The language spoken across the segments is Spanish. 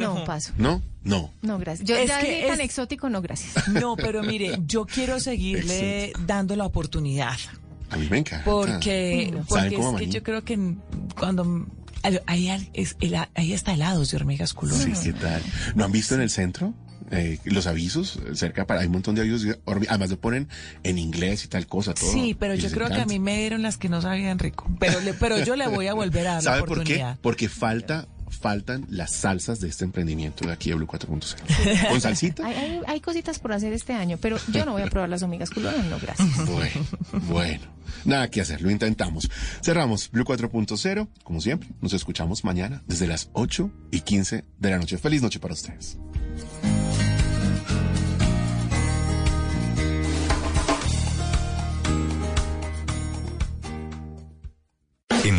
No, paso. ¿No? No. No, gracias. Yo Es ya que dije tan es- exótico, no, gracias. No, pero mire, yo quiero seguirle dando la oportunidad. A mí me encanta. Porque, porque ¿Saben cómo es que yo creo que cuando ahí, es- ahí está helados de hormigas culonas. Sí, ¿qué tal? ¿No han visto en el centro? eh, los avisos cerca para hay un montón de avisos hormi- además lo ponen en inglés y tal cosa todo Sí, pero y yo les creo que a encanta. mí me dieron las que no sabían rico. Pero, le- pero yo le voy a volver a dar la ¿Sabe por qué? oportunidad. Porque falta faltan las salsas de este emprendimiento de aquí de Blue 4.0 con salsita Hay, hay, hay cositas por hacer este año, pero yo no voy a probar las hormigas culonas, no, gracias. Bueno, bueno. Nada que hacer, lo intentamos. Cerramos Blue 4.0, como siempre. Nos escuchamos mañana desde las 8 y 15 de la noche. Feliz noche para ustedes.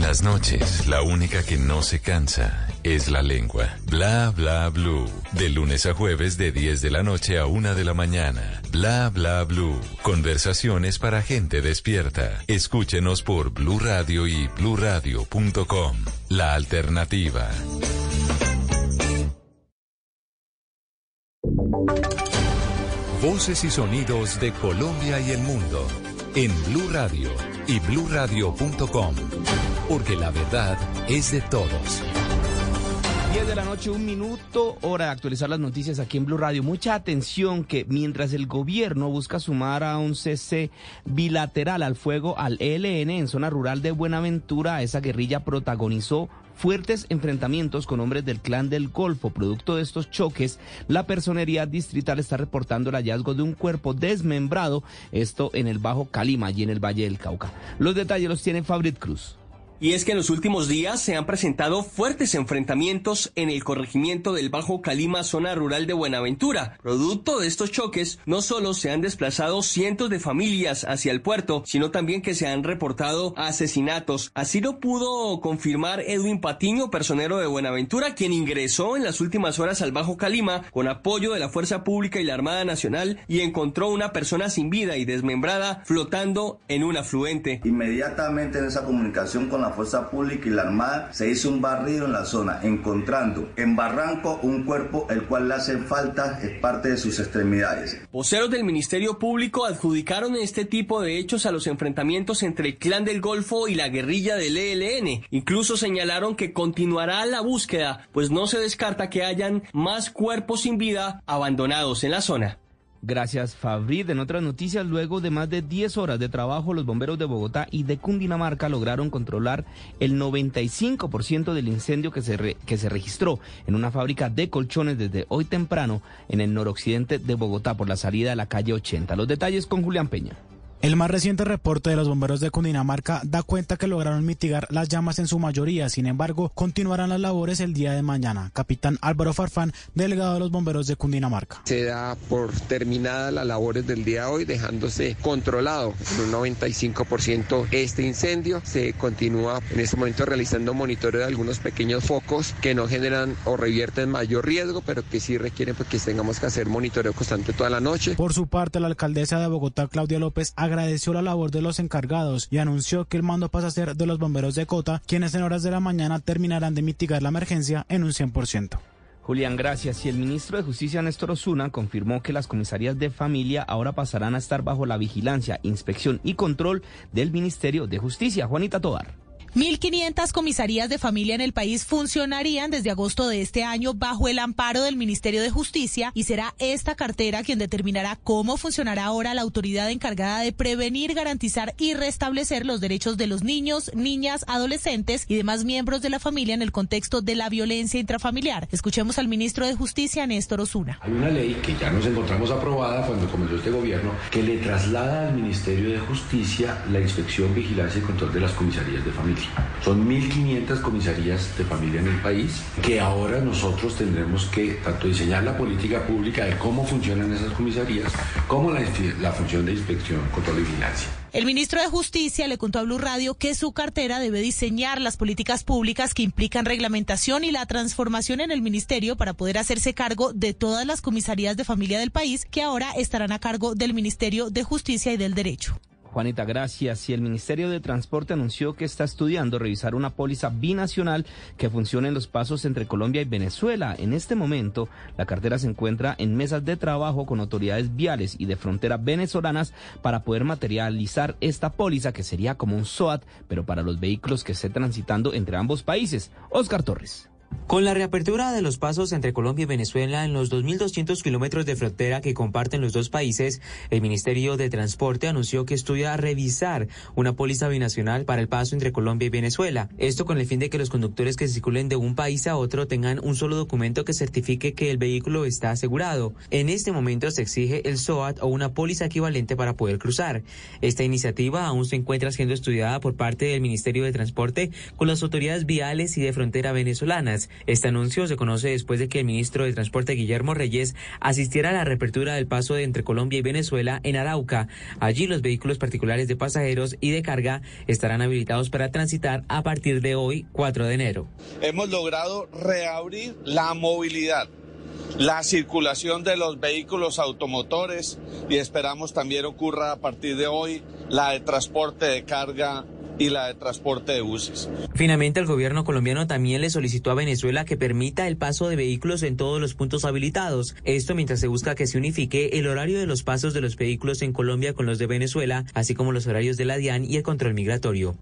Las noches, la única que no se cansa es la lengua. Bla bla blue. De lunes a jueves de 10 de la noche a 1 de la mañana. Bla bla blue. Conversaciones para gente despierta. Escúchenos por Blue Radio y bluradio.com. La alternativa. Voces y sonidos de Colombia y el mundo en Blue Radio y bluradio.com, porque la verdad es de todos. 10 de la noche, un minuto, hora de actualizar las noticias aquí en Blue Radio. Mucha atención que mientras el gobierno busca sumar a un cese bilateral al fuego al ELN en zona rural de Buenaventura, esa guerrilla protagonizó fuertes enfrentamientos con hombres del clan del Golfo. Producto de estos choques, la personería distrital está reportando el hallazgo de un cuerpo desmembrado, esto en el Bajo Calima y en el Valle del Cauca. Los detalles los tiene Fabrit Cruz. Y es que en los últimos días se han presentado fuertes enfrentamientos en el corregimiento del Bajo Calima, zona rural de Buenaventura. Producto de estos choques, no solo se han desplazado cientos de familias hacia el puerto, sino también que se han reportado asesinatos. Así lo pudo confirmar Edwin Patiño, personero de Buenaventura, quien ingresó en las últimas horas al Bajo Calima con apoyo de la Fuerza Pública y la Armada Nacional y encontró una persona sin vida y desmembrada flotando en un afluente. Inmediatamente en esa comunicación con la Fuerza Pública y la Armada se hizo un barrido en la zona, encontrando en Barranco un cuerpo el cual le hace falta es parte de sus extremidades. Voceros del Ministerio Público adjudicaron este tipo de hechos a los enfrentamientos entre el Clan del Golfo y la guerrilla del ELN. Incluso señalaron que continuará la búsqueda, pues no se descarta que hayan más cuerpos sin vida abandonados en la zona. Gracias, Fabrid. En otras noticias, luego de más de 10 horas de trabajo, los bomberos de Bogotá y de Cundinamarca lograron controlar el 95% del incendio que se, re- que se registró en una fábrica de colchones desde hoy temprano en el noroccidente de Bogotá por la salida de la calle 80. Los detalles con Julián Peña. El más reciente reporte de los bomberos de Cundinamarca da cuenta que lograron mitigar las llamas en su mayoría, sin embargo, continuarán las labores el día de mañana. Capitán Álvaro Farfán, delegado de los bomberos de Cundinamarca. Se da por terminada las labores del día de hoy, dejándose controlado en un 95% este incendio. Se continúa en este momento realizando monitoreo de algunos pequeños focos que no generan o revierten mayor riesgo, pero que sí requieren pues, que tengamos que hacer monitoreo constante toda la noche. Por su parte, la alcaldesa de Bogotá, Claudia López, agradeció la labor de los encargados y anunció que el mando pasa a ser de los bomberos de Cota, quienes en horas de la mañana terminarán de mitigar la emergencia en un 100%. Julián, gracias. Y el ministro de Justicia, Néstor Osuna, confirmó que las comisarías de familia ahora pasarán a estar bajo la vigilancia, inspección y control del Ministerio de Justicia. Juanita Tobar. 1.500 comisarías de familia en el país funcionarían desde agosto de este año bajo el amparo del Ministerio de Justicia y será esta cartera quien determinará cómo funcionará ahora la autoridad encargada de prevenir, garantizar y restablecer los derechos de los niños, niñas, adolescentes y demás miembros de la familia en el contexto de la violencia intrafamiliar. Escuchemos al ministro de Justicia, Néstor Osuna. Hay una ley que ya nos encontramos aprobada cuando comenzó este gobierno que le traslada al Ministerio de Justicia la inspección, vigilancia y control de las comisarías de familia. Son 1.500 comisarías de familia en el país que ahora nosotros tendremos que tanto diseñar la política pública de cómo funcionan esas comisarías como la, función de inspección, control y vigilancia. El ministro de Justicia le contó a Blue Radio que su cartera debe diseñar las políticas públicas que implican reglamentación y la transformación en el ministerio para poder hacerse cargo de todas las comisarías de familia del país que ahora estarán a cargo del Ministerio de Justicia y del Derecho. Juanita, gracias. Y el Ministerio de Transporte anunció que está estudiando revisar una póliza binacional que funcione en los pasos entre Colombia y Venezuela. En este momento, la cartera se encuentra en mesas de trabajo con autoridades viales y de frontera venezolanas para poder materializar esta póliza que sería como un SOAT, pero para los vehículos que estén transitando entre ambos países. Oscar Torres. Con la reapertura de los pasos entre Colombia y Venezuela en los 2.200 kilómetros de frontera que comparten los dos países, el Ministerio de Transporte anunció que estudia revisar una póliza binacional para el paso entre Colombia y Venezuela. Esto con el fin de que los conductores que circulen de un país a otro tengan un solo documento que certifique que el vehículo está asegurado. En este momento se exige el SOAT o una póliza equivalente para poder cruzar. Esta iniciativa aún se encuentra siendo estudiada por parte del Ministerio de Transporte con las autoridades viales y de frontera venezolanas. Este anuncio se conoce después de que el ministro de Transporte Guillermo Reyes asistiera a la reapertura del paso entre Colombia y Venezuela en Arauca. Allí los vehículos particulares de pasajeros y de carga estarán habilitados para transitar a partir de hoy, 4 de enero. Hemos logrado reabrir la movilidad la circulación de los vehículos automotores y esperamos también ocurra a partir de hoy la de transporte de carga y la de transporte de buses. Finalmente, el gobierno colombiano también le solicitó a Venezuela que permita el paso de vehículos en todos los puntos habilitados. Esto mientras se busca que se unifique el horario de los pasos de los vehículos en Colombia con los de Venezuela, así como los horarios de la DIAN y el control migratorio.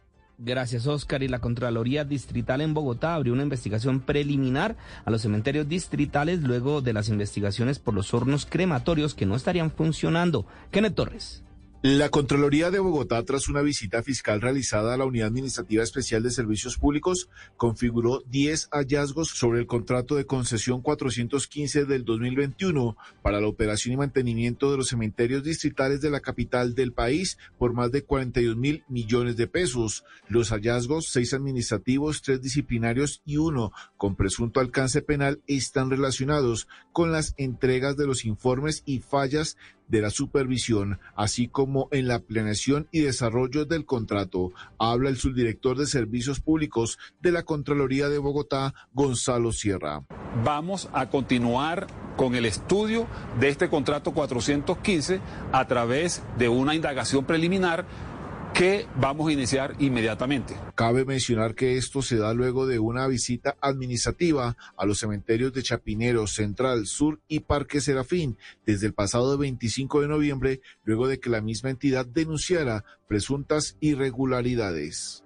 Gracias, Oscar. Y la Contraloría Distrital en Bogotá abrió una investigación preliminar a los cementerios distritales luego de las investigaciones por los hornos crematorios que no estarían funcionando. Kenneth Torres. La Contraloría de Bogotá, tras una visita fiscal realizada a la Unidad Administrativa Especial de Servicios Públicos, configuró 10 hallazgos sobre el contrato de concesión 415 del 2021 para la operación y mantenimiento de los cementerios distritales de la capital del país por más de 42 mil millones de pesos. Los hallazgos, seis administrativos, tres disciplinarios y uno con presunto alcance penal, están relacionados con las entregas de los informes y fallas de la supervisión, así como en la planeación y desarrollo del contrato. Habla el subdirector de Servicios Públicos de la Contraloría de Bogotá, Gonzalo Sierra. Vamos a continuar con el estudio de este contrato 415 a través de una indagación preliminar que vamos a iniciar inmediatamente. Cabe mencionar que esto se da luego de una visita administrativa a los cementerios de Chapinero, Central, Sur y Parque Serafín desde el pasado 25 de noviembre, luego de que la misma entidad denunciara presuntas irregularidades.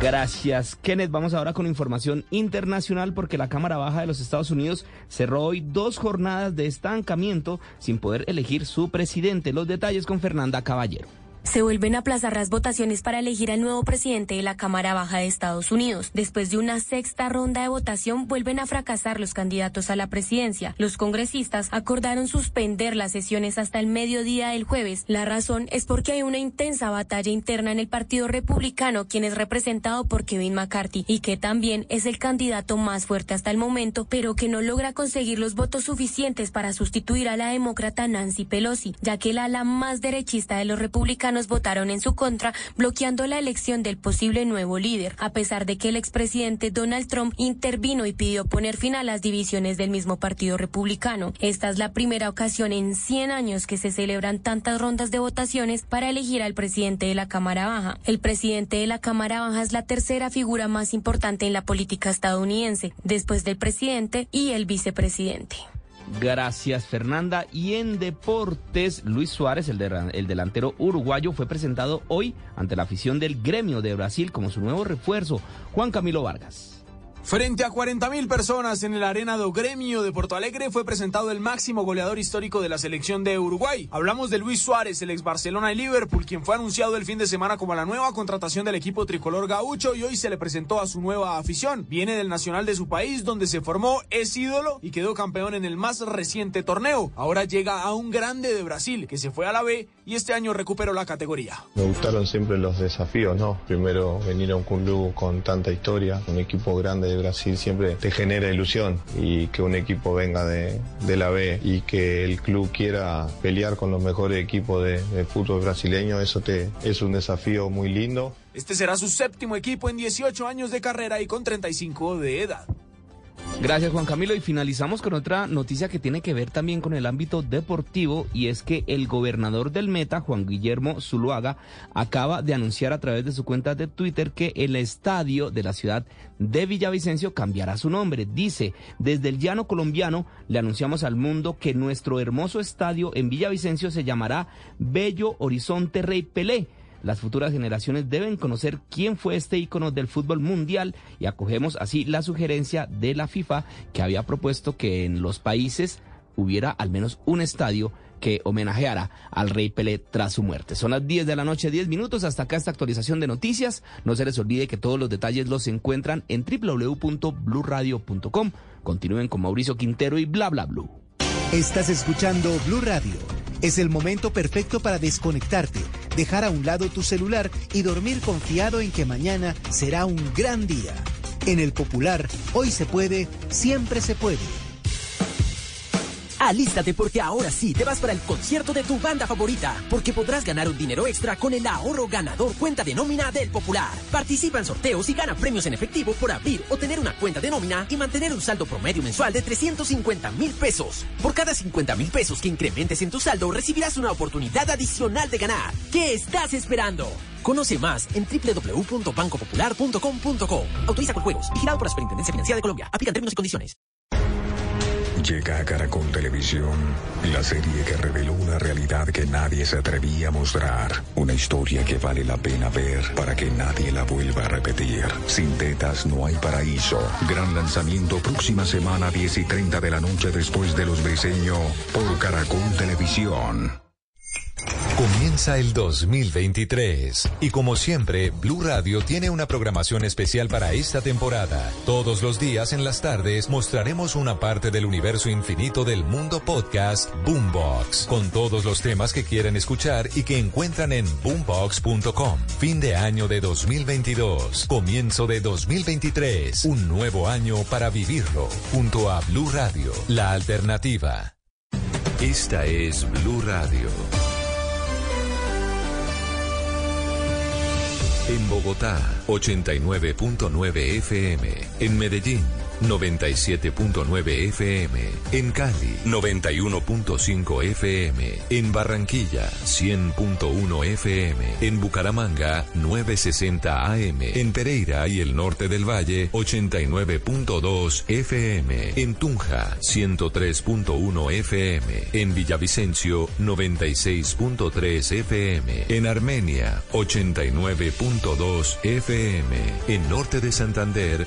Gracias, Kenneth. Vamos ahora con información internacional porque la Cámara Baja de los Estados Unidos cerró hoy dos jornadas de estancamiento sin poder elegir su presidente. Los detalles con Fernanda Caballero. Se vuelven a aplazar las votaciones para elegir al nuevo presidente de la Cámara Baja de Estados Unidos. Después de una sexta ronda de votación, vuelven a fracasar los candidatos a la presidencia. Los congresistas acordaron suspender las sesiones hasta el mediodía del jueves. La razón es porque hay una intensa batalla interna en el Partido Republicano, quien es representado por Kevin McCarthy y que también es el candidato más fuerte hasta el momento, pero que no logra conseguir los votos suficientes para sustituir a la demócrata Nancy Pelosi, ya que el ala más derechista de los republicanos votaron en su contra, bloqueando la elección del posible nuevo líder, a pesar de que el expresidente Donald Trump intervino y pidió poner fin a las divisiones del mismo Partido Republicano. Esta es la primera ocasión en 100 años que se celebran tantas rondas de votaciones para elegir al presidente de la Cámara Baja. El presidente de la Cámara Baja es la tercera figura más importante en la política estadounidense, después del presidente y el vicepresidente. Gracias, Fernanda. Y en deportes, Luis Suárez, el, el, delantero uruguayo, fue presentado hoy ante la afición del gremio de Brasil como su nuevo refuerzo, Juan Camilo Vargas. Frente a 40.000 personas en el Arena do Gremio de Porto Alegre fue presentado el máximo goleador histórico de la selección de Uruguay. Hablamos de Luis Suárez, el ex Barcelona y Liverpool, quien fue anunciado el fin de semana como la nueva contratación del equipo tricolor gaucho y hoy se le presentó a su nueva afición. Viene del Nacional de su país, donde se formó, es ídolo y quedó campeón en el más reciente torneo. Ahora llega a un grande de Brasil, que se fue a la B y este año recuperó la categoría. Me gustaron siempre los desafíos, ¿no? Primero venir a un club con tanta historia, un equipo grande de Brasil siempre te genera ilusión y que un equipo venga de, la B y que el club quiera pelear con los mejores equipos de, de fútbol brasileño, eso te, es un desafío muy lindo. Este será su séptimo equipo en 18 años de carrera y con 35 de edad. Gracias Juan Camilo y finalizamos con otra noticia que tiene que ver también con el ámbito deportivo y es que el gobernador del Meta, Juan Guillermo Zuluaga, acaba de anunciar a través de su cuenta de Twitter que el estadio de la ciudad de Villavicencio cambiará su nombre. Dice, desde el llano colombiano le anunciamos al mundo que nuestro hermoso estadio en Villavicencio se llamará Bello Horizonte Rey Pelé las futuras generaciones deben conocer quién fue este ícono del fútbol mundial y acogemos así la sugerencia de la FIFA que había propuesto que en los países hubiera al menos un estadio que homenajeara al rey Pelé tras su muerte. Son las 10 de la noche, 10 minutos. Hasta acá esta actualización de noticias. No se les olvide que todos los detalles los encuentran en www.bluradio.com. Continúen con Mauricio Quintero y bla bla blue. Estás escuchando Blue Radio. Es el momento perfecto para desconectarte, dejar a un lado tu celular y dormir confiado en que mañana será un gran día. En el Popular, hoy se puede, siempre se puede. Alístate porque ahora sí te vas para el concierto de tu banda favorita, porque podrás ganar un dinero extra con el ahorro ganador cuenta de nómina del Popular. Participa en sorteos y gana premios en efectivo por abrir o tener una cuenta de nómina y mantener un saldo promedio mensual de 350 mil pesos. Por cada 50 mil pesos que incrementes en tu saldo, recibirás una oportunidad adicional de ganar. ¿Qué estás esperando? Conoce más en www.bancopopular.com.co. Autoriza con juegos. Vigilado por la Superintendencia Financiera de Colombia. Aplican términos y condiciones. Llega a Caracol Televisión la serie que reveló una realidad que nadie se atrevía a mostrar. Una historia que vale la pena ver para que nadie la vuelva a repetir. Sin tetas no hay paraíso. Gran lanzamiento próxima semana 10 y 30 de la noche después de los diseños por Caracol Televisión. Comienza el 2023 y como siempre, Blue Radio tiene una programación especial para esta temporada. Todos los días en las tardes mostraremos una parte del universo infinito del mundo podcast Boombox, con todos los temas que quieren escuchar y que encuentran en boombox.com. Fin de año de 2022, comienzo de 2023, un nuevo año para vivirlo, junto a Blue Radio, la alternativa. Esta es Blue Radio. En Bogotá, 89.9 FM. En Medellín, 97.9 FM. En Cali, 91.5 FM. En Barranquilla, 100.1 FM. En Bucaramanga, 960 AM. En Pereira y el norte del Valle, 89.2 FM. En Tunja, 103.1 FM. En Villavicencio, 96.3 FM. En Armenia, 89.2 FM. En norte de Santander,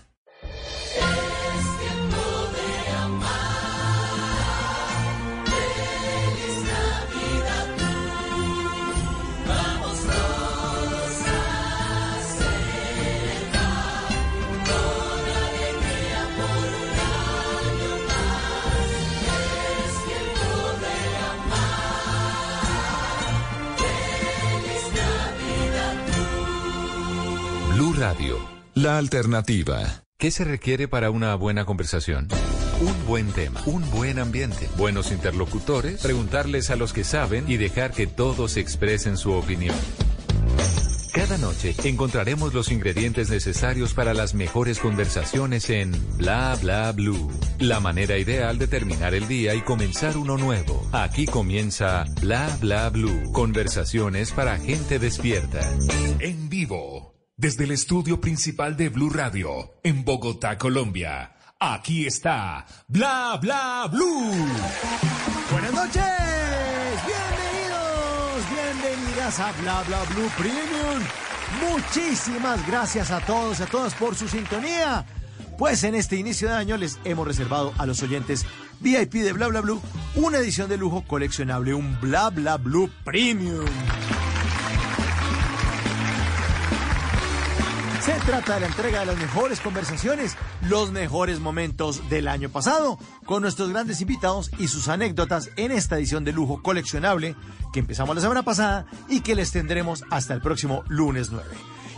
La alternativa. ¿Qué se requiere para una buena conversación? Un buen tema, un buen ambiente, buenos interlocutores, preguntarles a los que saben y dejar que todos expresen su opinión. Cada noche encontraremos los ingredientes necesarios para las mejores conversaciones en Bla Bla Blue. La manera ideal de terminar el día y comenzar uno nuevo. Aquí comienza Bla Bla Blue. Conversaciones para gente despierta. En vivo, desde el estudio principal de Blue Radio, en Bogotá, Colombia. Aquí está Bla Bla Blue. Buenas noches, bienvenidos, bienvenidas a Bla Bla Blue Premium. Muchísimas gracias a todos y a todas por su sintonía. Pues en este inicio de año les hemos reservado a los oyentes VIP de Bla Bla Blue una edición de lujo coleccionable, un Bla Bla Blue Premium. Se trata de la entrega de las mejores conversaciones, los mejores momentos del año pasado, con nuestros grandes invitados y sus anécdotas en esta edición de lujo coleccionable que empezamos la semana pasada y que les tendremos hasta el próximo lunes 9.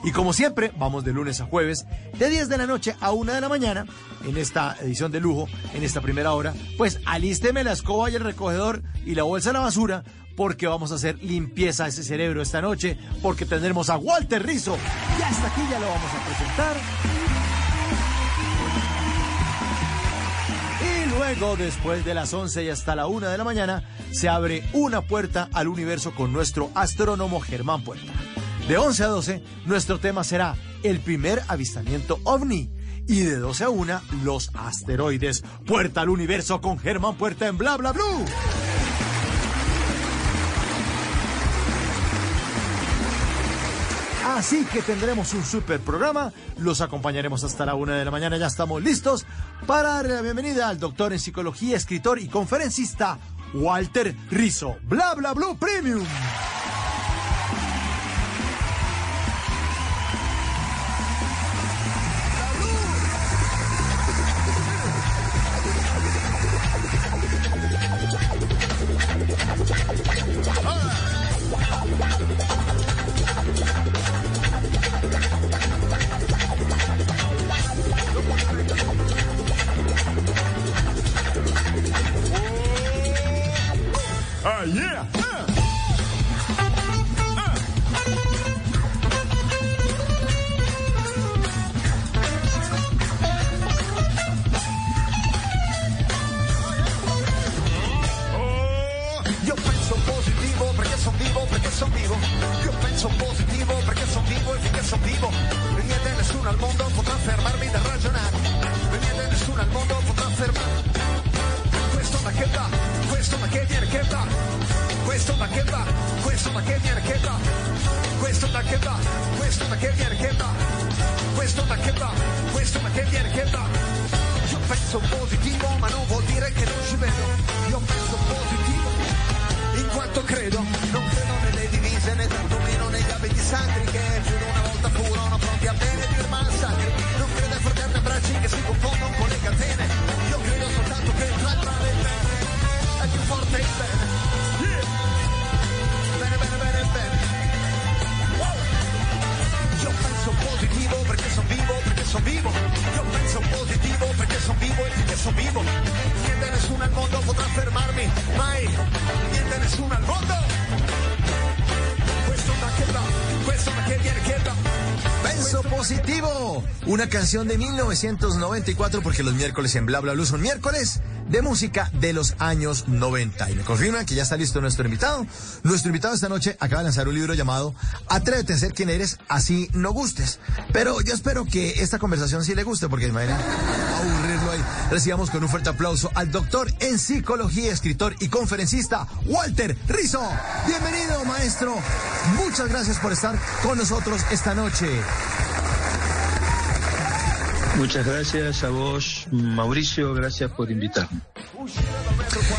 Y como siempre, vamos de lunes a jueves, de 10 de la noche a 1 de la mañana, en esta edición de lujo, en esta primera hora. Pues alísteme la escoba y el recogedor y la bolsa de la basura, porque vamos a hacer limpieza a ese cerebro esta noche, porque tendremos a Walter Rizzo. Ya está aquí, ya lo vamos a presentar. Y luego, después de las 11 y hasta la 1 de la mañana, se abre una puerta al universo con nuestro astrónomo Germán Puerta. De 11 a 12, nuestro tema será el primer avistamiento ovni. Y de 12 a 1, los asteroides. Puerta al universo con Germán Puerta en Bla Bla. Así que tendremos un super programa. Los acompañaremos hasta la una de la mañana. Ya estamos listos para darle la bienvenida al doctor en psicología, escritor y conferencista Walter Rizzo. Bla Bla Blue Premium. Yeah. De 1994 porque los miércoles en Bla Bla Blue son miércoles de música de los años 90. Y me confirman que ya está listo nuestro invitado. Nuestro invitado esta noche acaba de lanzar un libro llamado Atrévete a ser quien eres, así no gustes. Pero yo espero que esta conversación sí le guste porque imagina aburrirlo ahí. Recibamos con un fuerte aplauso al doctor en psicología, escritor y conferencista Walter Rizzo. Bienvenido, maestro. Muchas gracias por estar con nosotros esta noche. Muchas gracias a vos, Mauricio, gracias por invitarme.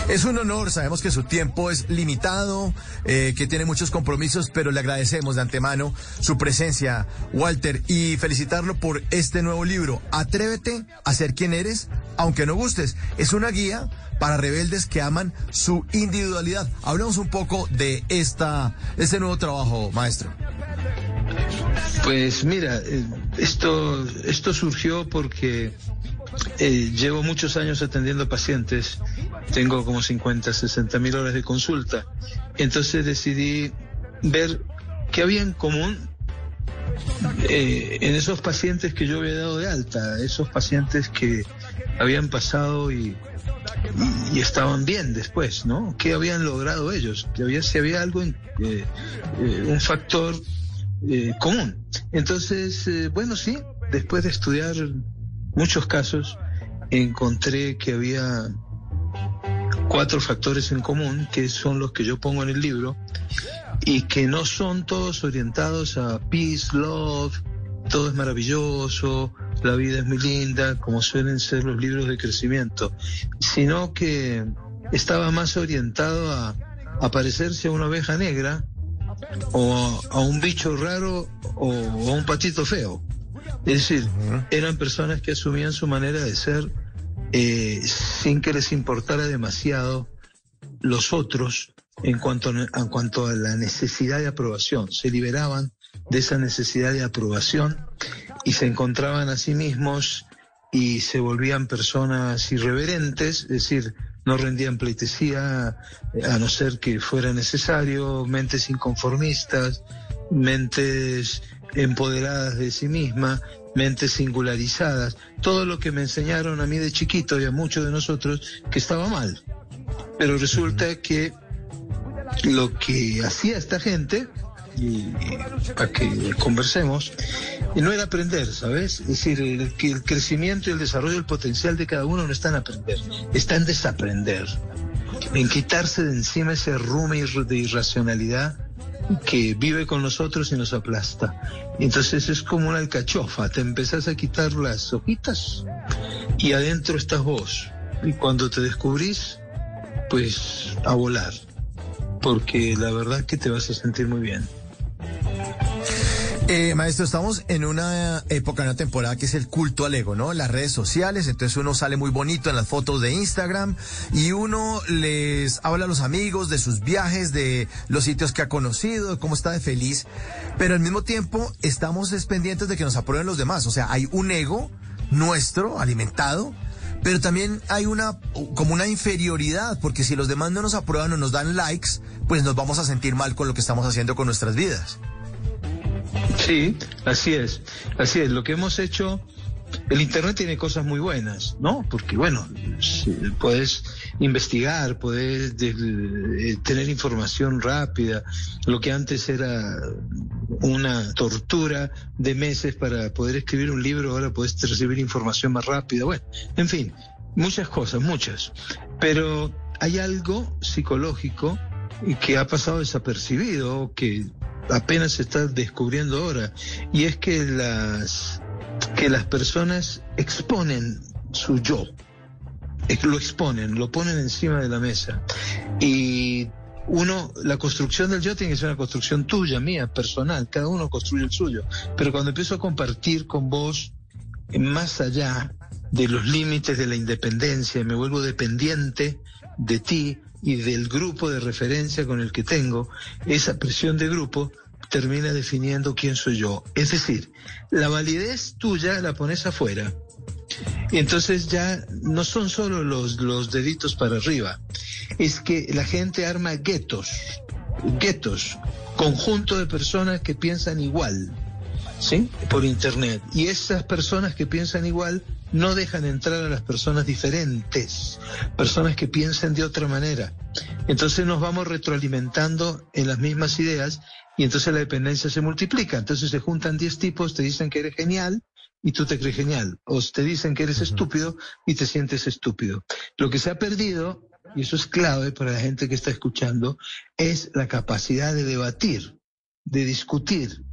Es un honor, sabemos que su tiempo es limitado, eh, que tiene muchos compromisos, pero le agradecemos de antemano su presencia, Walter, y felicitarlo por este nuevo libro, Atrévete a ser quien eres, aunque no gustes. Es una guía para rebeldes que aman su individualidad. Hablamos un poco de esta, este nuevo trabajo, maestro. Pues mira, eh, esto, esto surgió porque eh, llevo muchos años atendiendo pacientes, tengo como 50, 60 mil horas de consulta, entonces decidí ver qué había en común eh, en esos pacientes que yo había dado de alta, esos pacientes que habían pasado y, estaban bien después, ¿no? ¿Qué habían logrado ellos? Si había algo, un factor eh, común. Entonces, eh, bueno, sí, después de estudiar muchos casos, encontré que había cuatro factores en común, que son los que yo pongo en el libro, y que no son todos orientados a peace, love, todo es maravilloso, la vida es muy linda, como suelen ser los libros de crecimiento, sino que estaba más orientado a, a parecerse a una oveja negra o a, a un bicho raro o a un patito feo. Es decir, eran personas que asumían su manera de ser eh, sin que les importara demasiado los otros en cuanto, en cuanto a la necesidad de aprobación. Se liberaban de esa necesidad de aprobación y se encontraban a sí mismos y se volvían personas irreverentes, es decir, no rendían pleitesía a no ser que fuera necesario, mentes inconformistas, mentes empoderadas de sí misma, mentes singularizadas, todo lo que me enseñaron a mí de chiquito y a muchos de nosotros que estaba mal. Pero resulta que lo que hacía esta gente, y, para que conversemos, y no era aprender, ¿sabes? Es decir, el, que el crecimiento y el desarrollo del potencial de cada uno no está en aprender, está en desaprender, en quitarse de encima ese rume de irracionalidad que vive con nosotros y nos aplasta. Entonces es como una alcachofa, te empezás a quitar las hojitas y adentro estás vos. Y cuando te descubrís, pues a volar, porque la verdad que te vas a sentir muy bien. Eh, maestro, estamos en una época, en una temporada que es el culto al ego, ¿no? Las redes sociales, entonces uno sale muy bonito en las fotos de Instagram y uno les habla a los amigos de sus viajes, de los sitios que ha conocido, de cómo está de feliz, pero al mismo tiempo estamos pendientes de que nos aprueben los demás, o sea, hay un ego nuestro alimentado pero también hay una como una inferioridad, porque si los demás no nos aprueban o nos dan likes, pues nos vamos a sentir mal con lo que estamos haciendo con nuestras vidas. Sí, así es, así es. Lo que hemos hecho, el Internet tiene cosas muy buenas, ¿no? Porque bueno, puedes investigar, puedes eh, tener información rápida. Lo que antes era una tortura de meses para poder escribir un libro, ahora puedes recibir información más rápida. Bueno, en fin, muchas cosas, muchas. Pero hay algo psicológico que ha pasado desapercibido, que apenas se está descubriendo ahora, y es que las, que las personas exponen su yo, lo exponen, lo ponen encima de la mesa. Y uno, la construcción del yo tiene que ser una construcción tuya, mía, personal, cada uno construye el suyo. Pero cuando empiezo a compartir con vos, más allá de los límites de la independencia, me vuelvo dependiente de ti y del grupo de referencia con el que tengo, esa presión de grupo termina definiendo quién soy yo. Es decir, la validez tuya la pones afuera. Y entonces ya no son solo los, los deditos para arriba, es que la gente arma guetos, guetos, conjunto de personas que piensan igual, ¿sí? Por internet. Y esas personas que piensan igual no dejan entrar a las personas diferentes, personas que piensan de otra manera. Entonces nos vamos retroalimentando en las mismas ideas y entonces la dependencia se multiplica. Entonces se juntan 10 tipos, te dicen que eres genial y tú te crees genial. O te dicen que eres estúpido y te sientes estúpido. Lo que se ha perdido, y eso es clave para la gente que está escuchando, es la capacidad de debatir, de discutir,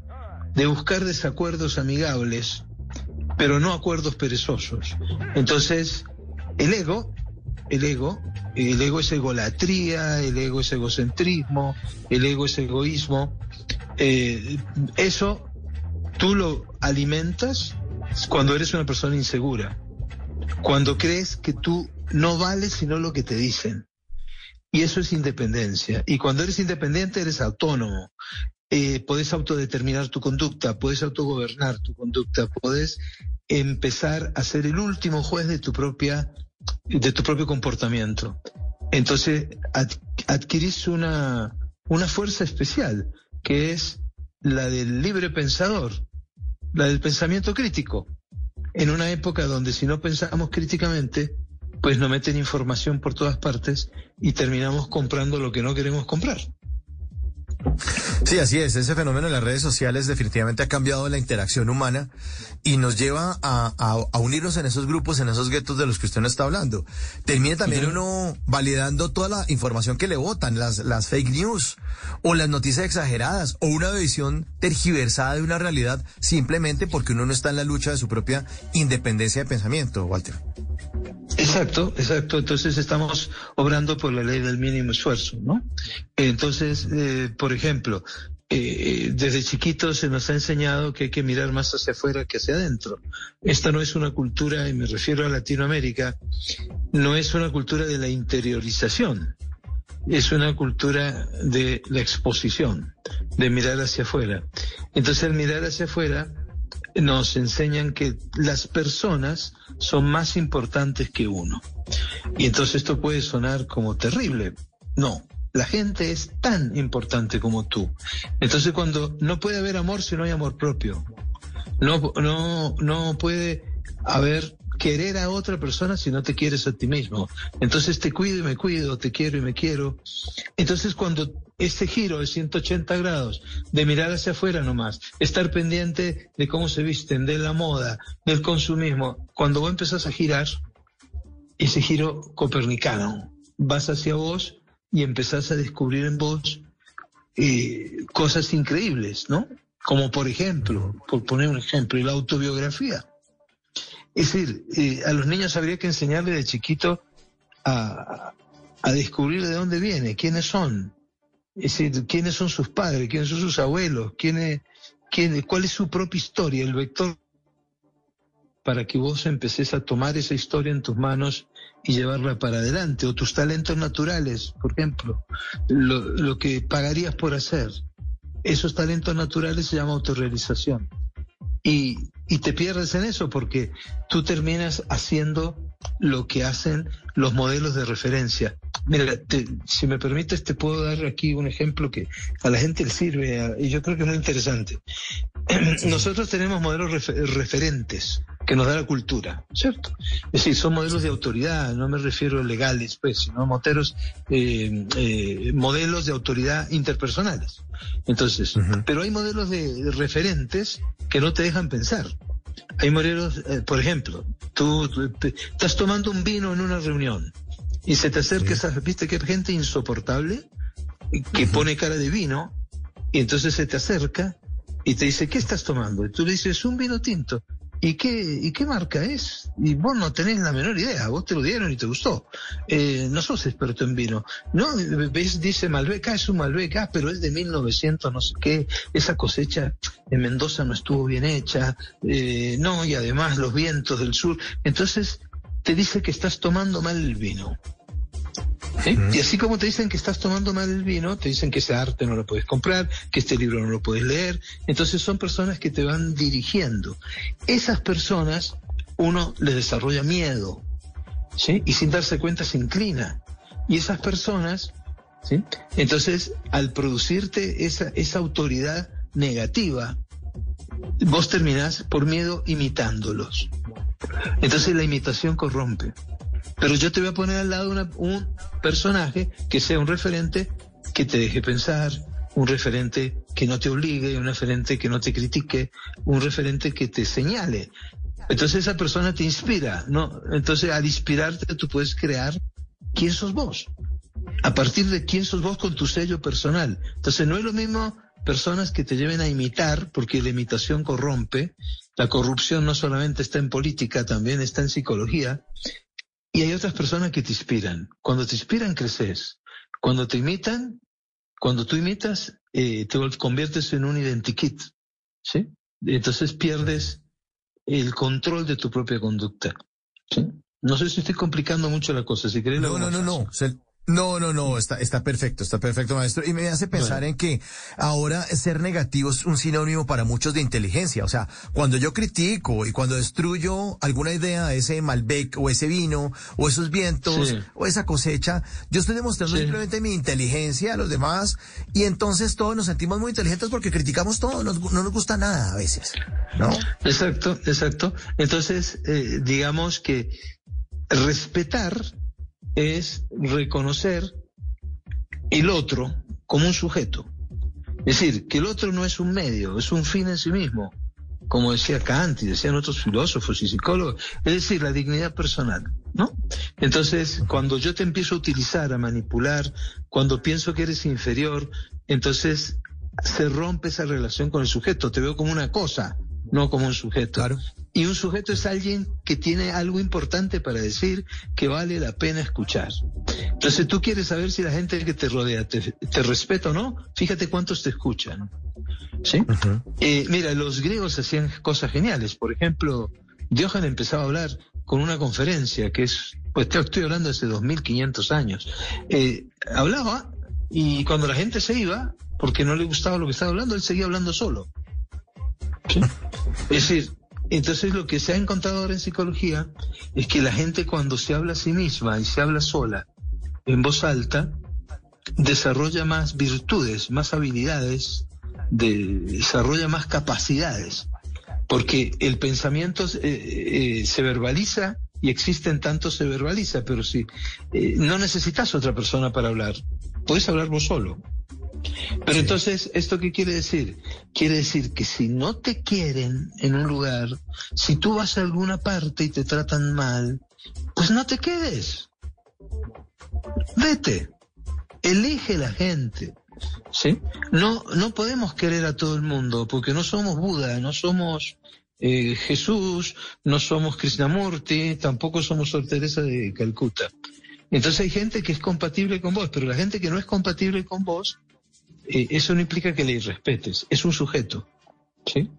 de buscar desacuerdos amigables, pero no acuerdos perezosos. Entonces, el ego, el ego, el ego es egolatría, el ego es egocentrismo, el ego es egoísmo. Eh, eso tú lo alimentas cuando eres una persona insegura, cuando crees que tú no vales sino lo que te dicen. Y eso es independencia. Y cuando eres independiente eres autónomo. Eh, podés autodeterminar tu conducta, puedes autogobernar tu conducta, puedes empezar a ser el último juez de tu propia, de tu propio comportamiento. Entonces adquirís una, una fuerza especial, que es la del libre pensador, la del pensamiento crítico. En una época donde si no pensamos críticamente, pues nos meten información por todas partes y terminamos comprando lo que no queremos comprar. Sí, así es. Ese fenómeno en las redes sociales definitivamente ha cambiado la interacción humana y nos lleva a, unirnos en esos grupos, en esos guetos de los que usted nos está hablando. Termina también uno validando toda la información que le votan, las, las fake news o las noticias exageradas o una visión tergiversada de una realidad simplemente porque uno no está en la lucha de su propia independencia de pensamiento, Walter. Exacto, exacto. Entonces estamos obrando por la ley del mínimo esfuerzo, ¿no? Entonces, eh, por ejemplo, eh, desde chiquitos se nos ha enseñado que hay que mirar más hacia afuera que hacia adentro. Esta no es una cultura, y me refiero a Latinoamérica, no es una cultura de la interiorización, es una cultura de la exposición, de mirar hacia afuera. Entonces, al mirar hacia afuera, nos enseñan que las personas son más importantes que uno. Y entonces esto puede sonar como terrible. No, la gente es tan importante como tú. Entonces cuando no puede haber amor si no hay amor propio. No, no, no puede haber querer a otra persona si no te quieres a ti mismo. Entonces te cuido y me cuido, te quiero y me quiero. Entonces cuando este giro de 180 grados, de mirar hacia afuera nomás, estar pendiente de cómo se visten, de la moda, del consumismo, cuando vos empezás a girar, ese giro copernicano, vas hacia vos y empezás a descubrir en vos eh, cosas increíbles, ¿no? Como por ejemplo, por poner un ejemplo, la autobiografía. Es decir, eh, a los niños habría que enseñarles de chiquito a, a descubrir de dónde viene, quiénes son, es decir, quiénes son sus padres, quiénes son sus abuelos, quién quién, cuál es su propia historia, el vector para que vos empecés a tomar esa historia en tus manos y llevarla para adelante, o tus talentos naturales, por ejemplo, lo, lo que pagarías por hacer. Esos talentos naturales se llama autorrealización. Y, y te pierdes en eso porque tú terminas haciendo lo que hacen los modelos de referencia. Mira, te- si me permites, te puedo dar aquí un ejemplo que a la gente le sirve a- y yo creo que es muy interesante. Nosotros tenemos modelos refe- referentes que nos da la cultura, ¿cierto? Es decir, son modelos de autoridad, no me refiero a legales, pues, sino moteros, eh, eh, modelos de autoridad interpersonales. Entonces, pero hay modelos de, referentes que no te dejan pensar. Hay modelos, eh, por ejemplo, tú, tú te- estás tomando un vino en una reunión y se te acerca esa, viste que gente insoportable que pone cara de vino y entonces se te acerca y te dice, ¿qué estás tomando? Y tú le dices, un vino tinto. ¿Y qué, ¿Y qué marca es? Y vos no tenés la menor idea, vos te lo dieron y te gustó. Eh, no sos experto en vino. No, ves, dice Malbec, ah, es un Malbec, ah, pero es de 1900, no sé qué. Esa cosecha en Mendoza no estuvo bien hecha. Eh, no, y además los vientos del sur. Entonces, te dice que estás tomando mal el vino. ¿Sí? Y así como te dicen que estás tomando mal el vino, te dicen que ese arte no lo puedes comprar, que este libro no lo puedes leer. Entonces son personas que te van dirigiendo. Esas personas, uno les desarrolla miedo, ¿sí? Y sin darse cuenta se inclina. Y esas personas, ¿sí? Entonces, al producirte esa, esa autoridad negativa, vos terminás por miedo imitándolos. Entonces la imitación corrompe. Pero yo te voy a poner al lado un personaje que sea un referente que te deje pensar, un referente que no te obligue, un referente que no te critique, un referente que te señale. Entonces esa persona te inspira, ¿no? Entonces al inspirarte tú puedes crear quién sos vos. A partir de quién sos vos con tu sello personal. Entonces no es lo mismo personas que te lleven a imitar, porque la imitación corrompe. La corrupción no solamente está en política, también está en psicología. Y hay otras personas que te inspiran. Cuando te inspiran, creces. Cuando te imitan, cuando tú imitas, eh, te conviertes en un identikit. ¿Sí? Entonces pierdes el control de tu propia conducta. ¿Sí? No sé si estoy complicando mucho la cosa. Si querés, No, no, no, no. Se- no, no, no, está, está perfecto, está perfecto, maestro. Y me hace pensar Bueno. en que ahora ser negativo es un sinónimo para muchos de inteligencia. O sea, cuando yo critico y cuando destruyo alguna idea, ese Malbec o ese vino o esos vientos Sí. o esa cosecha, yo estoy demostrando Sí. simplemente mi inteligencia a los demás y entonces todos nos sentimos muy inteligentes porque criticamos todo, nos- no nos gusta nada a veces. ¿No? Exacto, exacto. Entonces, eh, digamos que respetar es reconocer el otro como un sujeto. Es decir, que el otro no es un medio, es un fin en sí mismo, como decía Kant y decían otros filósofos y psicólogos, es decir, la dignidad personal, ¿no? Entonces, cuando yo te empiezo a utilizar, a manipular, cuando pienso que eres inferior, entonces se rompe esa relación con el sujeto, te veo como una cosa, no como un sujeto. Y un sujeto es alguien que tiene algo importante para decir que vale la pena escuchar. Entonces tú quieres saber si la gente que te rodea te, te respeta o no, fíjate cuántos te escuchan. ¿Sí? Eh, mira, los griegos hacían cosas geniales. Por ejemplo, Diógenes empezaba a hablar con una conferencia que es, pues te estoy hablando hace 2500 años. Eh, hablaba y cuando la gente se iba, porque no le gustaba lo que estaba hablando, él seguía hablando solo. Es decir, entonces lo que se ha encontrado ahora en psicología es que la gente cuando se habla a sí misma y se habla sola, en voz alta, desarrolla más virtudes, más habilidades, de- desarrolla más capacidades, porque el pensamiento eh, eh, se verbaliza y existe en tanto se verbaliza, pero si eh, no necesitas otra persona para hablar, puedes hablar vos solo. Pero entonces, ¿esto qué quiere decir? Quiere decir que si no te quieren en un lugar, si tú vas a alguna parte y te tratan mal, pues no te quedes. Vete. Elige la gente. ¿Sí? No, no podemos querer a todo el mundo porque no somos Buda, no somos eh, Jesús, no somos Krishnamurti, tampoco somos Sor Teresa de Calcuta. Entonces hay gente que es compatible con vos, pero la gente que no es compatible con vos, eso no implica que le irrespetes, es un sujeto. ¿sí?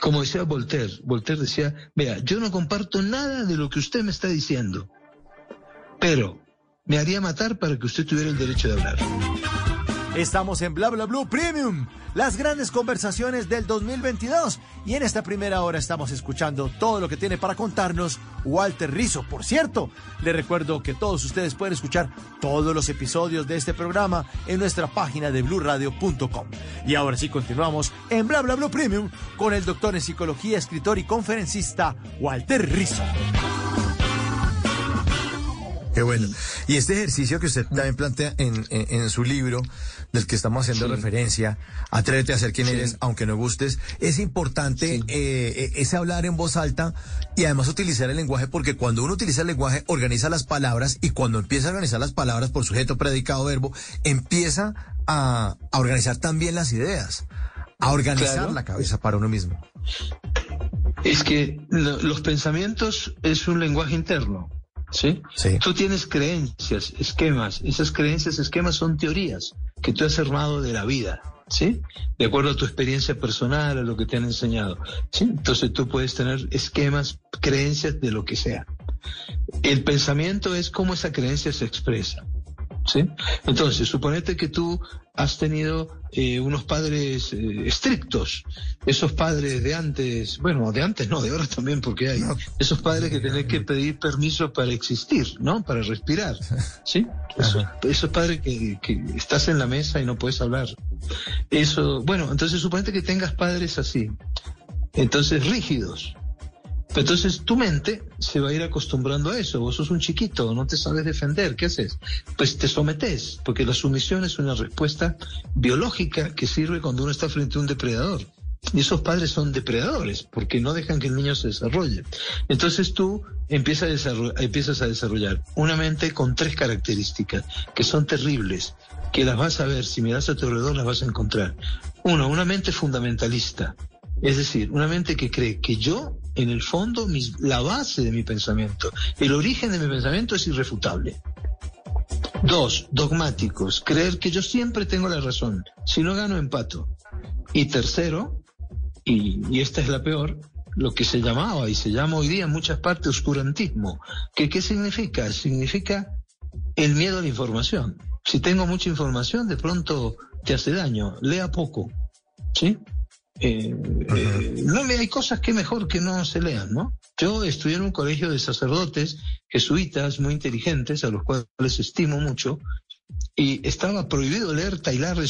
Como decía Voltaire, Voltaire decía, vea, yo no comparto nada de lo que usted me está diciendo, pero me haría matar para que usted tuviera el derecho de hablar. Estamos en Bla Bla Blue Premium, las grandes conversaciones del 2022. Y en esta primera hora estamos escuchando todo lo que tiene para contarnos Walter Rizzo. Por cierto, le recuerdo que todos ustedes pueden escuchar todos los episodios de este programa en nuestra página de bluradio.com. Y ahora sí continuamos en Bla Bla Blue Premium con el doctor en psicología, escritor y conferencista Walter Rizzo. Qué bueno. Y este ejercicio que usted también plantea en, en- en su libro, del que estamos haciendo referencia, Atrévete a ser quien eres, aunque no gustes, es importante eh, eh, ese hablar en voz alta y además utilizar el lenguaje, porque cuando uno utiliza el lenguaje, organiza las palabras y cuando empieza a organizar las palabras por sujeto, predicado, verbo, empieza a, a organizar también las ideas, a organizar Claro. la cabeza para uno mismo. Es que lo- los pensamientos es un lenguaje interno. ¿sí? Tú tienes creencias, esquemas. Esas creencias, esquemas son teorías que tú has armado de la vida. ¿Sí? De acuerdo a tu experiencia personal, a lo que te han enseñado. ¿Sí? Entonces tú puedes tener esquemas, creencias de lo que sea. El pensamiento es cómo esa creencia se expresa. ¿Sí? Entonces, suponete que tú has tenido eh, unos padres eh, estrictos, esos padres de antes, bueno, de antes no, de ahora también porque hay, esos padres que tenés que pedir permiso para existir, ¿no? Para respirar, ¿sí? Esos, esos padres que, que estás en la mesa y no puedes hablar. Eso, bueno, entonces suponete que tengas padres así, entonces rígidos. Entonces tu mente se va a ir acostumbrando a eso. Vos sos un chiquito, no te sabes defender. ¿Qué haces? Pues te sometes, porque la sumisión es una respuesta biológica que sirve cuando uno está frente a un depredador. Y esos padres son depredadores, porque no dejan que el niño se desarrolle. Entonces tú empiezas a, desarro- empiezas a desarrollar una mente con tres características, que son terribles, que las vas a ver, si miras a tu alrededor las vas a encontrar. Uno, una mente fundamentalista. Es decir, una mente que cree que yo, en el fondo, la base de mi pensamiento, el origen de mi pensamiento es irrefutable. Dos, dogmáticos, creer que yo siempre tengo la razón, si no gano empato. Y tercero, y, y esta es la peor, lo que se llamaba y se llama hoy día en muchas partes oscurantismo. ¿Qué, ¿Qué significa? Significa el miedo a la información. Si tengo mucha información, de pronto te hace daño. Lea poco. ¿Sí? Eh, eh, no le hay cosas que mejor que no se lean, ¿no? Yo estudié en un colegio de sacerdotes jesuitas muy inteligentes, a los cuales estimo mucho, y estaba prohibido leer Taylor de.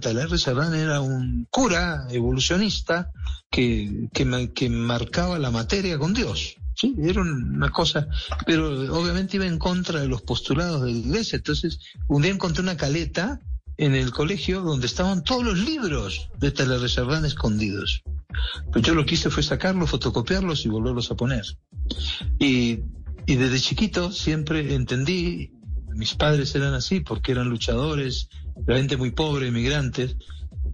Taylor de era un cura evolucionista que, que, que marcaba la materia con Dios. Sí, era una cosa, pero obviamente iba en contra de los postulados de la iglesia. Entonces, un día encontré una caleta en el colegio donde estaban todos los libros de Chardin escondidos. Pues yo lo que hice fue sacarlos, fotocopiarlos y volverlos a poner. Y, desde chiquito siempre entendí, mis padres eran así porque eran luchadores, la gente muy pobre, emigrantes,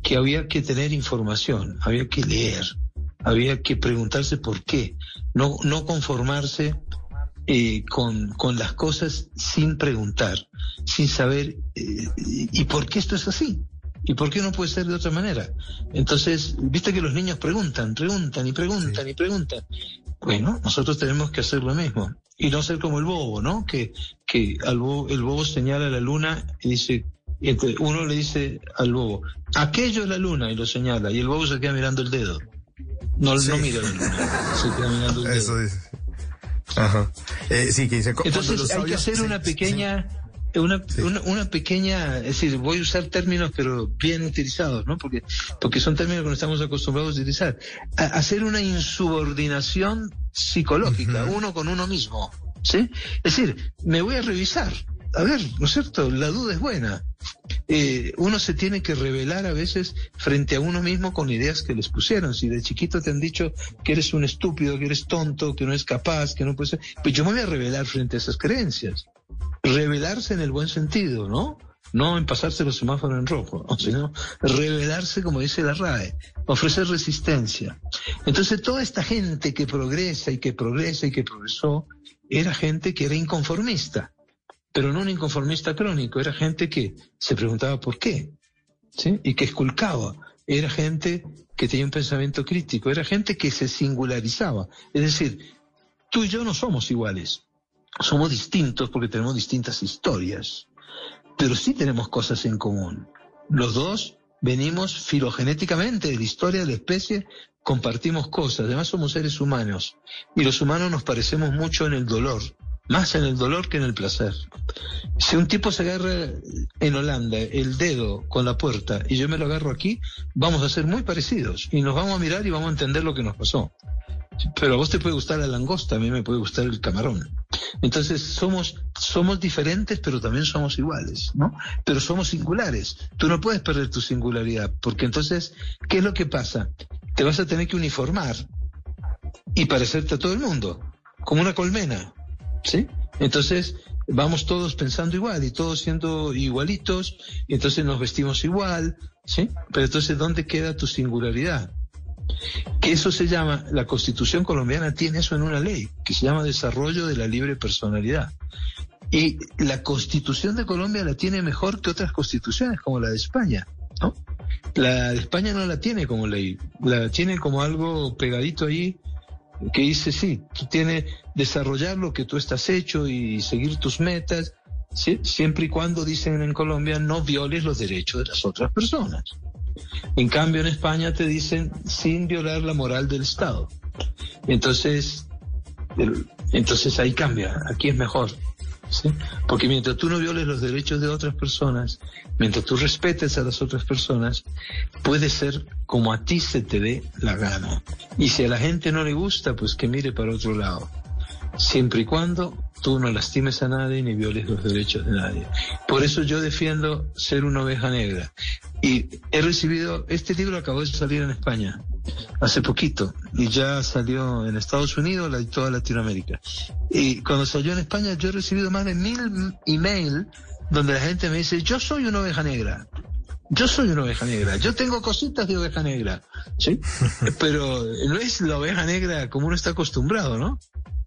que había que tener información, había que leer. había que preguntarse por qué, no conformarse eh, con, con las cosas sin preguntar, sin saber eh, y por qué esto es así. ¿Y por qué no puede ser de otra manera? Entonces, viste que los niños preguntan, preguntan y preguntan y preguntan. Bueno, nosotros tenemos que hacer lo mismo. Y no ser como el bobo, ¿no? Que, que al bobo, el bobo señala a la luna y dice, entonces uno le dice al bobo, aquello es la luna y lo señala, y el bobo se queda mirando el dedo. No, no mira la luna, se queda mirando el dedo. Eso dice. Ajá. Eh, sí, que dice, cu- cuando Entonces los hay que hacer sí, una sí, pequeña, una, una, una pequeña, es decir, voy a usar términos pero bien utilizados, ¿no? Porque, porque son términos que no estamos acostumbrados a utilizar. A- hacer una insubordinación psicológica, uno con uno mismo, ¿sí? Es decir, me voy a revisar. A ver, ¿no es cierto? La duda es buena. Eh, uno se tiene que revelar a veces frente a uno mismo con ideas que les pusieron. Si de chiquito te han dicho que eres un estúpido, que eres tonto, que no eres capaz, que no puedes ser, pues yo me voy a revelar frente a esas creencias. Revelarse en el buen sentido, ¿no? No en pasarse los semáforos en rojo, sino revelarse, como dice la RAE, ofrecer resistencia. Entonces toda esta gente que progresa y que progresa y que progresó, era gente que era inconformista pero no un inconformista crónico, era gente que se preguntaba por qué, ¿sí? Y que esculcaba. Era gente que tenía un pensamiento crítico, era gente que se singularizaba. Es decir, tú y yo no somos iguales, somos distintos porque tenemos distintas historias, pero sí tenemos cosas en común. Los dos venimos filogenéticamente de la historia de la especie, compartimos cosas, además somos seres humanos, y los humanos nos parecemos mucho en el dolor, más en el dolor que en el placer. Si un tipo se agarra en Holanda el dedo con la puerta y yo me lo agarro aquí, vamos a ser muy parecidos y nos vamos a mirar y vamos a entender lo que nos pasó. Pero a vos te puede gustar la langosta, a mí me puede gustar el camarón. Entonces somos, somos diferentes, pero también somos iguales, ¿no? Pero somos singulares. Tú no puedes perder tu singularidad, porque entonces, ¿qué es lo que pasa? Te vas a tener que uniformar y parecerte a todo el mundo, como una colmena, ¿sí? Entonces, vamos todos pensando igual y todos siendo igualitos, y entonces nos vestimos igual, ¿sí? Pero entonces, ¿dónde queda tu singularidad? Que eso se llama, la constitución colombiana tiene eso en una ley, que se llama desarrollo de la libre personalidad. Y la constitución de Colombia la tiene mejor que otras constituciones, como la de España, ¿no? La de España no la tiene como ley, la tiene como algo pegadito ahí que dice, sí, tú tienes desarrollar lo que tú estás hecho y seguir tus metas, siempre y cuando, dicen en Colombia, no violes los derechos de las otras personas. En cambio, en España te dicen sin violar la moral del Estado. Entonces, entonces ahí cambia, aquí es mejor. Porque mientras tú no violes los derechos de otras personas, mientras tú respetes a las otras personas, puede ser como a ti se te dé la gana. Y si a la gente no le gusta, pues que mire para otro lado. Siempre y cuando tú no lastimes a nadie ni violes los derechos de nadie. Por eso yo defiendo ser una oveja negra. Y he recibido, este libro acabó de salir en España hace poquito y ya salió en Estados Unidos la- y toda Latinoamérica. Y cuando salió en España yo he recibido más de mil email donde la gente me dice, yo soy una oveja negra. Yo soy una oveja negra, yo tengo cositas de oveja negra, ¿sí? Pero no es la oveja negra como uno está acostumbrado, ¿no?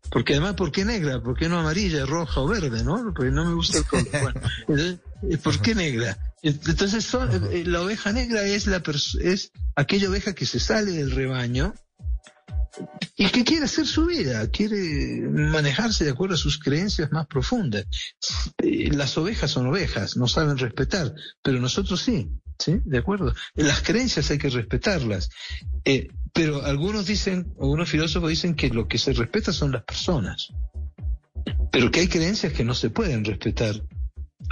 Porque además, ¿por qué negra? ¿Por qué no amarilla, roja o verde, no? Porque no me gusta el color. Bueno, entonces, ¿por qué negra? Entonces, son- eh, la oveja negra es la es aquella oveja que se sale del rebaño y que quiere hacer su vida, quiere manejarse de acuerdo a sus creencias más profundas. Eh, Las ovejas son ovejas, no saben respetar, pero nosotros sí, ¿sí? De acuerdo. Las creencias hay que respetarlas. Eh, pero algunos dicen, algunos filósofos dicen que lo que se respeta son las personas, pero que hay creencias que no se pueden respetar.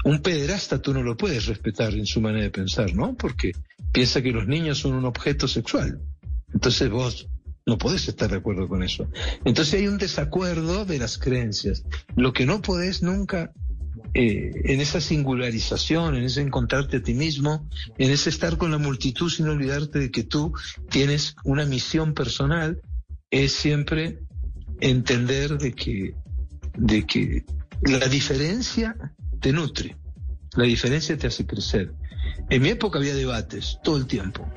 Un pederasta tú no lo puedes respetar en su manera de pensar, ¿no? Porque piensa que los niños son un objeto sexual. Entonces vos no podés estar de acuerdo con eso. Entonces hay un desacuerdo de las creencias. Lo que no podés nunca eh, en esa singularización, en ese encontrarte a ti mismo, en ese estar con la multitud sin olvidarte de que tú tienes una misión personal, es siempre entender de que, de que la diferencia te nutre, la diferencia te hace crecer. En mi época había debates todo el tiempo.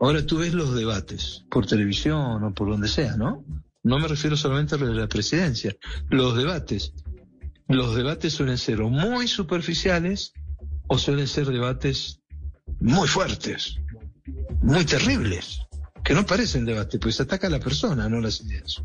Ahora tú ves los debates por televisión o por donde sea, ¿no? No me refiero solamente a la presidencia. Los debates. Los debates suelen ser o muy superficiales o suelen ser debates muy fuertes, muy terribles, que no parecen debate, pues ataca a la persona, no las ideas.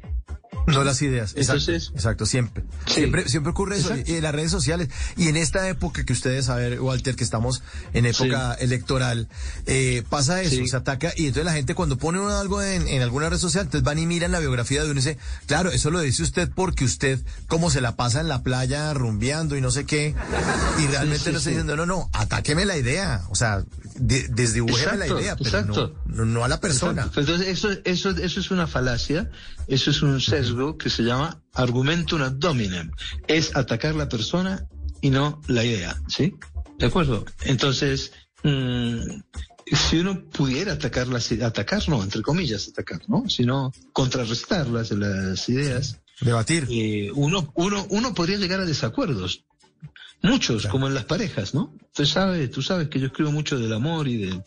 No las ideas. Exacto, Entonces- exacto, siempre. Sí. siempre. Siempre ocurre eso Exacto. en las redes sociales. Y en esta época que ustedes saben, Walter, que estamos en época electoral, eh, pasa eso, Sí. se ataca. Y entonces la gente cuando pone uno algo en, en alguna red social, entonces van y miran la biografía de uno y dice, claro, eso lo dice usted porque usted, como se la pasa en la playa rumbeando y no sé qué. Y realmente no está diciendo, no, no, atáqueme la idea. O sea, de, la Exacto, idea, pero exacto. no, a la persona. Exacto. Entonces, eso, eso, eso es una falacia, eso es un sesgo que se llama argumentum ad hominem. Es atacar la persona y no la idea, ¿sí? ¿De acuerdo? Entonces, mm, si uno pudiera atacar las atacar, no, entre comillas, atacar, ¿no? Sino contrarrestar las, las ideas. Debatir. eh, uno, uno, uno podría llegar a desacuerdos. Muchos, como en las parejas, ¿no? Tú sabes, tú sabes que yo escribo mucho del amor y del-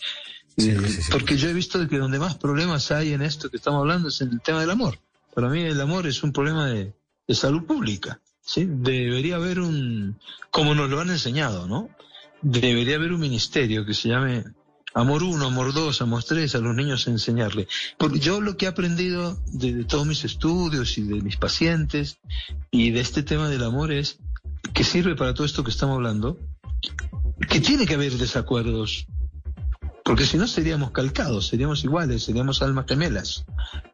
porque yo he visto que donde más problemas hay en esto que estamos hablando es en el tema del amor. Para mí el amor es un problema de, de salud pública, ¿sí? Debería haber un, como nos lo han enseñado, ¿no? Debería haber un ministerio que se llame Amor 1, Amor 2, Amor 3, a los niños enseñarle. Porque yo lo que he aprendido de, de todos mis estudios y de mis pacientes y de este tema del amor es que sirve para todo esto que estamos hablando, que tiene que haber desacuerdos, porque si no seríamos calcados, seríamos iguales, seríamos almas gemelas,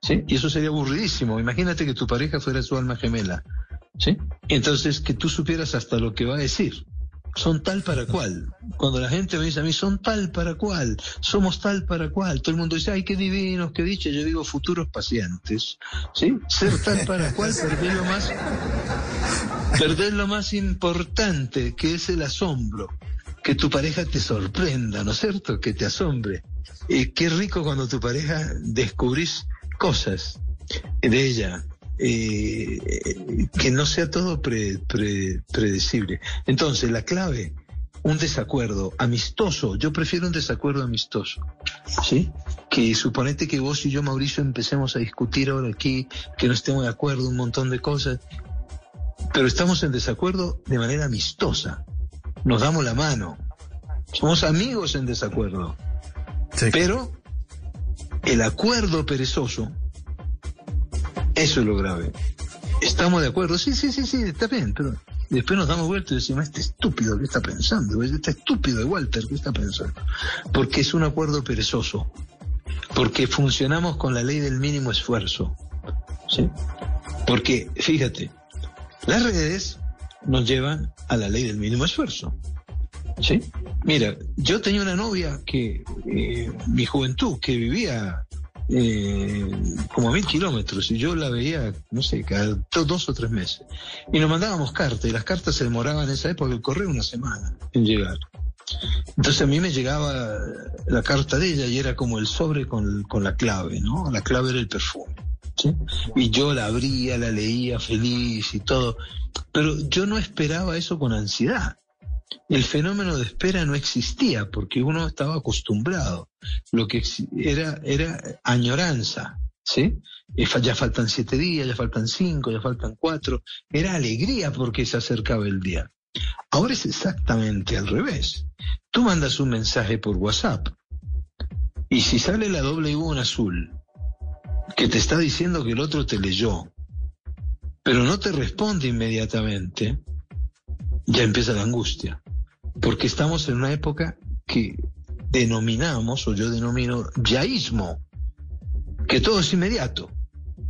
¿sí? Y eso sería aburridísimo. Imagínate que tu pareja fuera su alma gemela, ¿sí? Entonces que tú supieras hasta lo que va a decir. Son tal para cual. Cuando la gente me dice a mí, son tal para cual, somos tal para cual, todo el mundo dice, ay, qué divinos, qué dicha, yo digo futuros pacientes, ¿sí? Ser tal para cual, perder lo más, perder lo más importante, que es el asombro. Que tu pareja te sorprenda, ¿no es cierto? Que te asombre. Y qué rico cuando tu pareja descubrís cosas de ella, eh, que no sea todo pre- pre- predecible. Entonces, la clave, un desacuerdo amistoso, yo prefiero un desacuerdo amistoso, ¿sí? Que suponete que vos y yo, Mauricio, empecemos a discutir ahora aquí, que no estemos de acuerdo, un montón de cosas, pero estamos en desacuerdo de manera amistosa, nos damos la mano, somos amigos en desacuerdo, pero el acuerdo perezoso, eso es lo grave. Estamos de acuerdo, sí, sí, sí, sí, está bien, pero después nos damos vuelta y decimos, este estúpido, ¿qué está pensando? Este estúpido de Walter, ¿qué está pensando? Porque es un acuerdo perezoso, porque funcionamos con la ley del mínimo esfuerzo, ¿sí? Porque, fíjate, las redes nos llevan a la ley del mínimo esfuerzo. ¿Sí? Mira, yo tenía una novia que, eh, mi juventud, que vivía eh, como a mil kilómetros y yo la veía, no sé, cada do- dos o tres meses. Y nos mandábamos cartas y las cartas se demoraban en esa época el correo una semana en llegar. Entonces a mí me llegaba la carta de ella y era como el sobre con, con la clave, ¿no? La clave era el perfume. Y yo la abría, la leía feliz y todo. Pero yo no esperaba eso con ansiedad. El fenómeno de espera no existía porque uno estaba acostumbrado. Lo que era, era añoranza, ¿sí? Eh, Ya faltan siete días, ya faltan cinco, ya faltan cuatro. Era alegría porque se acercaba el día. Ahora es exactamente al revés. Tú mandas un mensaje por WhatsApp y si sale la doble U en azul que te está diciendo que el otro te leyó, pero no te responde inmediatamente, ya empieza la angustia. Porque estamos en una época que denominamos, o yo denomino, yaísmo, que todo es inmediato.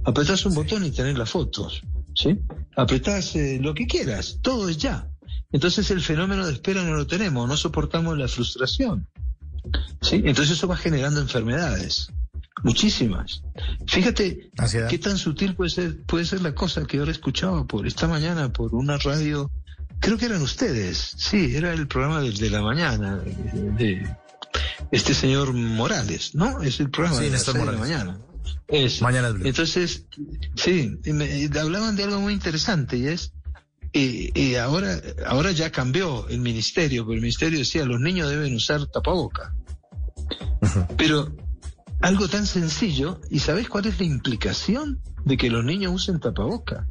Apretás un botón y tenés las fotos, ¿sí? Apretás eh, lo que quieras, todo es ya. Entonces el fenómeno de espera no lo tenemos, no soportamos la frustración. ¿sí? Entonces eso va generando enfermedades, muchísimas. Fíjate qué tan sutil puede ser, puede ser la cosa que ahora escuchaba por esta mañana por una radio, creo que eran ustedes, sí, era el programa del de la mañana, de, de este señor Morales, ¿no? Es el programa Sí, de Néstor de la mañana. Eso. Mañana Blue. Entonces, sí, y me- y hablaban de algo muy interesante y es, eh, eh, ahora, ahora ya cambió el ministerio, pero el ministerio decía los niños deben usar tapaboca. Pero algo tan sencillo, ¿y sabes cuál es la implicación de que los niños usen tapaboca?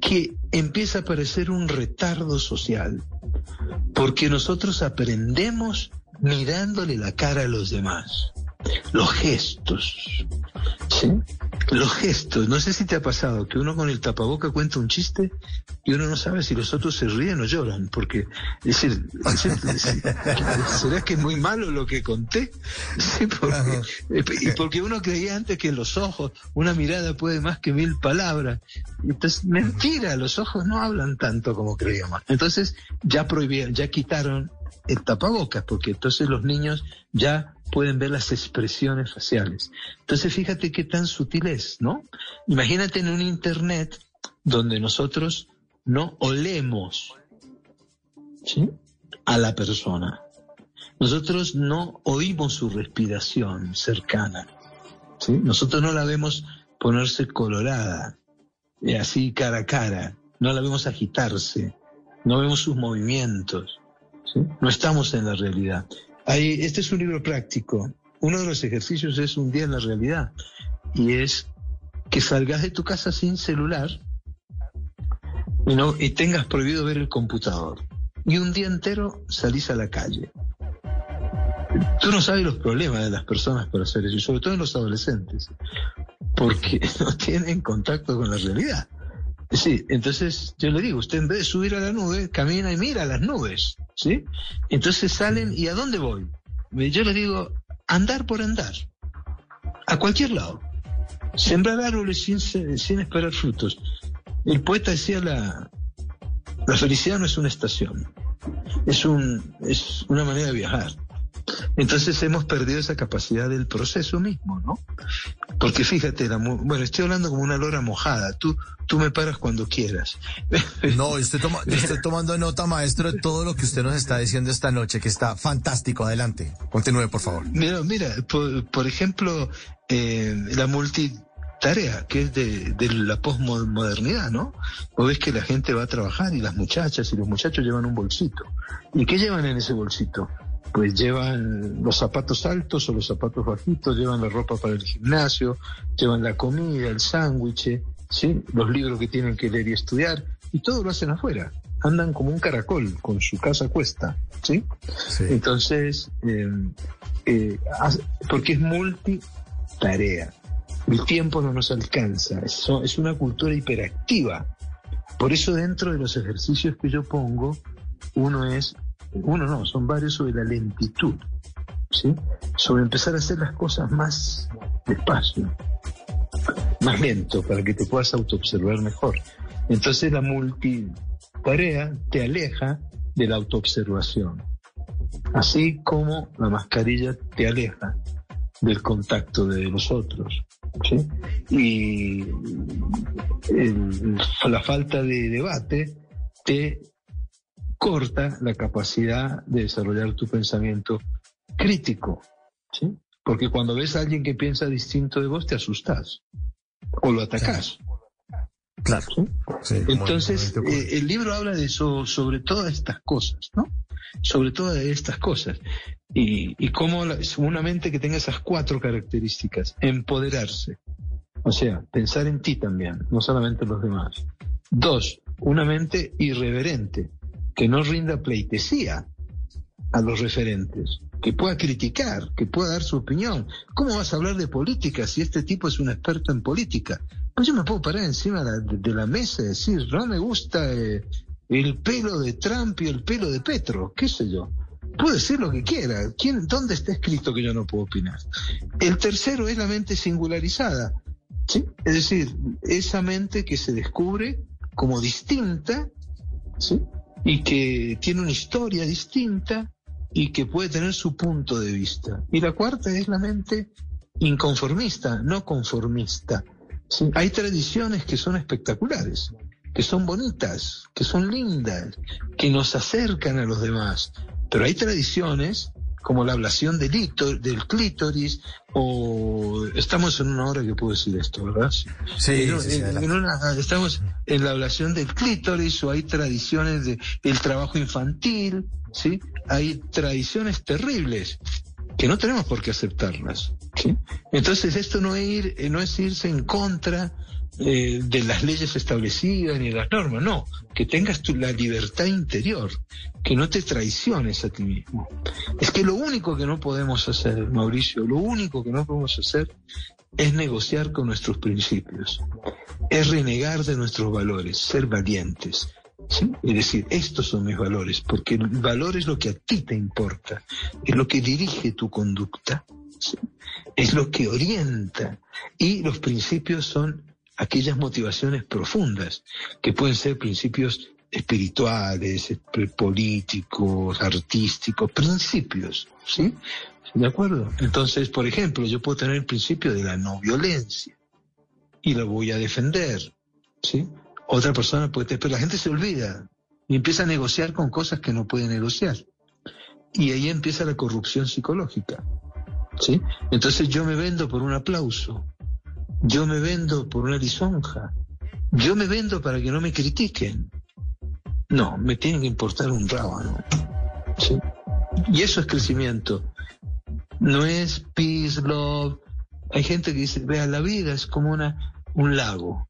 Que empieza a aparecer un retardo social, porque nosotros aprendemos mirándole la cara a los demás. Los gestos, ¿sí? Los gestos. No sé si te ha pasado que uno con el tapaboca cuenta un chiste y uno no sabe si los otros se ríen o lloran, porque, es decir, ¿será que es muy malo lo que conté? Sí, porque, y porque uno creía antes que los ojos, una mirada puede más que mil palabras. Entonces, mentira, los ojos no hablan tanto como creíamos. Entonces, ya prohibieron, ya quitaron el tapabocas, porque entonces los niños ya pueden ver las expresiones faciales. Entonces fíjate qué tan sutil es, ¿no? Imagínate en un internet donde nosotros no olemos ¿sí? a la persona. Nosotros no oímos su respiración cercana. ¿sí? Nosotros no la vemos ponerse colorada, eh, así cara a cara. No la vemos agitarse. No vemos sus movimientos. ¿sí? No estamos en la realidad. Este es un libro práctico. Uno de los ejercicios es un día en la realidad. Y es que salgas de tu casa sin celular y, no, tengas prohibido ver el computador. Y un día entero salís a la calle. Tú no sabes los problemas de las personas para hacer eso, y sobre todo en los adolescentes, porque no tienen contacto con la realidad. Sí, entonces yo le digo, usted en vez de subir a la nube, camina y mira las nubes, ¿sí? Entonces salen, ¿y a dónde voy? Yo les digo, andar por andar, a cualquier lado. Sembrar árboles sin, sin esperar frutos. El poeta decía, la, la felicidad no es una estación, es, un, es una manera de viajar. Entonces hemos perdido esa capacidad del proceso mismo, ¿no? Porque fíjate, la, bueno, estoy hablando como una lora mojada, tú, tú me paras cuando quieras. No, estoy, toma, yo estoy tomando nota, maestro, de todo lo que usted nos está diciendo esta noche, que está fantástico. Adelante, continúe, por favor. Mira, mira, por, por ejemplo, eh, la multitarea, que es de, de la posmodernidad, ¿no? Vos ves que la gente va a trabajar y las muchachas y los muchachos llevan un bolsito. ¿Y qué llevan en ese bolsito? Pues llevan los zapatos altos o los zapatos bajitos, llevan la ropa para el gimnasio, llevan la comida, el sándwich, ¿sí? los libros que tienen que leer y estudiar, y todo lo hacen afuera. Andan como un caracol con su casa a cuesta, ¿sí? Sí. Entonces, eh, eh, porque es multitarea. El tiempo no nos alcanza, es, es una cultura hiperactiva. Por eso dentro de los ejercicios que yo pongo, uno es, uno no, son varios sobre la lentitud, ¿sí? Sobre empezar a hacer las cosas más despacio, más lento, para que te puedas autoobservar mejor. Entonces la multitarea te aleja de la autoobservación, así como la mascarilla te aleja del contacto de los otros. Y la falta de debate te corta la capacidad de desarrollar tu pensamiento crítico. ¿sí? Porque cuando ves a alguien que piensa distinto de vos, te asustas o lo atacás. Claro. Entonces, eh, el libro habla de eso, sobre todas estas cosas, ¿no? Sobre todas estas cosas. Y, y cómo la- una mente que tenga esas cuatro características, empoderarse. O sea, pensar en ti también, no solamente en los demás. Dos, una mente irreverente, que no rinda pleitesía a los referentes, que pueda criticar, que pueda dar su opinión. ¿Cómo vas a hablar de política si este tipo es un experto en política? Pues yo me puedo parar encima de la, mesa y decir, no me gusta eh, el pelo de Trump y el pelo de Petro, qué sé yo. Puedo decir lo que quiera. ¿Quién, ¿Dónde está escrito que yo no puedo opinar? El tercero es la mente singularizada. ¿sí? Es decir, esa mente que se descubre como distinta ¿sí? Y que tiene una historia distinta y que puede tener su punto de vista. Y la cuarta es la mente inconformista, no conformista. Hay tradiciones que son espectaculares, que son bonitas, que son lindas, que nos acercan a los demás, pero hay tradiciones como la ablación del, del clítoris, o estamos en una hora que puedo decir esto, ¿verdad? Sí, En- sí, sí, en- adelante. en una- estamos en la ablación del clítoris, o hay tradiciones de el trabajo infantil, ¿sí? Hay tradiciones terribles. que no tenemos por qué aceptarlas. ¿sí? Entonces esto no es, ir, eh, no es irse en contra eh, de las leyes establecidas ni de las normas, no, que tengas tu, la libertad interior, que no te traiciones a ti mismo. Es que lo único que no podemos hacer, Mauricio, lo único que no podemos hacer es negociar con nuestros principios, es renegar de nuestros valores, ser valientes. ¿sí? Decir, estos son mis valores, porque el valor es lo que a ti te importa, es lo que dirige tu conducta, es lo que orienta, y los principios son aquellas motivaciones profundas, que pueden ser principios espirituales, esp- políticos, artísticos, principios, ¿sí? ¿De acuerdo? Entonces, por ejemplo, yo puedo tener el principio de la no violencia y lo voy a defender, ¿sí? Otra persona puede, pero la gente se olvida y empieza a negociar con cosas que no puede negociar. Y ahí empieza la corrupción psicológica, ¿sí? Entonces yo me vendo por un aplauso, yo me vendo por una lisonja. Yo me vendo para que no me critiquen. No, me tiene que importar un rábano. ¿sí? Y eso es crecimiento. No es peace, love. Hay gente que dice, vea, la vida es como una, un lago.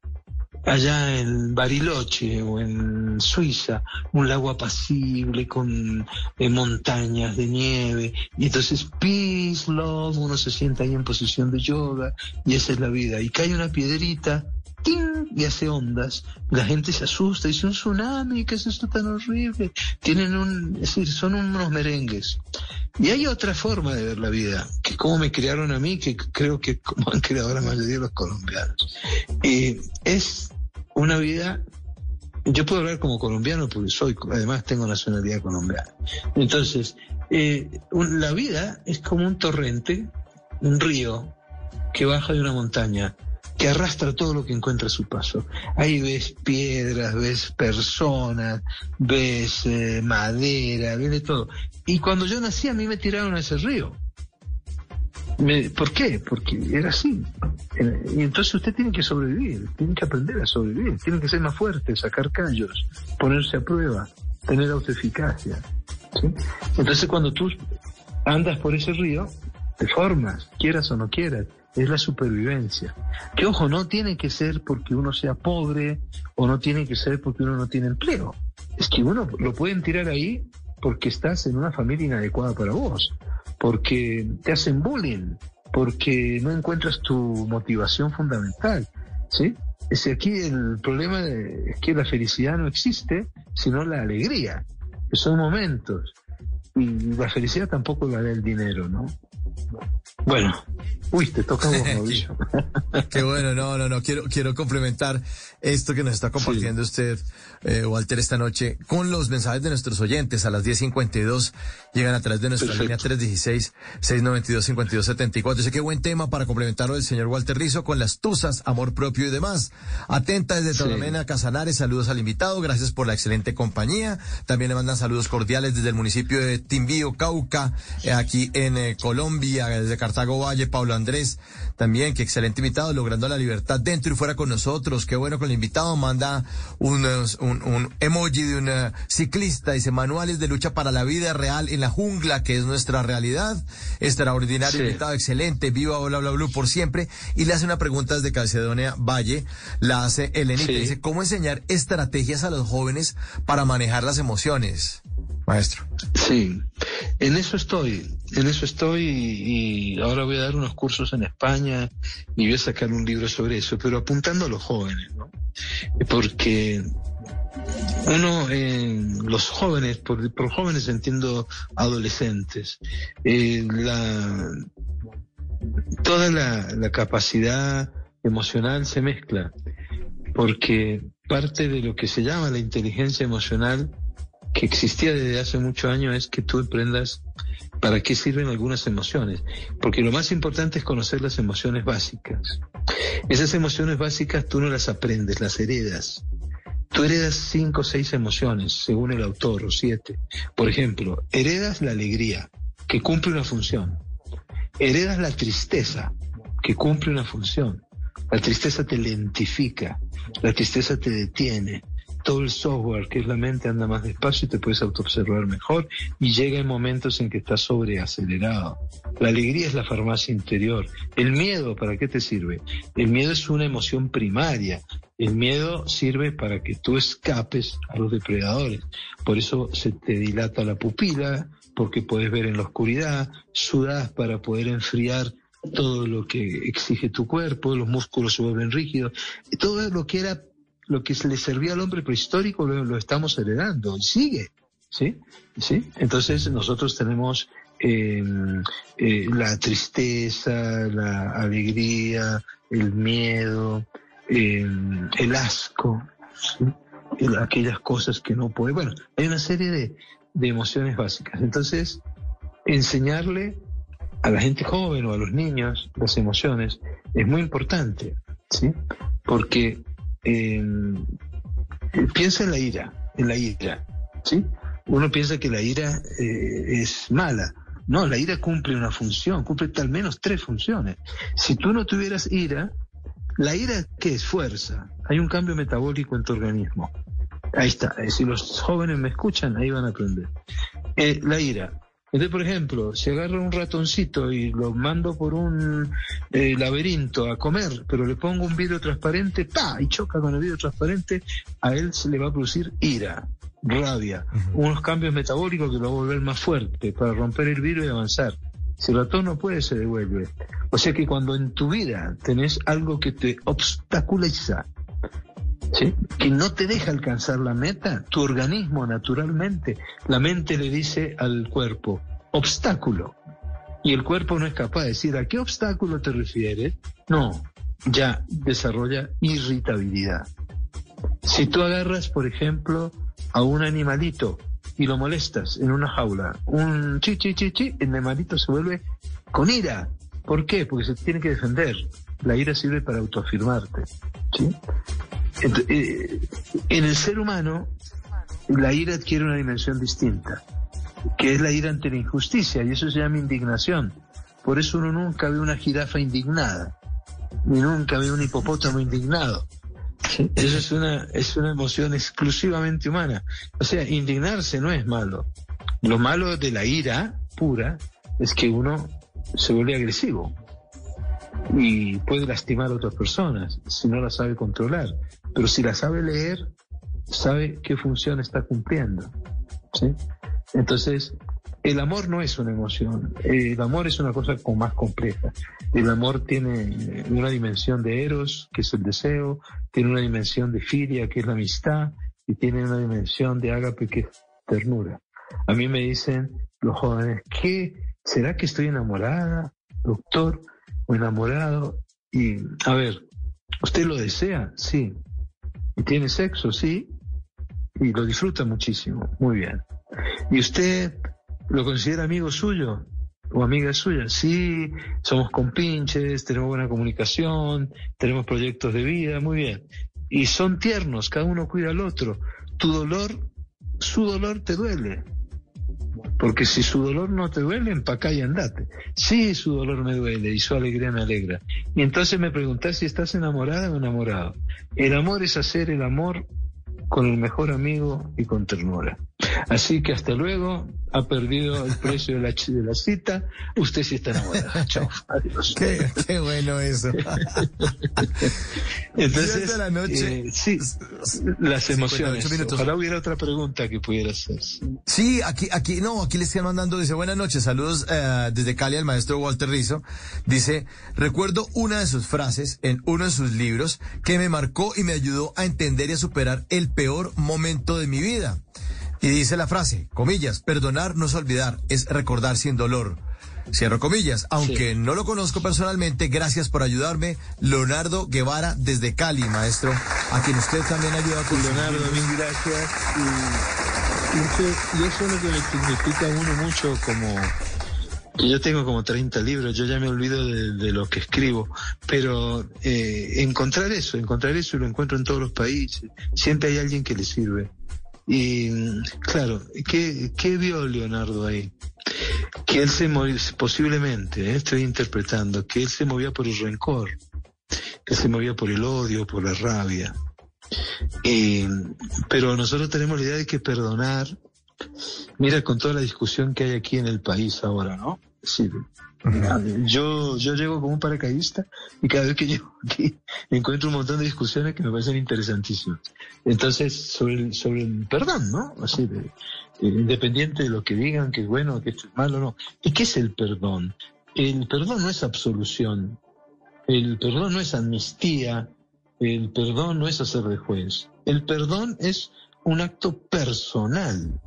Allá en Bariloche o en Suiza, un lago apacible con eh, montañas de nieve. Y entonces, peace, love, uno se sienta ahí en posición de yoga y esa es la vida. Y cae una piedrita, ¡ting! y hace ondas. La gente se asusta dice, un tsunami, ¿qué es esto tan horrible? Tienen un, es decir, son unos merengues. Y hay otra forma de ver la vida, que como me criaron a mí, que creo que como han creado la mayoría de los colombianos. Eh, es una vida, yo puedo hablar como colombiano porque soy, además tengo nacionalidad colombiana. Entonces, eh, la vida es como un torrente, un río que baja de una montaña que arrastra todo lo que encuentra a su paso. Ahí ves piedras, ves personas, ves eh, madera, ves de todo. Y cuando yo nací a mí me tiraron a ese río. ¿Por qué? Porque era así. Eh, Y entonces usted tiene que sobrevivir, tiene que aprender a sobrevivir, tiene que ser más fuerte, sacar callos, ponerse a prueba, tener autoeficacia. ¿sí? Entonces cuando tú andas por ese río, te formas, quieras o no quieras, es la supervivencia. Que ojo, no tiene que ser porque uno sea pobre o no tiene que ser porque uno no tiene empleo. Es que uno lo pueden tirar ahí porque estás en una familia inadecuada para vos, porque te hacen bullying, porque no encuentras tu motivación fundamental, ¿sí? Es aquí el problema es que la felicidad no existe, sino la alegría, que son momentos. Y la felicidad tampoco la da el dinero, ¿no? Bueno, uy, te toca vos, Mauricio. Qué bueno, no, no, no, quiero, quiero complementar esto que nos está compartiendo usted, eh, Walter, esta noche, con los mensajes de nuestros oyentes a las 10.52, llegan a través de nuestra línea 316-692-5274. Dice qué buen tema para complementarlo del señor Walter Rizo con las tusas, amor propio y demás. Atenta desde Sí. Toromena, Casanares, saludos al invitado, gracias por la excelente compañía. También le mandan saludos cordiales desde el municipio de Timbío, Cauca, eh, aquí en eh, Colombia, desde Cartago Valle, Pablo Andrés, también, qué excelente invitado, logrando la libertad dentro y fuera con nosotros, qué bueno con el invitado, manda un, un emoji de un eh, ciclista, dice manuales de lucha para la vida real en la jungla, que es nuestra realidad, extraordinario Sí. invitado, excelente, viva bla bla bla por siempre, y le hace una pregunta desde Calcedonia Valle, la hace Elenita, Sí. dice, ¿cómo enseñar estrategias a los jóvenes para manejar las emociones? Maestro. Sí, en eso estoy, en eso estoy y, ahora voy a dar unos cursos en España y voy a sacar un libro sobre eso, pero apuntando a los jóvenes, ¿no? Porque uno, eh, los jóvenes, por, jóvenes entiendo adolescentes, eh, la, toda la capacidad emocional se mezcla, porque parte de lo que se llama la inteligencia emocional que existía desde hace muchos años es que tú aprendas para qué sirven algunas emociones. Porque lo más importante es conocer las emociones básicas. Esas emociones básicas tú no las aprendes, las heredas. Tú heredas cinco o seis emociones, según el autor, o siete. Por ejemplo, heredas la alegría, que cumple una función. Heredas la tristeza, que cumple una función. La tristeza te lentifica, la tristeza te detiene, todo el software que es la mente anda más despacio y te puedes autoobservar mejor y llega en momentos en que estás sobreacelerado. La alegría es la farmacia interior. El miedo, ¿para qué te sirve? El miedo es una emoción primaria. El miedo sirve para que tú escapes a los depredadores. Por eso se te dilata la pupila, porque puedes ver en la oscuridad, sudas para poder enfriar todo lo que exige tu cuerpo, los músculos se vuelven rígidos, todo lo que era lo que le servía al hombre prehistórico lo, estamos heredando y sigue, ¿sí? ¿Sí? Entonces nosotros tenemos eh, eh, la tristeza, la alegría, el miedo, eh, el asco, aquellas cosas que no puede. Bueno, hay una serie de, de emociones básicas. Entonces, enseñarle a la gente joven o a los niños las emociones es muy importante, ¿sí? Porque eh, piensa en la ira, en la ira, ¿sí? Uno piensa que la ira eh, es mala. No, la ira cumple una función, cumple al menos tres funciones. Si tú no tuvieras ira, la ira, ¿qué es? Fuerza. Hay un cambio metabólico en tu organismo. Ahí está. Eh, Si los jóvenes me escuchan, ahí van a aprender. Eh, la ira. Entonces, por ejemplo, si agarro un ratoncito y lo mando por un eh, laberinto a comer, pero le pongo un vidrio transparente, ¡pa! y choca con el vidrio transparente, a él se le va a producir ira, rabia, unos cambios metabólicos que lo va a volver más fuerte para romper el vidrio y avanzar. Si el ratón no puede, se devuelve. O sea que cuando en tu vida tenés algo que te obstaculiza, que no te deja alcanzar la meta, tu organismo naturalmente, la mente le dice al cuerpo, obstáculo. Y el cuerpo no es capaz de decir, ¿a qué obstáculo te refieres? No, ya desarrolla irritabilidad. Si tú agarras, por ejemplo, a un animalito y lo molestas en una jaula, un chi, chi, chi, chi, el animalito se vuelve con ira. ¿Por qué? Porque se tiene que defender. La ira sirve para autoafirmarte. ¿sí? Eh, en el ser humano, la ira adquiere una dimensión distinta, que es la ira ante la injusticia, y eso se llama indignación. Por eso uno nunca ve una jirafa indignada, ni nunca ve un hipopótamo indignado. Eso es una, es una emoción exclusivamente humana. O sea, indignarse no es malo. Lo malo de la ira pura es que uno se vuelve agresivo y puede lastimar a otras personas si no la sabe controlar. Pero si la sabe leer, sabe qué función está cumpliendo. ¿sí? Entonces, el amor no es una emoción, el amor es una cosa como más compleja. El amor tiene una dimensión de eros, que es el deseo, tiene una dimensión de filia, que es la amistad, y tiene una dimensión de ágape, que es ternura. A mí me dicen los jóvenes, ¿qué? ¿Será que estoy enamorada, doctor? ¿O enamorado? Y, a ver, ¿usted lo desea? Sí. ¿Y tiene sexo? Sí. Y lo disfruta muchísimo. Muy bien. ¿Y usted lo considera amigo suyo? ¿O amiga suya? Sí, somos compinches, tenemos buena comunicación, tenemos proyectos de vida, muy bien. Y son tiernos, cada uno cuida al otro. Tu dolor, su dolor te duele. Porque si su dolor no te duele, empacá y andate. Sí, su dolor me duele y su alegría me alegra. Y entonces me preguntás si estás enamorada o enamorado. El amor es hacer el amor con el mejor amigo y con ternura. Así que hasta luego, ha perdido el precio de la, de la cita, usted sí está enamorada. Chao, adiós. Qué, qué bueno eso. Entonces, de la noche. eh, sí, las emociones. 58 minutos. Ojalá hubiera otra pregunta que pudiera hacer. Sí, aquí, aquí, no, aquí le están mandando, dice, buenas noches, saludos eh, desde Cali al maestro Walter Rizzo. Dice, recuerdo una de sus frases en uno de sus libros que me marcó y me ayudó a entender y a superar el peor momento de mi vida. Y dice la frase, comillas, perdonar no es olvidar, es recordar sin dolor. Cierro comillas, aunque no lo conozco personalmente, gracias por ayudarme, Leonardo Guevara desde Cali, maestro, a quien usted también ayuda con Leonardo, mil gracias. Y, y eso es lo que le significa a uno mucho como yo tengo como 30 libros, yo ya me olvido de, de lo que escribo, pero eh, encontrar eso, encontrar eso y lo encuentro en todos los países, siempre hay alguien que le sirve. Y claro, ¿qué, qué vio Leonardo ahí? Que él se movió, posiblemente, eh, estoy interpretando, que él se movía por el rencor, que se movía por el odio, por la rabia. Eh, pero nosotros tenemos la idea de que perdonar, mira con toda la discusión que hay aquí en el país ahora, ¿no? Sí, yo, yo llego como un paracaidista y cada vez que llego aquí encuentro un montón de discusiones que me parecen interesantísimas. Entonces, sobre sobre el perdón, ¿no? Así de, eh, independiente de lo que digan, que es bueno, que esto es malo, no. ¿Y qué es el perdón? El perdón no es absolución, el perdón no es amnistía, el perdón no es hacer de juez. El perdón es un acto personal.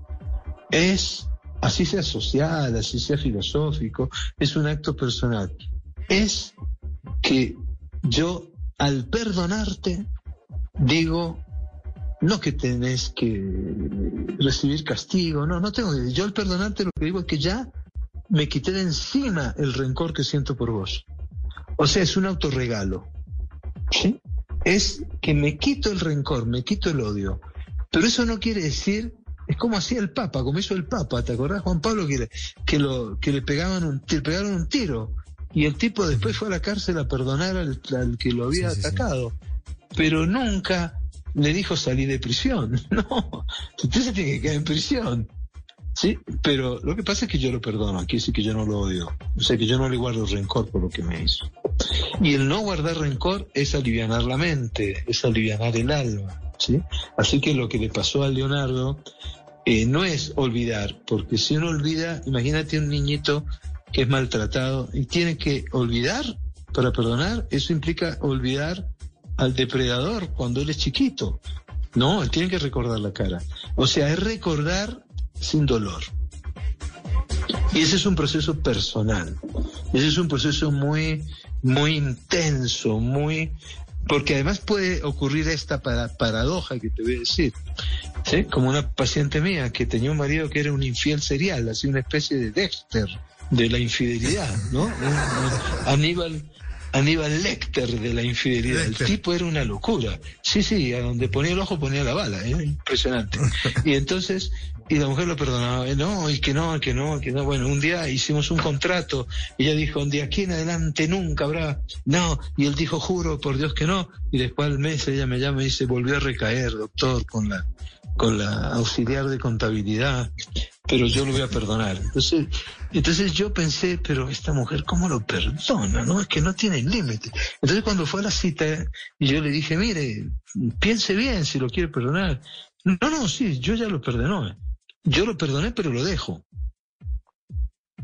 Es, así sea social, así sea filosófico, es un acto personal. Es que yo, al perdonarte, digo, no que tenés que recibir castigo, no, no tengo que, yo al perdonarte lo que digo es que ya me quité de encima el rencor que siento por vos. O sea, es un autorregalo. Es que me quito el rencor, me quito el odio. Pero eso no quiere decir, es como hacía el Papa, como hizo el Papa, ¿te acordás, Juan Pablo, que le, que lo, que le pegaban un, le pegaron un tiro? Y el tipo después fue a la cárcel a perdonar al, al que lo había atacado. Pero nunca le dijo salir de prisión. No, usted se tiene que quedar en prisión. Sí, pero lo que pasa es que yo lo perdono, aquí sí que yo no lo odio. O sea que yo no le guardo rencor por lo que me hizo. Y el no guardar rencor es alivianar la mente, es alivianar el alma. ¿sí? Así que lo que le pasó a Leonardo eh, no es olvidar, porque si uno olvida, imagínate un niñito que es maltratado y tiene que olvidar para perdonar, eso implica olvidar al depredador cuando él es chiquito. No, él tiene que recordar la cara. O sea, es recordar sin dolor. Y ese es un proceso personal. Ese es un proceso muy, muy intenso, muy, porque además puede ocurrir esta para- paradoja que te voy a decir. ¿Sí? Como una paciente mía que tenía un marido que era un infiel serial, así una especie de Dexter de la infidelidad, ¿no? Un- un Aníbal, Aníbal Lecter de la infidelidad. El tipo era una locura. Sí, sí, a donde ponía el ojo ponía la bala, ¿eh? impresionante. Y entonces, y la mujer lo perdonaba, eh, no, y que no, que no, que no. Bueno, un día hicimos un contrato, y ella dijo, de aquí en adelante nunca habrá, no, y él dijo, juro por Dios que no, y después al mes ella me llama y dice, volvió a recaer, doctor, con la, con la auxiliar de contabilidad, pero yo lo voy a perdonar. Entonces, entonces yo pensé, pero esta mujer, ¿cómo lo perdona? No, es que no tiene límite. Entonces cuando fue a la cita, yo le dije, mire, piense bien si lo quiere perdonar. No, no, sí, yo ya lo perdonó. Yo lo perdoné, pero lo dejo.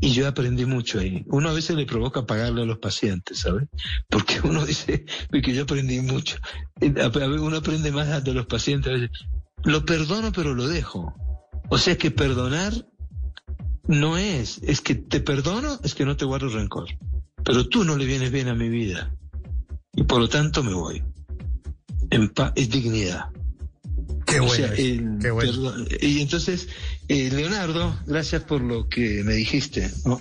Y yo aprendí mucho ahí. Uno a veces le provoca pagarle a los pacientes, ¿sabes? Porque uno dice que yo aprendí mucho. Eh, a- a Uno aprende más de los pacientes. Lo perdono, pero lo dejo. O sea que perdonar no es, es que te perdono, es que no te guardo rencor. Pero tú no le vienes bien a mi vida. Y por lo tanto me voy. En paz es dignidad. Qué O bueno, sea, el qué bueno. perdón- y entonces, eh, Leonardo, gracias por lo que me dijiste, ¿no?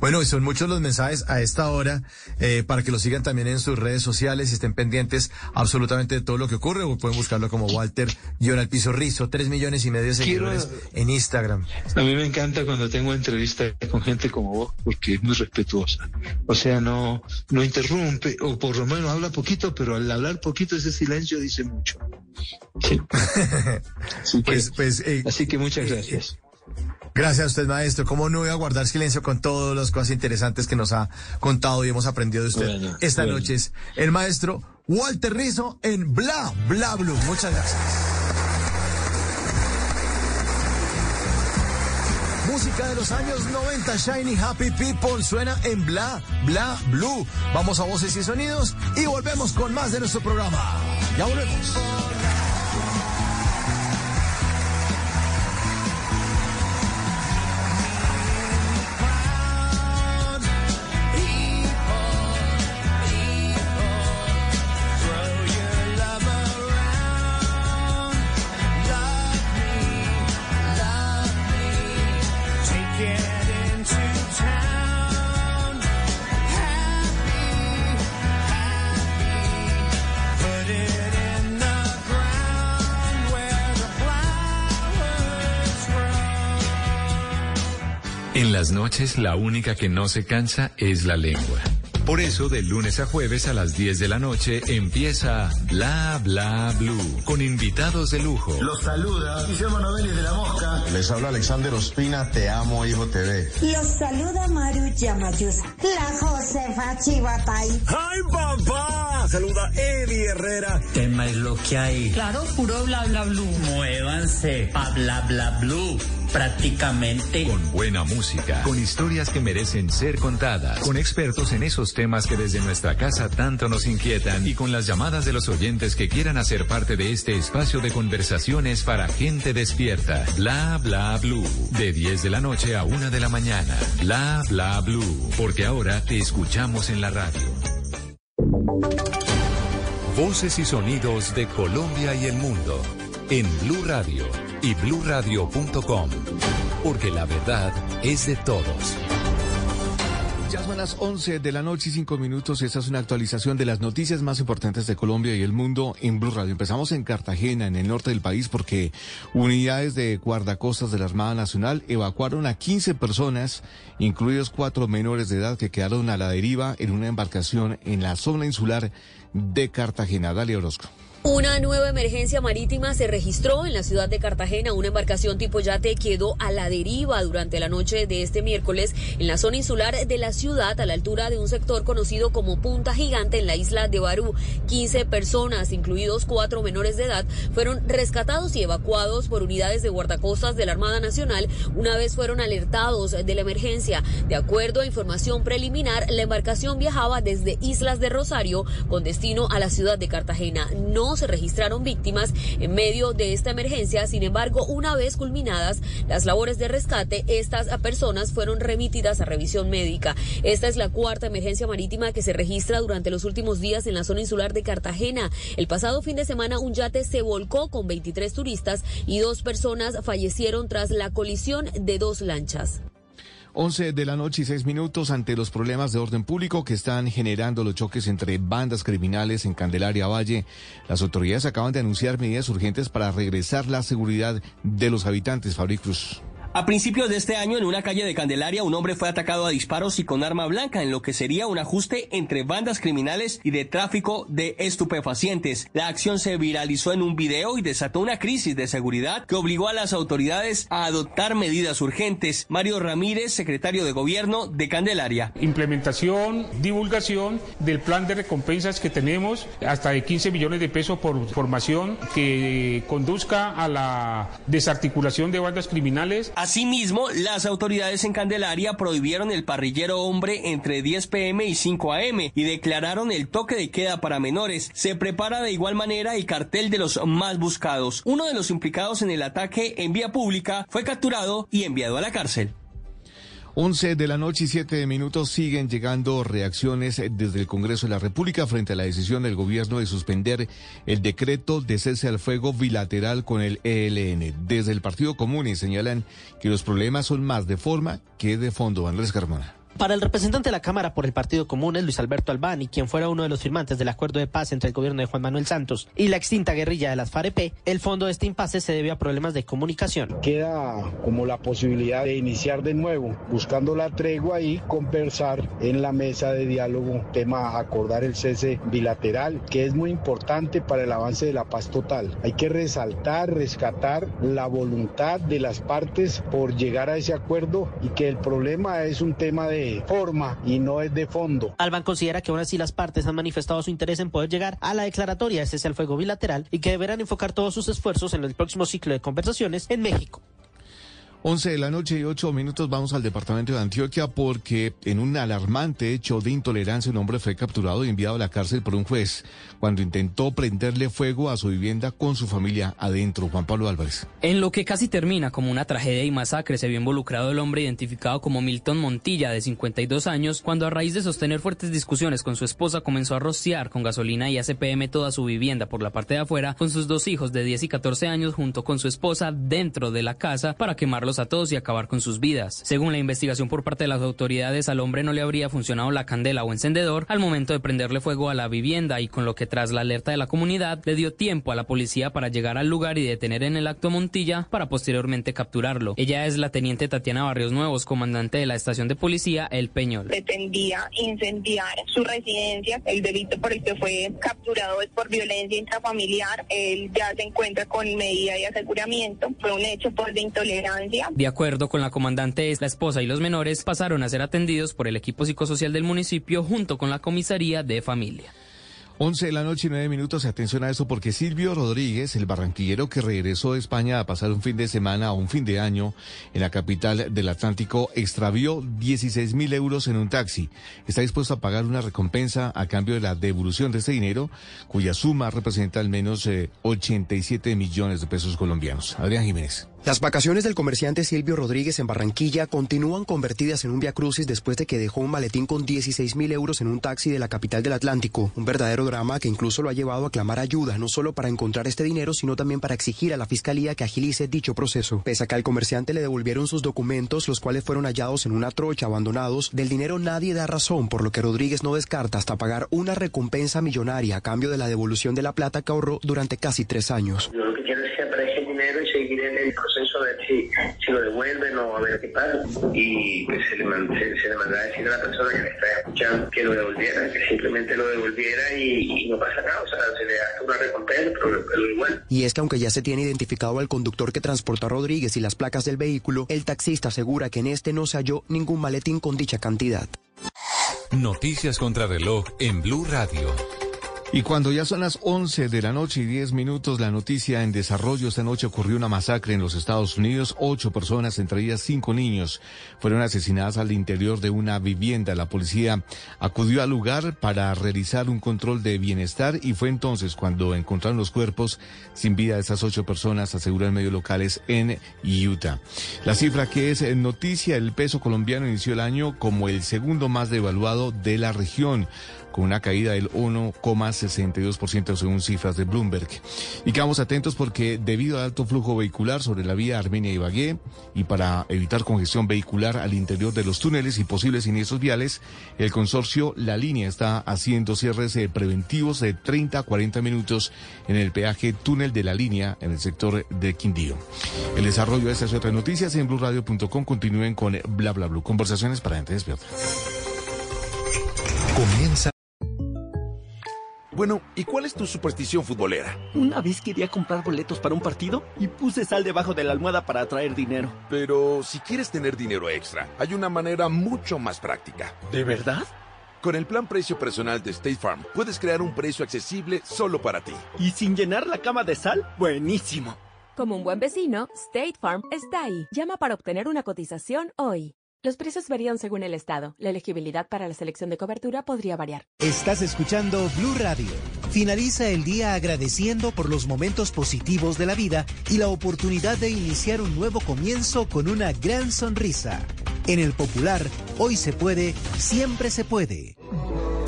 Bueno, y son muchos los mensajes a esta hora eh, para que lo sigan también en sus redes sociales y estén pendientes absolutamente de todo lo que ocurre. O pueden buscarlo como Walter Guión al Piso Rizo, tres millones y medio de Quiero- seguidores en Instagram. A mí me encanta cuando tengo entrevistas con gente como vos, porque es muy respetuosa. O sea, no, no interrumpe, o por lo menos habla poquito, pero al hablar poquito ese silencio dice mucho. Sí. Así que, Pues, pues, eh, así que muchas gracias. Gracias a usted, maestro. ¿Cómo no voy a guardar silencio con todas las cosas interesantes que nos ha contado y hemos aprendido de usted Bueno, esta bueno. noche? Es el maestro Walter Rizo en Bla Bla Blue. Muchas gracias. Música de los años 90, Shiny Happy People, suena en Bla Bla Blue. Vamos a voces y sonidos y volvemos con más de nuestro programa. Ya volvemos. Las noches la única que no se cansa es la lengua. Por eso, de lunes a jueves a las 10 de la noche empieza Bla Bla Blue con invitados de lujo. Los saluda Guillermo Novelli de La Mosca. Les habla Alexander Ospina, Te Amo Hijo TV. Los saluda Maru Yamayusa. La Josefa Chivatay. ¡Ay, papá! Saluda Eddie Herrera. Tema es lo que hay. Claro, puro bla bla blue. Muévanse a bla bla blue. Prácticamente. Con buena música, con historias que merecen ser contadas, con expertos en esos temas que desde nuestra casa tanto nos inquietan y con las llamadas de los oyentes que quieran hacer parte de este espacio de conversaciones para gente despierta. Bla bla blue. De 10 de la noche a 1 de la mañana. Bla bla blue. Porque ahora te escuchamos en la radio. Voces y sonidos de Colombia y el mundo en Blue Radio y bluradio.com, porque la verdad es de todos. Ya son las 11 de la noche y 5 minutos. Esta es una actualización de las noticias más importantes de Colombia y el mundo en Blue Radio. Empezamos en Cartagena, en el norte del país, porque unidades de guardacostas de la Armada Nacional evacuaron a 15 personas, incluidos cuatro menores de edad que quedaron a la deriva en una embarcación en la zona insular de Cartagena. Dale Orozco. Una nueva emergencia marítima se registró en la ciudad de Cartagena. Una embarcación tipo yate quedó a la deriva durante la noche de este miércoles en la zona insular de la ciudad, a la altura de un sector conocido como Punta Gigante en la isla de Barú. 15 personas, incluidos cuatro menores de edad, fueron rescatados y evacuados por unidades de guardacostas de la Armada Nacional una vez fueron alertados de la emergencia. De acuerdo a información preliminar, la embarcación viajaba desde Islas de Rosario con destino a la ciudad de Cartagena. No se registraron víctimas en medio de esta emergencia. Sin embargo, una vez culminadas las labores de rescate, estas personas fueron remitidas a revisión médica. Esta es la cuarta emergencia marítima que se registra durante los últimos días en la zona insular de Cartagena. El pasado fin de semana un yate se volcó con 23 turistas y dos personas fallecieron tras la colisión de dos lanchas. 11 de la noche y 6 minutos ante los problemas de orden público que están generando los choques entre bandas criminales en Candelaria Valle. Las autoridades acaban de anunciar medidas urgentes para regresar la seguridad de los habitantes. Fabri Cruz. A principios de este año, en una calle de Candelaria, un hombre fue atacado a disparos y con arma blanca, en lo que sería un ajuste entre bandas criminales y de tráfico de estupefacientes. La acción se viralizó en un video y desató una crisis de seguridad que obligó a las autoridades a adoptar medidas urgentes. Mario Ramírez, secretario de Gobierno de Candelaria. Implementación, divulgación del plan de recompensas que tenemos, hasta de 15 millones de pesos por formación que conduzca a la desarticulación de bandas criminales. Asimismo, las autoridades en Candelaria prohibieron el parrillero hombre entre 10 pm y 5 am y declararon el toque de queda para menores. Se prepara de igual manera el cartel de los más buscados. Uno de los implicados en el ataque en vía pública fue capturado y enviado a la cárcel. 11 de la noche y 7 minutos siguen llegando reacciones desde el Congreso de la República frente a la decisión del gobierno de suspender el decreto de cese al fuego bilateral con el ELN. Desde el Partido Común señalan que los problemas son más de forma que de fondo. Andrés Carmona. Para el representante de la Cámara por el Partido Común es Luis Alberto Albani, quien fuera uno de los firmantes del acuerdo de paz entre el gobierno de Juan Manuel Santos y la extinta guerrilla de las FAREP, el fondo de este impasse se debe a problemas de comunicación. Queda como la posibilidad de iniciar de nuevo, buscando la tregua y conversar en la mesa de diálogo, tema acordar el cese bilateral, que es muy importante para el avance de la paz total. Hay que resaltar, rescatar la voluntad de las partes por llegar a ese acuerdo y que el problema es un tema de forma y no es de fondo. Alban considera que aún así las partes han manifestado su interés en poder llegar a la declaratoria de cese al fuego bilateral y que deberán enfocar todos sus esfuerzos en el próximo ciclo de conversaciones en México. 11 de la noche y 8 minutos vamos al departamento de Antioquia porque en un alarmante hecho de intolerancia un hombre fue capturado y enviado a la cárcel por un juez cuando intentó prenderle fuego a su vivienda con su familia adentro. Juan Pablo Álvarez. En lo que casi termina como una tragedia y masacre se vio involucrado el hombre identificado como Milton Montilla de 52 años cuando a raíz de sostener fuertes discusiones con su esposa comenzó a rociar con gasolina y ACPM toda su vivienda por la parte de afuera con sus dos hijos de 10 y 14 años junto con su esposa dentro de la casa para quemarlos a todos y acabar con sus vidas. Según la investigación por parte de las autoridades, al hombre no le habría funcionado la candela o encendedor al momento de prenderle fuego a la vivienda y con lo que tras la alerta de la comunidad le dio tiempo a la policía para llegar al lugar y detener en el acto Montilla para posteriormente capturarlo. Ella es la teniente Tatiana Barrios Nuevos, comandante de la estación de policía El Peñol. pretendía incendiar su residencia. El delito por el que fue capturado es por violencia intrafamiliar. Él ya se encuentra con medida de aseguramiento. Fue un hecho pues, de intolerancia. De acuerdo con la comandante, la esposa y los menores pasaron a ser atendidos por el equipo psicosocial del municipio junto con la comisaría de familia. 11 de la noche y 9 minutos. Atención a eso porque Silvio Rodríguez, el barranquillero que regresó de España a pasar un fin de semana o un fin de año en la capital del Atlántico, extravió 16 mil euros en un taxi. Está dispuesto a pagar una recompensa a cambio de la devolución de ese dinero, cuya suma representa al menos eh, 87 millones de pesos colombianos. Adrián Jiménez. Las vacaciones del comerciante Silvio Rodríguez en Barranquilla continúan convertidas en un viacrucis después de que dejó un maletín con 16 mil euros en un taxi de la capital del Atlántico. Un verdadero drama que incluso lo ha llevado a clamar ayuda, no solo para encontrar este dinero, sino también para exigir a la fiscalía que agilice dicho proceso. Pese a que al comerciante le devolvieron sus documentos, los cuales fueron hallados en una trocha abandonados, del dinero nadie da razón, por lo que Rodríguez no descarta hasta pagar una recompensa millonaria a cambio de la devolución de la plata que ahorró durante casi tres años. Yo lo que quiero es que dinero y seguir en el proceso de si, si lo devuelven o a ver qué pasa. Y pues se le, man- se, se le manda a decir a la persona que me está escuchando que lo devolviera, que simplemente lo devolviera y, y no pasa nada. O sea, se le da una recompensa, pero, pero igual. Y es que aunque ya se tiene identificado al conductor que transportó a Rodríguez y las placas del vehículo, el taxista asegura que en este no se halló ningún maletín con dicha cantidad. Noticias contra reloj en Blue Radio. Y cuando ya son las 11 de la noche y 10 minutos, la noticia en desarrollo esta noche ocurrió una masacre en los Estados Unidos. Ocho personas, entre ellas cinco niños, fueron asesinadas al interior de una vivienda. La policía acudió al lugar para realizar un control de bienestar y fue entonces cuando encontraron los cuerpos sin vida de esas ocho personas, aseguran medios locales en Utah. La cifra que es noticia, el peso colombiano inició el año como el segundo más devaluado de la región con una caída del 1,62% según cifras de Bloomberg. Y quedamos atentos porque debido al alto flujo vehicular sobre la vía Armenia-Ibagué y para evitar congestión vehicular al interior de los túneles y posibles siniestros viales, el consorcio La Línea está haciendo cierres eh, preventivos de 30 a 40 minutos en el peaje túnel de La Línea en el sector de Quindío. El desarrollo de estas y otras noticias en blueradio.com continúen con Bla Bla Blue. Conversaciones para gente despierta. Comienza. Bueno, ¿y cuál es tu superstición futbolera? Una vez quería comprar boletos para un partido y puse sal debajo de la almohada para atraer dinero. Pero si quieres tener dinero extra, hay una manera mucho más práctica. ¿De verdad? Con el plan precio personal de State Farm, puedes crear un precio accesible solo para ti. ¿Y sin llenar la cama de sal? Buenísimo. Como un buen vecino, State Farm está ahí. Llama para obtener una cotización hoy. Los precios varían según el estado. La elegibilidad para la selección de cobertura podría variar. Estás escuchando Blue Radio. Finaliza el día agradeciendo por los momentos positivos de la vida y la oportunidad de iniciar un nuevo comienzo con una gran sonrisa. En el Popular, hoy se puede, siempre se puede.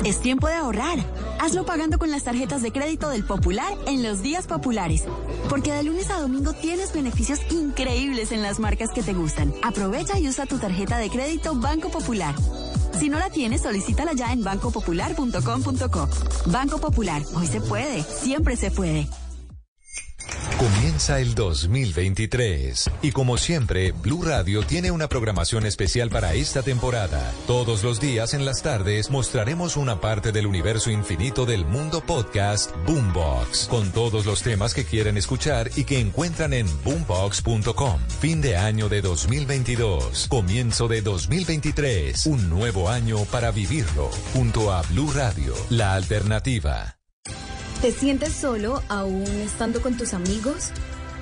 Es tiempo de ahorrar. Hazlo pagando con las tarjetas de crédito del Popular en los días populares. Porque de lunes a domingo tienes beneficios increíbles en las marcas que te gustan. Aprovecha y usa tu tarjeta de crédito Banco Popular. Si no la tienes, solicítala ya en bancopopular.com.co. Banco Popular, hoy se puede, siempre se puede. Comienza el 2023 y como siempre, Blue Radio tiene una programación especial para esta temporada. Todos los días en las tardes mostraremos una parte del universo infinito del mundo podcast Boombox, con todos los temas que quieren escuchar y que encuentran en boombox.com. Fin de año de 2022, comienzo de 2023, un nuevo año para vivirlo, junto a Blue Radio, la alternativa. ¿Te sientes solo aún estando con tus amigos?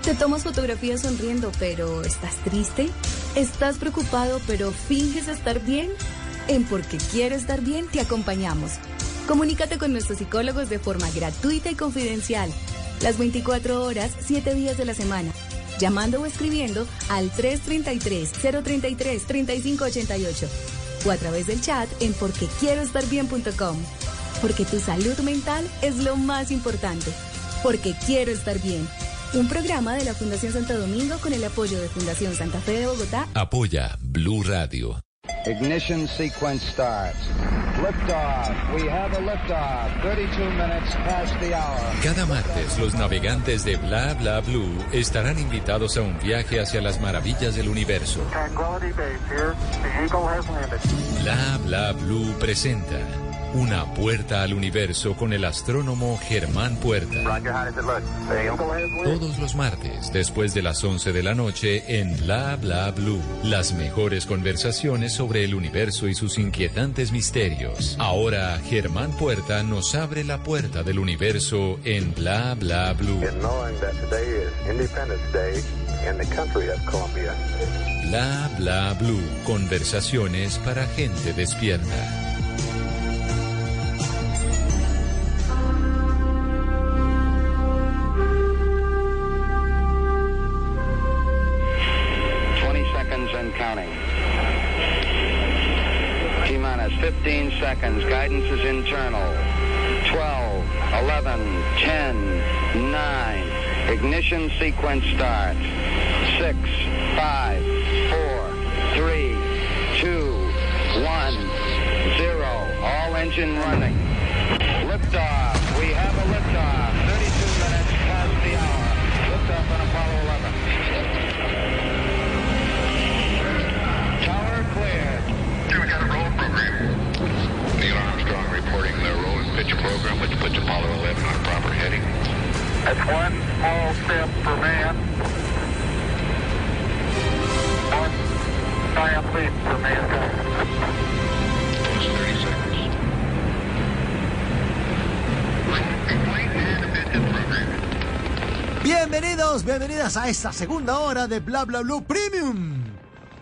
¿Te tomas fotografías sonriendo pero estás triste? ¿Estás preocupado pero finges estar bien? En Porque Quiero Estar Bien te acompañamos. Comunícate con nuestros psicólogos de forma gratuita y confidencial. Las 24 horas, 7 días de la semana. Llamando o escribiendo al 333-033-3588 o a través del chat en porquequieroestarbien.com. Porque tu salud mental es lo más importante. Porque quiero estar bien. un programa de la Fundación Santo Domingo con el apoyo de Fundación Santa Fe de Bogotá. Apoya Blue Radio. Ignition sequence starts. Liftoff. We have a liftoff. 32 minutes past the hour. Cada martes los navegantes de Bla Bla Blue estarán invitados a un viaje hacia las maravillas del universo. Tranquility Base here. The Eagle has landed. Bla Bla Blue presenta una puerta al universo con el astrónomo Germán Puerta. Todos los martes, después de las 11 de la noche, en Bla Bla Blue. Las mejores conversaciones sobre el universo y sus inquietantes misterios. Ahora, Germán Puerta nos abre la puerta del universo en Bla Bla Blue. Bla Bla Blue. Conversaciones para gente despierta. Counting. T minus 15 seconds. Guidance is internal. 12, 11, 10, 9. Ignition sequence starts. 6, 5, 4, 3, 2, 1, 0. All engine running. Liftoff. We have a liftoff. Reporting the roll and pitch program, which puts Apollo 11 on a proper heading. That's one small step for man. One giant leap for mankind. Plus 30 seconds. Bienvenidos, bienvenidas a esta segunda hora de Bla Bla Blue Premium.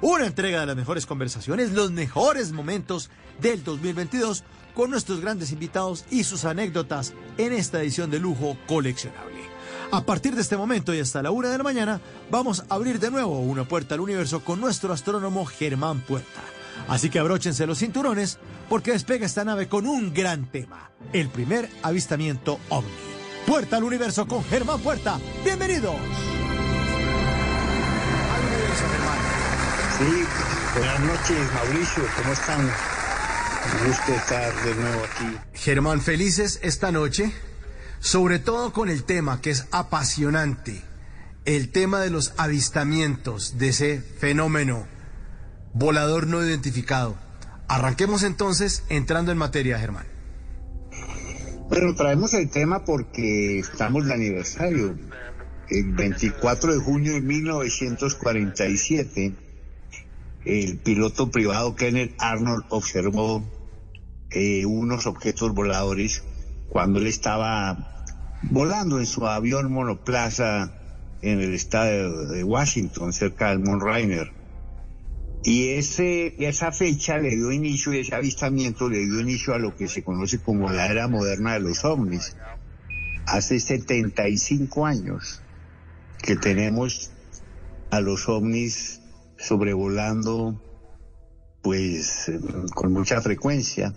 Una entrega de las mejores conversaciones, los mejores momentos del 2022 con nuestros grandes invitados y sus anécdotas en esta edición de lujo coleccionable. A partir de este momento y hasta la una de la mañana, vamos a abrir de nuevo una puerta al universo con nuestro astrónomo Germán Puerta. Así que abróchense los cinturones porque despega esta nave con un gran tema, el primer avistamiento ovni. Puerta al universo con Germán Puerta. Bienvenidos. Al universo, Germán. Sí, buenas noches, Mauricio, ¿cómo están? Un gusto estar de nuevo aquí. Germán, felices esta noche, sobre todo con el tema que es apasionante, el tema de los avistamientos de ese fenómeno volador no identificado. Arranquemos entonces entrando en materia, Germán. Bueno, traemos el tema porque estamos de aniversario. El 24 de junio de 1947, el piloto privado Kenneth Arnold observó eh, unos objetos voladores cuando él estaba volando en su avión monoplaza en el estado de Washington, cerca del Mount Rainier. Y ese, esa fecha le dio inicio, y ese avistamiento le dio inicio a lo que se conoce como la era moderna de los ovnis. Hace 75 años que tenemos a los ovnis sobrevolando, pues, eh, con mucha frecuencia.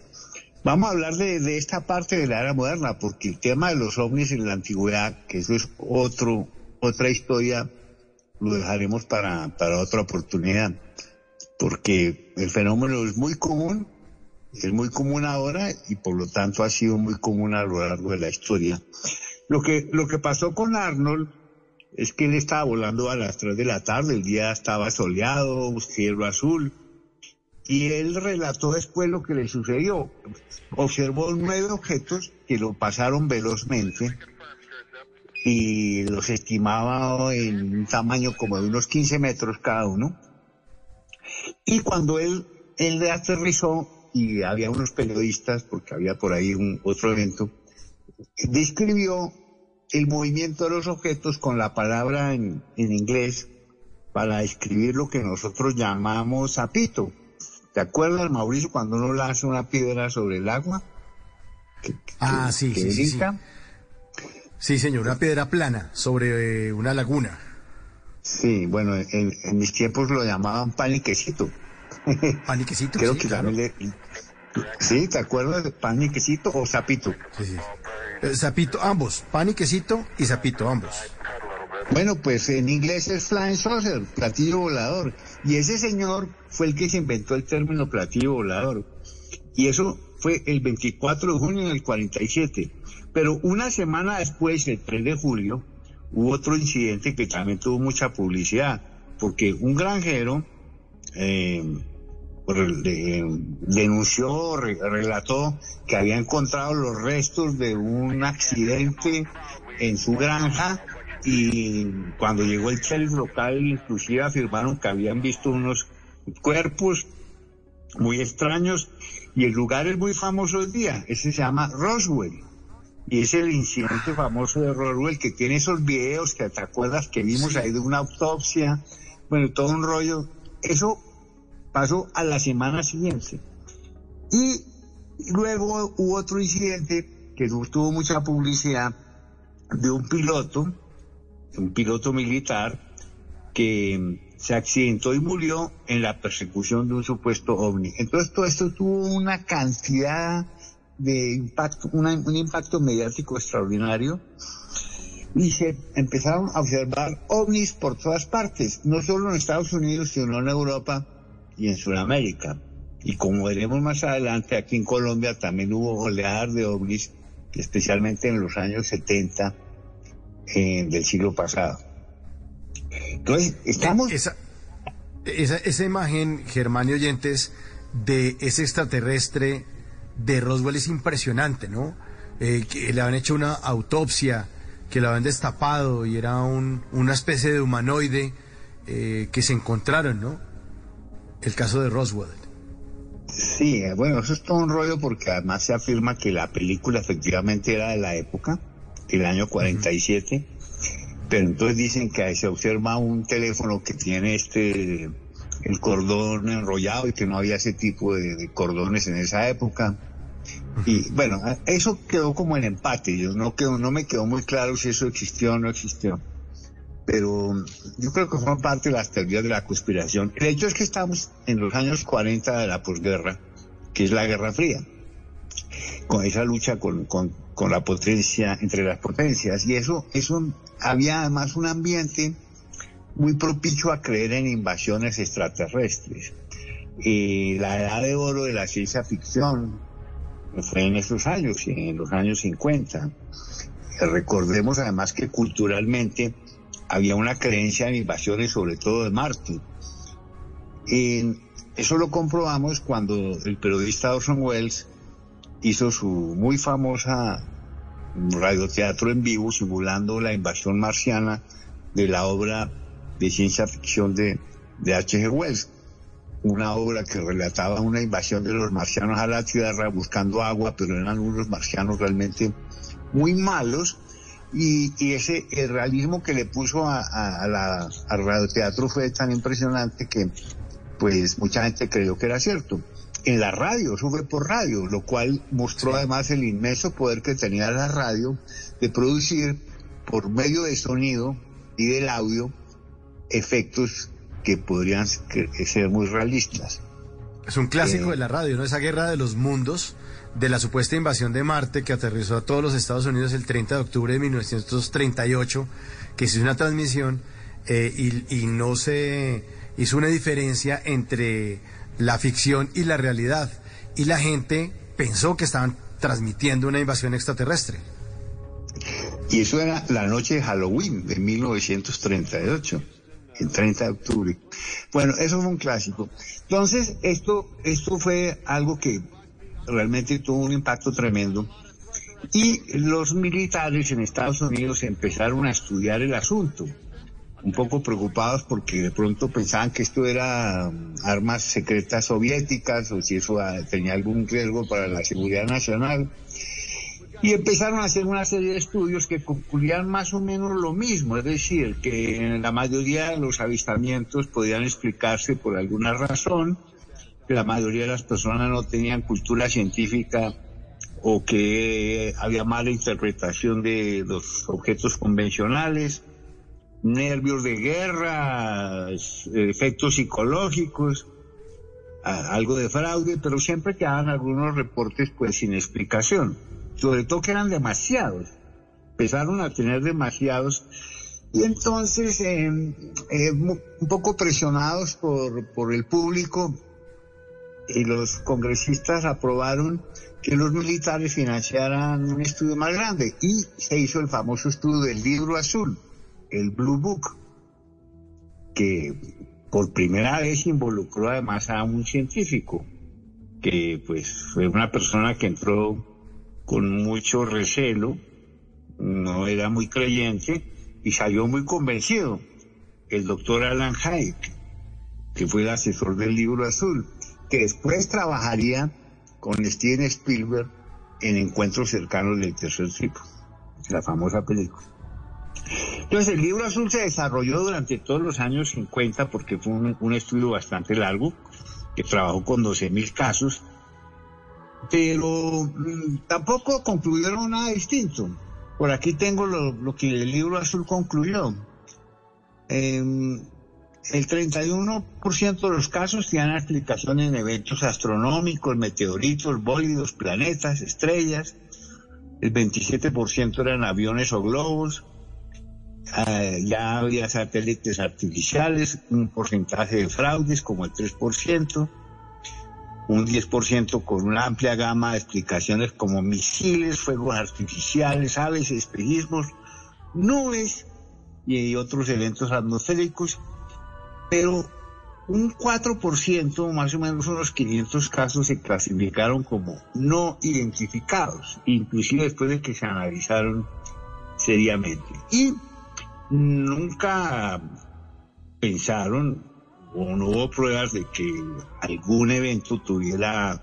Vamos a hablar de, esta parte de la era moderna, porque el tema de los ovnis en la antigüedad, que eso es otro, otra historia, lo dejaremos para, para otra oportunidad porque el fenómeno es muy común, es muy común ahora y por lo tanto ha sido muy común a lo largo de la historia. Lo que, lo que pasó con Arnold es que él estaba volando a las 3 de la tarde, el día estaba soleado, cielo azul, y él relató después lo que le sucedió. Observó nueve objetos que lo pasaron velozmente y los estimaba en un tamaño como de unos 15 metros cada uno. Y cuando él, él aterrizó y había unos periodistas, porque había por ahí un otro evento, describió el movimiento de los objetos con la palabra en, en inglés para describir lo que nosotros llamamos zapito. ¿Te acuerdas, Mauricio, cuando uno lanza una piedra sobre el agua? Que- Ah, que- sí, que sí, sí, sí. señor, una piedra plana sobre eh, una laguna. Sí, bueno, en, en mis tiempos lo llamaban paniquecito. Paniquecito, Creo sí, que claro. también le... Sí, ¿te acuerdas de paniquecito o sapito? Sí, sí. Eh, Zapito, ambos, pan y zapito, ambos. Bueno, pues en inglés es flying saucer, platillo volador. Y ese señor fue el que se inventó el término platillo volador. Y eso fue el 24 de junio del 47. Pero una semana después, el 3 de julio, hubo otro incidente que también tuvo mucha publicidad, porque un granjero eh, denunció, relató que había encontrado los restos de un accidente en su granja y cuando llegó el sheriff local inclusive afirmaron que habían visto unos cuerpos muy extraños y el lugar es muy famoso hoy día, ese se llama Roswell. Y es el incidente famoso de Roswell que tiene esos videos que te acuerdas que vimos ahí de una autopsia, bueno, todo un rollo. Eso pasó a la semana siguiente. Y luego hubo otro incidente que tuvo mucha publicidad de un piloto, un piloto militar, que se accidentó y murió en la persecución de un supuesto ovni. Entonces todo esto tuvo una cantidad de impacto, un impacto mediático extraordinario y se empezaron a observar ovnis por todas partes, no solo en Estados Unidos, sino en Europa y en Sudamérica. Y como veremos más adelante, aquí en Colombia también hubo oleadas de ovnis, especialmente en los años 70 eh, del siglo pasado. Entonces, estamos... Esa, esa, imagen, Germán y oyentes, de ese extraterrestre de Roswell es impresionante, ¿no? Eh, que le habían hecho una autopsia, que lo habían destapado y era un, una especie de humanoide eh, que se encontraron, ¿no? El caso de Roswell. Sí, bueno, eso es todo un rollo porque además se afirma que la película efectivamente era de la época, del año 47 pero entonces dicen que se observa un teléfono que tiene este el cordón enrollado y que no había ese tipo de, cordones en esa época. Y bueno, eso quedó como en empate. Yo no quedó, no me quedó muy claro si eso existió o no existió. Pero yo creo que fue parte de las teorías de la conspiración. El hecho es que estamos en los años 40 de la posguerra, que es la Guerra Fría, con esa lucha con, con, con la potencia, entre las potencias. Y eso, eso había además un ambiente muy propicio a creer en invasiones extraterrestres. La edad de oro de la ciencia ficción fue en esos años, en los años 50. Recordemos además que culturalmente había una creencia en invasiones, sobre todo de Marte. Y eso lo comprobamos cuando el periodista Orson Welles hizo su muy famosa radioteatro en vivo simulando la invasión marciana de la obra de ciencia ficción de, de H.G. Wells. Una obra que relataba una invasión de los marcianos a la Tierra buscando agua, pero eran unos marcianos realmente muy malos. Y, ese el realismo que le puso a, a, la, al radioteatro fue tan impresionante que pues mucha gente creyó que era cierto en la radio, eso fue por radio, lo cual mostró además el inmenso poder que tenía la radio de producir por medio de sonido y del audio efectos que podrían ser muy realistas. Es un clásico eh, de la radio, ¿no? Esa guerra de los mundos, de la supuesta invasión de Marte que aterrizó a todos los Estados Unidos el 30 de octubre de 1938, que se hizo una transmisión eh, y, y no se hizo una diferencia entre la ficción y la realidad. Y la gente pensó que estaban transmitiendo una invasión extraterrestre. Y eso era la noche de Halloween de 1938, el 30 de octubre. Bueno, eso fue un clásico. Entonces, esto, esto fue algo que realmente tuvo un impacto tremendo. Y los militares en Estados Unidos empezaron a estudiar el asunto un poco preocupados porque de pronto pensaban que esto era um, armas secretas soviéticas o si eso ah, tenía algún riesgo para la seguridad nacional. Y empezaron a hacer una serie de estudios que concluían más o menos lo mismo, es decir, que en la mayoría de los avistamientos podían explicarse por alguna razón, que la mayoría de las personas no tenían cultura científica o que había mala interpretación de los objetos convencionales, nervios de guerra, efectos psicológicos, algo de fraude, pero siempre quedaban algunos reportes pues sin explicación, sobre todo que eran demasiados, empezaron a tener demasiados Y entonces, eh, eh, un poco presionados por, por el público, y los congresistas aprobaron que los militares financiaran un estudio más grande y se hizo el famoso estudio del libro azul, el Blue Book, que por primera vez involucró además a un científico, que pues fue una persona que entró con mucho recelo, no era muy creyente y salió muy convencido, el doctor Alan Hayek, que fue el asesor del libro azul, que después trabajaría con Steven Spielberg en Encuentros cercanos del tercer tipo, la famosa película. Entonces el libro azul se desarrolló durante todos los años 50 porque fue un, estudio bastante largo, que trabajó con 12.000 casos, pero mm, tampoco concluyeron nada distinto. Por aquí tengo lo, que el libro azul concluyó. Em, el 31% de los casos tienen explicación en eventos astronómicos, meteoritos, bólidos, planetas, estrellas. El 27% eran aviones o globos. Ah, ya había satélites artificiales, un porcentaje de fraudes como el 3%, un 10% con una amplia gama de explicaciones como misiles, fuegos artificiales, aves, espejismos, nubes y otros eventos atmosféricos pero un 4%, más o menos unos 500 casos, se clasificaron como no identificados, inclusive después de que se analizaron seriamente. Y nunca pensaron o no hubo pruebas de que algún evento tuviera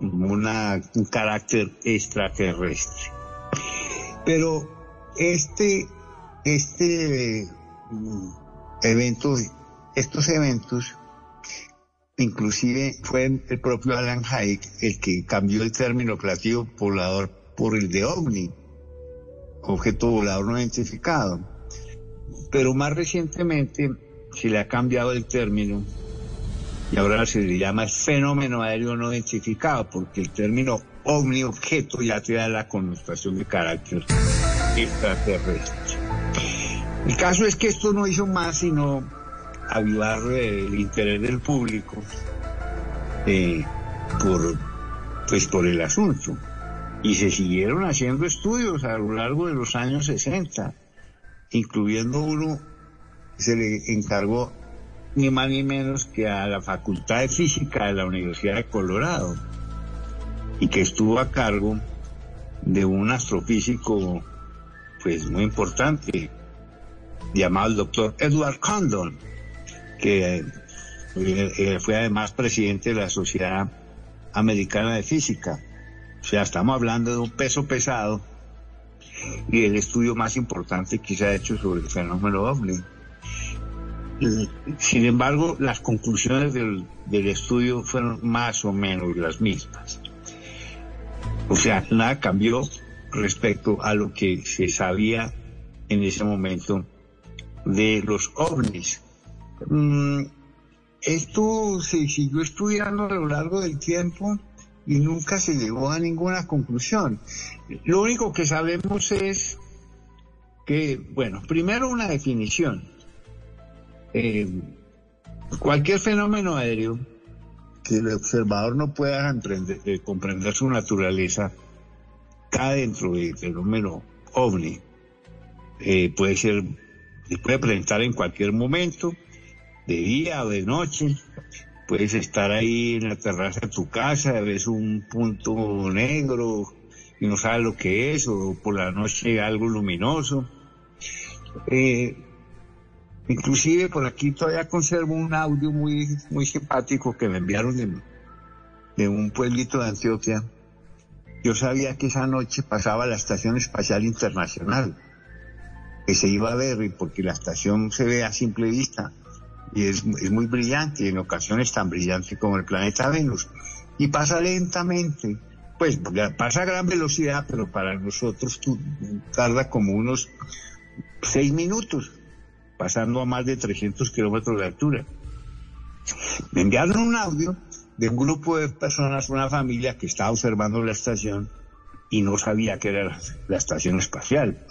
una, un carácter extraterrestre. Pero este, este mm, evento estos eventos, inclusive fue el propio Alan Hayek el que cambió el término platillo volador por el de ovni, objeto volador no identificado. Pero más recientemente se le ha cambiado el término y ahora se le llama fenómeno aéreo no identificado, porque el término ovni objeto ya te da la connotación de carácter extraterrestre. El caso es que esto no hizo más sino avivar el interés del público eh, por, pues por el asunto. Y se siguieron haciendo estudios a lo largo de los años 60, incluyendo uno se le encargó ni más ni menos que a la Facultad de Física de la Universidad de Colorado, y que estuvo a cargo de un astrofísico pues muy importante llamado el doctor Edward Condon que eh, eh, fue además presidente de la Sociedad Americana de Física. O sea, estamos hablando de un peso pesado y el estudio más importante que se ha hecho sobre el fenómeno ovni. Sin embargo, las conclusiones del, del estudio fueron más o menos las mismas. O sea, nada cambió respecto a lo que se sabía en ese momento de los ovnis. Mm, esto se siguió estudiando a lo largo del tiempo y nunca se llegó a ninguna conclusión. Lo único que sabemos es que, bueno, primero una definición. Eh, cualquier fenómeno aéreo que el observador no pueda eh, comprender su naturaleza cae dentro del fenómeno ovni. Eh, puede ser, puede presentar en cualquier momento de día o de noche. Puedes estar ahí en la terraza de tu casa, ves un punto negro y no sabes lo que es, o por la noche algo luminoso. Eh, inclusive por aquí todavía conservo un audio muy, muy simpático que me enviaron de, de un pueblito de Antioquia. Yo sabía que esa noche pasaba la Estación Espacial Internacional, que se iba a ver, porque la estación se ve a simple vista y es, muy brillante, en ocasiones tan brillante como el planeta Venus, y pasa lentamente, pues pasa a gran velocidad, pero para nosotros tarda como unos seis minutos, pasando a más de 300 kilómetros de altura. Me enviaron un audio de un grupo de personas, una familia que estaba observando la estación y no sabía que era la estación espacial.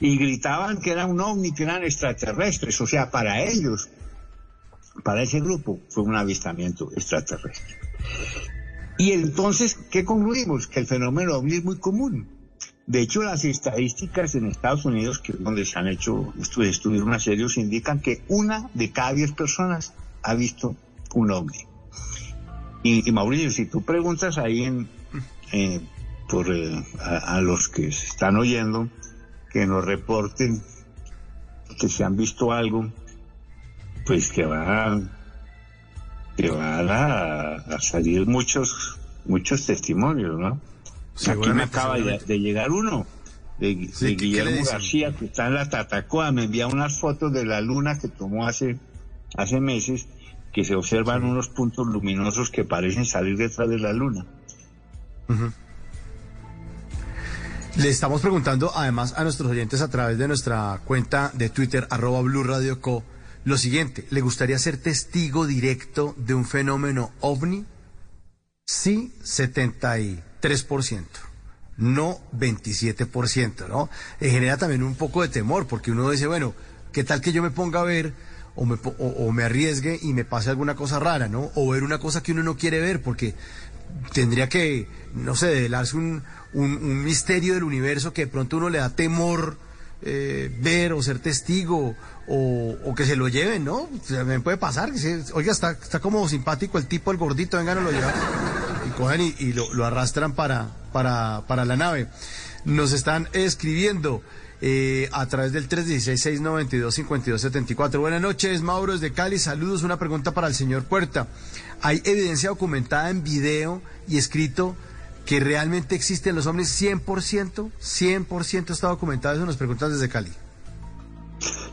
y gritaban que era un ovni, que eran extraterrestres. O sea, para ellos, para ese grupo, fue un avistamiento extraterrestre. Y entonces, ¿qué concluimos? Que el fenómeno ovni es muy común. De hecho, las estadísticas en Estados Unidos, que es donde se han hecho estos estudios más serios, indican que una de cada diez personas ha visto un ovni. Y, Mauricio, si tú preguntas ahí en, eh, por, eh, a, los que se están oyendo, que nos reporten que se han visto algo, pues que van, que van a, salir muchos, muchos testimonios, ¿no? Aquí me acaba de, llegar uno de, Guillermo García, que está en la Tatacoa, me envía unas fotos de la luna que tomó hace, hace meses, que se observan unos puntos luminosos que parecen salir detrás de la luna. Le estamos preguntando además a nuestros oyentes a través de nuestra cuenta de Twitter, arroba Blue Radio Co, lo siguiente, ¿le gustaría ser testigo directo de un fenómeno ovni? Sí, 73%, no 27%, ¿no? Y genera también un poco de temor, porque uno dice, bueno, ¿qué tal que yo me ponga a ver o me, o me arriesgue y me pase alguna cosa rara, ¿no? O ver una cosa que uno no quiere ver, porque tendría que, no sé, develarse un, un, misterio del universo que de pronto uno le da temor eh, ver o ser testigo o, que se lo lleven, ¿no? me puede pasar. Que oiga, está, está como simpático el tipo, el gordito, venga, no lo llevan. Y cogen y, lo, arrastran para, para, para la nave. Nos están escribiendo. Eh, a través del 316-692-5274. Buenas noches, Mauro, desde Cali. Saludos. Una pregunta para el señor Puerta. ¿Hay evidencia documentada en video y escrito que realmente existen los hombres 100%? ¿100% está documentado? Eso nos preguntan desde Cali.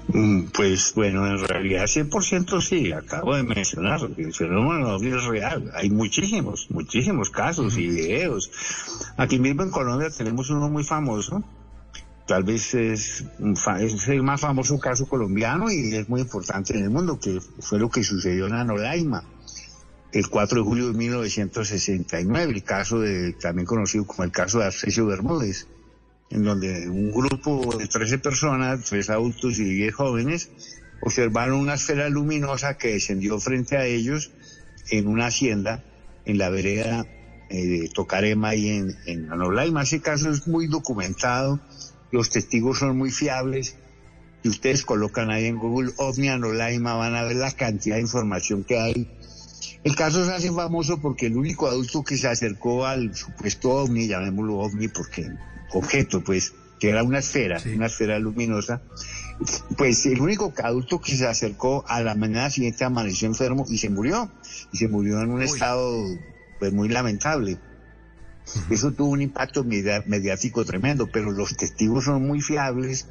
Mm, pues bueno, en realidad 100% sí, acabo de mencionar, el fenómeno es real. Hay muchísimos, muchísimos casos y videos. Aquí mismo en Colombia tenemos uno muy famoso, tal vez es, es, el más famoso caso colombiano y es muy importante en el mundo, que fue lo que sucedió en Anolaima el 4 de julio de 1969, el caso de, también conocido como el caso de Arcesio Bermúdez, en donde un grupo de 13 personas, tres adultos y 10 jóvenes, observaron una esfera luminosa que descendió frente a ellos en una hacienda en la vereda eh, de Tocarema y en, en Anolaima. Ese caso es muy documentado, los testigos son muy fiables. Si ustedes colocan ahí en Google OVNI Anolaima van a ver la cantidad de información que hay el caso se hace famoso porque el único adulto que se acercó al supuesto ovni, llamémoslo ovni porque objeto, pues, que era una esfera, una esfera luminosa, pues el único adulto que se acercó a la mañana siguiente amaneció enfermo y se murió. Y se murió en un estado pues muy lamentable. Eso tuvo un impacto mediático tremendo, pero los testigos son muy fiables,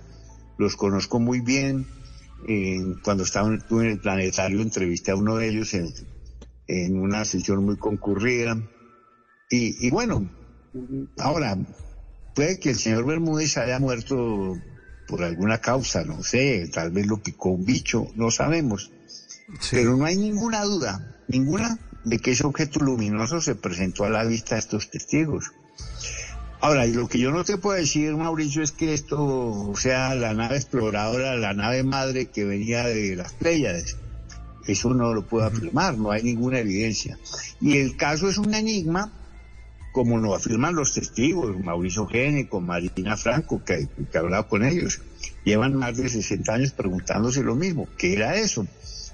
los conozco muy bien. cuando estaba en el planetario entrevisté a uno de ellos en, en una sesión muy concurrida. Y, bueno, ahora, puede que el señor Bermúdez haya muerto por alguna causa, no sé, tal vez lo picó un bicho, no sabemos. Pero no hay ninguna duda, ninguna, de que ese objeto luminoso se presentó a la vista de estos testigos. Ahora, lo que yo no te puedo decir, Mauricio, es que esto sea la nave exploradora, la nave madre que venía de las Pléyades. Eso no lo puedo afirmar, no hay ninguna evidencia. Y el caso es un enigma, como lo afirman los testigos, Mauricio con Marina Franco, que, que ha hablado con ellos. Llevan más de 60 años preguntándose lo mismo. ¿Qué era eso?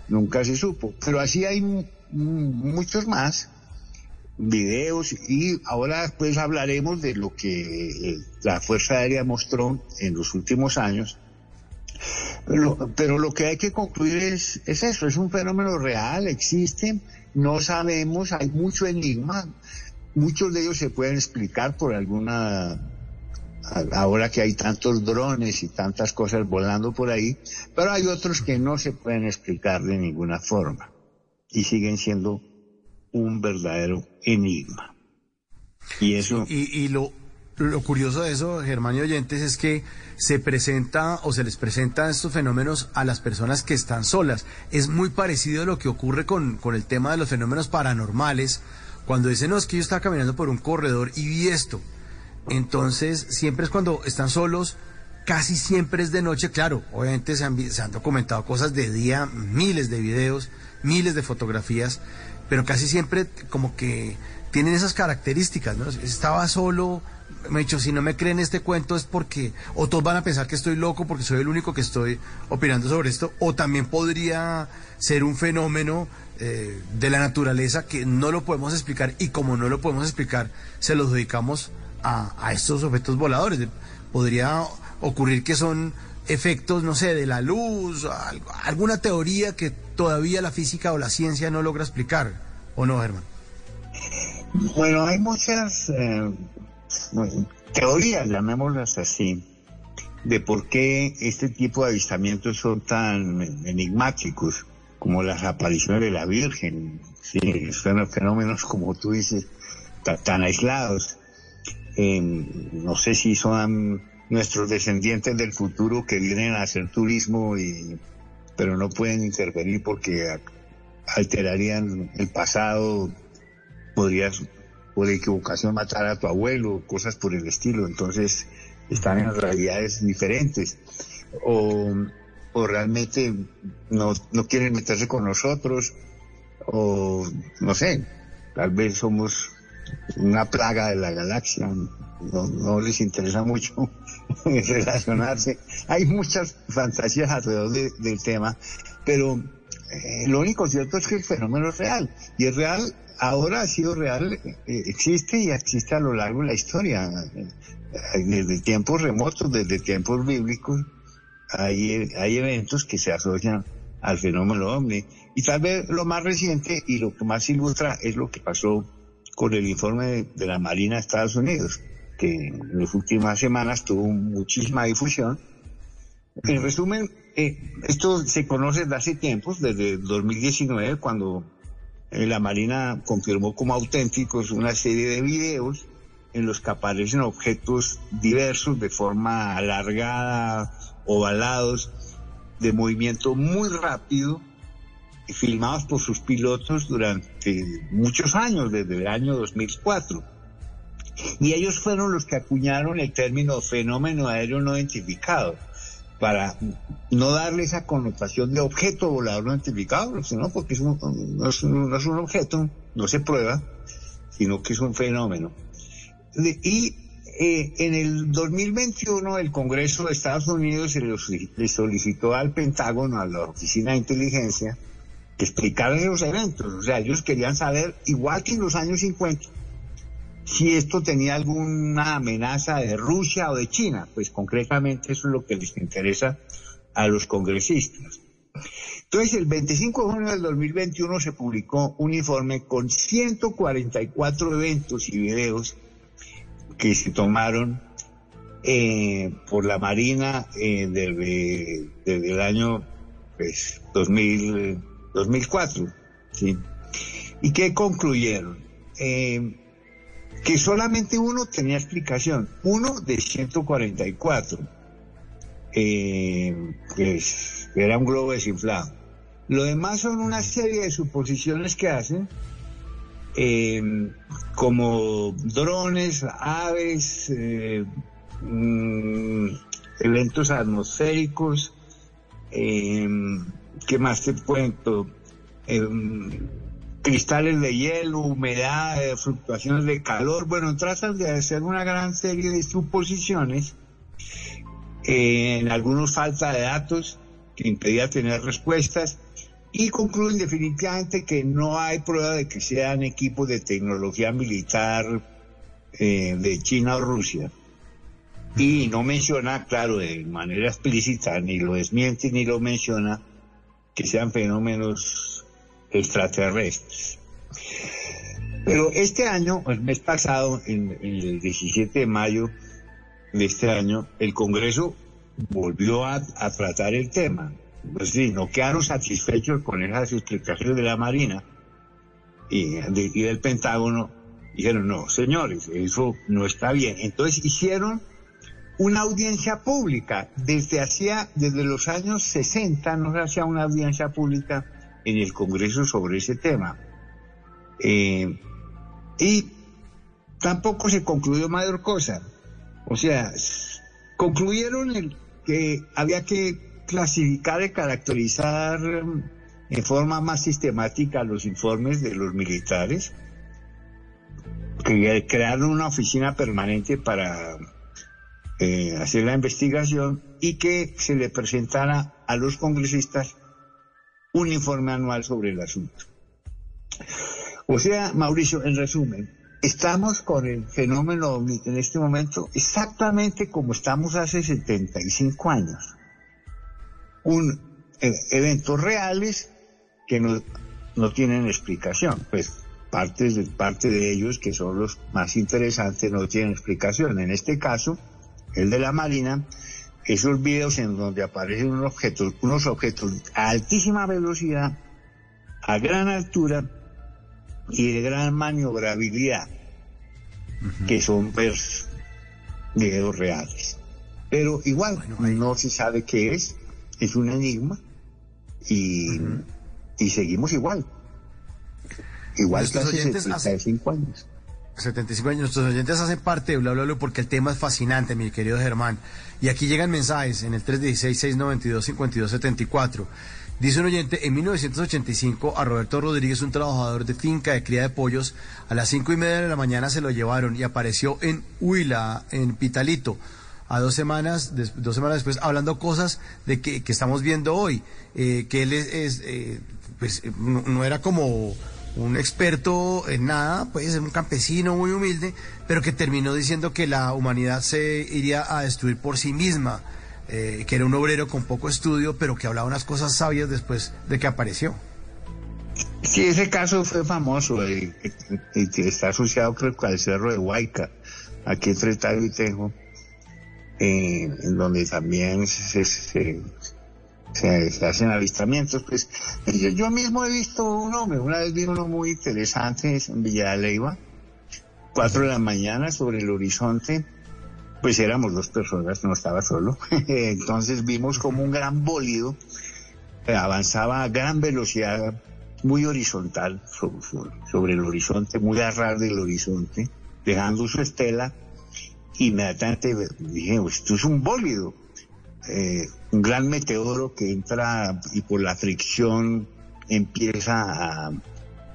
Nunca se supo. Pero así hay muchos más videos y ahora pues hablaremos de lo que eh, la Fuerza Aérea mostró en los últimos años pero, lo que hay que concluir es, es eso, es un fenómeno real, existe, no sabemos, hay mucho enigma, muchos de ellos se pueden explicar por alguna ahora que hay tantos drones y tantas cosas volando por ahí, pero hay otros que no se pueden explicar de ninguna forma y siguen siendo un verdadero enigma. Y eso. y lo, lo curioso de eso, Germán y oyentes, es que se presenta o se les presenta estos fenómenos a las personas que están solas. Es muy parecido a lo que ocurre con, con el tema de los fenómenos paranormales, cuando dicen, no, es que yo estaba caminando por un corredor y vi esto. Entonces, siempre es cuando están solos casi siempre es de noche, claro, obviamente se han, se han documentado cosas de día, miles de videos, miles de fotografías, pero casi siempre como que tienen esas características, ¿no? Estaba solo, me he dicho, si no me creen este cuento es porque o todos van a pensar que estoy loco porque soy el único que estoy opinando sobre esto, o también podría ser un fenómeno eh, de la naturaleza que no lo podemos explicar y como no lo podemos explicar, se lo dedicamos a, a estos objetos voladores. Podría ocurrir que son efectos, no sé, de la luz, alguna teoría que todavía la física o la ciencia no logra explicar, ¿o no, Germán? Bueno, hay muchas eh, teorías, llamémoslas así, de por qué este tipo de avistamientos son tan enigmáticos, como las apariciones de la Virgen, sí, son fenómenos, como tú dices, tan, aislados. Eh, no sé si son nuestros descendientes del futuro que vienen a hacer turismo y pero no pueden intervenir porque alterarían el pasado, podrías por equivocación matar a tu abuelo, cosas por el estilo, entonces están en realidades diferentes. O, o realmente no, no quieren meterse con nosotros, o no sé, tal vez somos una plaga de la galaxia, no, no les interesa mucho relacionarse. Hay muchas fantasías alrededor del tema, pero eh, lo único cierto es que el fenómeno es real. Y es real, ahora ha sido real, eh, existe y existe a lo largo de la historia. Eh, desde tiempos remotos, desde tiempos bíblicos, hay, hay eventos que se asocian al fenómeno ovni. Y tal vez lo más reciente y lo que más ilustra es lo que pasó con el informe de la Marina de Estados Unidos que en las últimas semanas tuvo muchísima difusión. En resumen, eh, esto se conoce desde hace tiempos, desde 2019, cuando eh, la Marina confirmó como auténticos una serie de videos en los que aparecen objetos diversos de forma alargada, ovalados, de movimiento muy rápido, filmados por sus pilotos durante muchos años, desde el año 2004 y ellos fueron los que acuñaron el término fenómeno aéreo no identificado para no darle esa connotación de objeto volador no identificado, sino porque es un, no, es un, objeto, no se prueba, sino que es un fenómeno. y eh, en el 2021 el Congreso de Estados Unidos le solicitó al Pentágono, a la Oficina de Inteligencia, que explicaran esos eventos. O sea, ellos querían saber, igual que en los años 50, si esto tenía alguna amenaza de Rusia o de China. Pues concretamente eso es lo que les interesa a los congresistas. Entonces, el 25 de junio del 2021 se publicó un informe con 144 eventos y videos que se tomaron eh, por la Marina eh, desde, el año pues, 2000, 2004. ¿sí? ¿Y qué concluyeron? Eh, que solamente uno tenía explicación, uno de 144, eh, pues era un globo desinflado. Lo demás son una serie de suposiciones que hacen, eh, como drones, aves, eh, mm, eventos atmosféricos, ¿qué más te cuento? cristales de hielo, humedad, eh, fluctuaciones de calor. Bueno, tratan de hacer una gran serie de suposiciones. Eh, en algunos falta de datos que impedía tener respuestas y concluyen definitivamente que no hay prueba de que sean equipos de tecnología militar eh, de China o Rusia. Y no menciona, claro, de manera explícita, ni lo desmiente ni lo menciona, que sean fenómenos extraterrestres. Pero este año, el mes pasado, en, el 17 de mayo de este año, el Congreso volvió a, tratar el tema. Pues sí, no quedaron satisfechos con esas explicaciones de la Marina y, y del Pentágono. Dijeron, no, señores, eso no está bien. Entonces hicieron una audiencia pública. Desde hacía, desde los años 60 no se hacía una audiencia pública en el Congreso sobre ese tema. Eh, y tampoco se concluyó mayor cosa. O sea, concluyeron que había que clasificar y caracterizar mm, en forma más sistemática los informes de los militares, que crearon una oficina permanente para eh, hacer la investigación y que se le presentara a los congresistas un informe anual sobre el asunto. O sea, Mauricio, en resumen, estamos con el fenómeno en este momento exactamente como estamos hace 75 años. Un, eh, eventos reales que no, no tienen explicación. Pues partes de, parte de ellos, que son los más interesantes, no tienen explicación. En este caso, el de la Marina, esos videos en donde aparecen unos objetos, unos objetos a altísima velocidad, a gran altura y de gran maniobrabilidad, que son pues, videos reales. Pero igual, no se sabe qué es, es un enigma y, y seguimos igual. Igual que hace 75 años. 75 años. Nuestros oyentes hacen parte de Bla Bla Bla porque el tema es fascinante, mi querido Germán. Y aquí llegan mensajes en el 316-692-5274. Dice un oyente, en 1985 a Roberto Rodríguez, un trabajador de finca de cría de pollos, a las cinco y media de la mañana se lo llevaron y apareció en Huila, en Pitalito. A dos semanas, dos semanas después, hablando cosas de que, estamos viendo hoy, eh, que él es, eh, pues, no era como un experto en nada, puede ser un campesino muy humilde, pero que terminó diciendo que la humanidad se iría a destruir por sí misma, eh, que era un obrero con poco estudio, pero que hablaba unas cosas sabias después de que apareció. Sí, ese caso fue famoso está asociado creo que al cerro de Huayca, aquí entre Tejo, eh, en donde también se, se, hacen avistamientos. Pues yo, mismo he visto uno, una vez vi uno muy interesante en Villa de Leiva, cuatro de la mañana sobre el horizonte, pues éramos dos personas, no estaba solo. Entonces vimos como un gran bólido avanzaba a gran velocidad, muy horizontal sobre, sobre el horizonte, muy a ras del horizonte, dejando su estela. Inmediatamente dije, esto es un bólido eh, un gran meteoro que entra y por la fricción empieza a,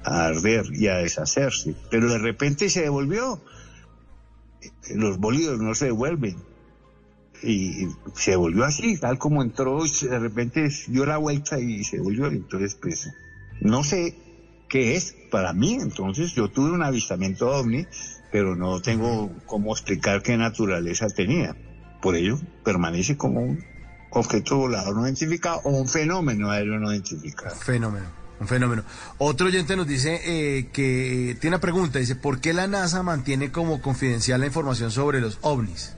arder y a deshacerse. Pero de repente se devolvió. Los bólidos no se devuelven. Y se devolvió así, tal como entró, de repente dio la vuelta y se devolvió. Entonces, pues, no sé qué es para mí. Entonces, yo tuve un avistamiento ovni, pero no tengo cómo explicar qué naturaleza tenía. Por ello, permanece como un objeto volador no identificado o un fenómeno aéreo no identificado. Fenómeno. Un fenómeno. Otro oyente nos dice eh, que tiene una pregunta, dice, ¿por qué la NASA mantiene como confidencial la información sobre los ovnis?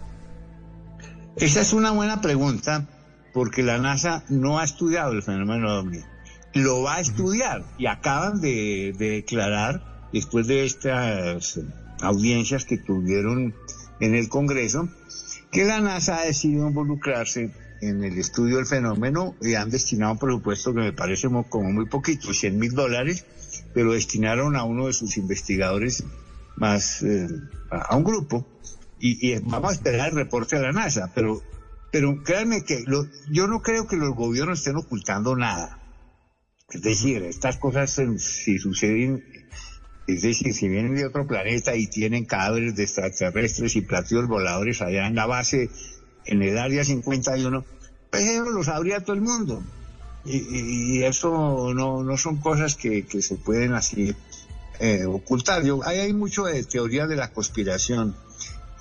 Esa es una buena pregunta, porque la NASA no ha estudiado el fenómeno ovni. Lo va a estudiar y acaban de declarar, después de estas audiencias que tuvieron en el Congreso, que la NASA ha decidido involucrarse en el estudio del fenómeno y han destinado un presupuesto que me parece como muy poquito, 100 mil dólares, pero destinaron a uno de sus investigadores más, eh, a un grupo, y, vamos a esperar el reporte de la NASA, pero, pero créanme que yo no creo que los gobiernos estén ocultando nada. Es decir, estas cosas si suceden es decir, si vienen de otro planeta y tienen cadáveres de extraterrestres y platillos voladores allá en la base, en el área 51, pues eso lo sabría todo el mundo. Y, eso no, no son cosas que, se pueden así eh, ocultar. Hay mucho de teoría de la conspiración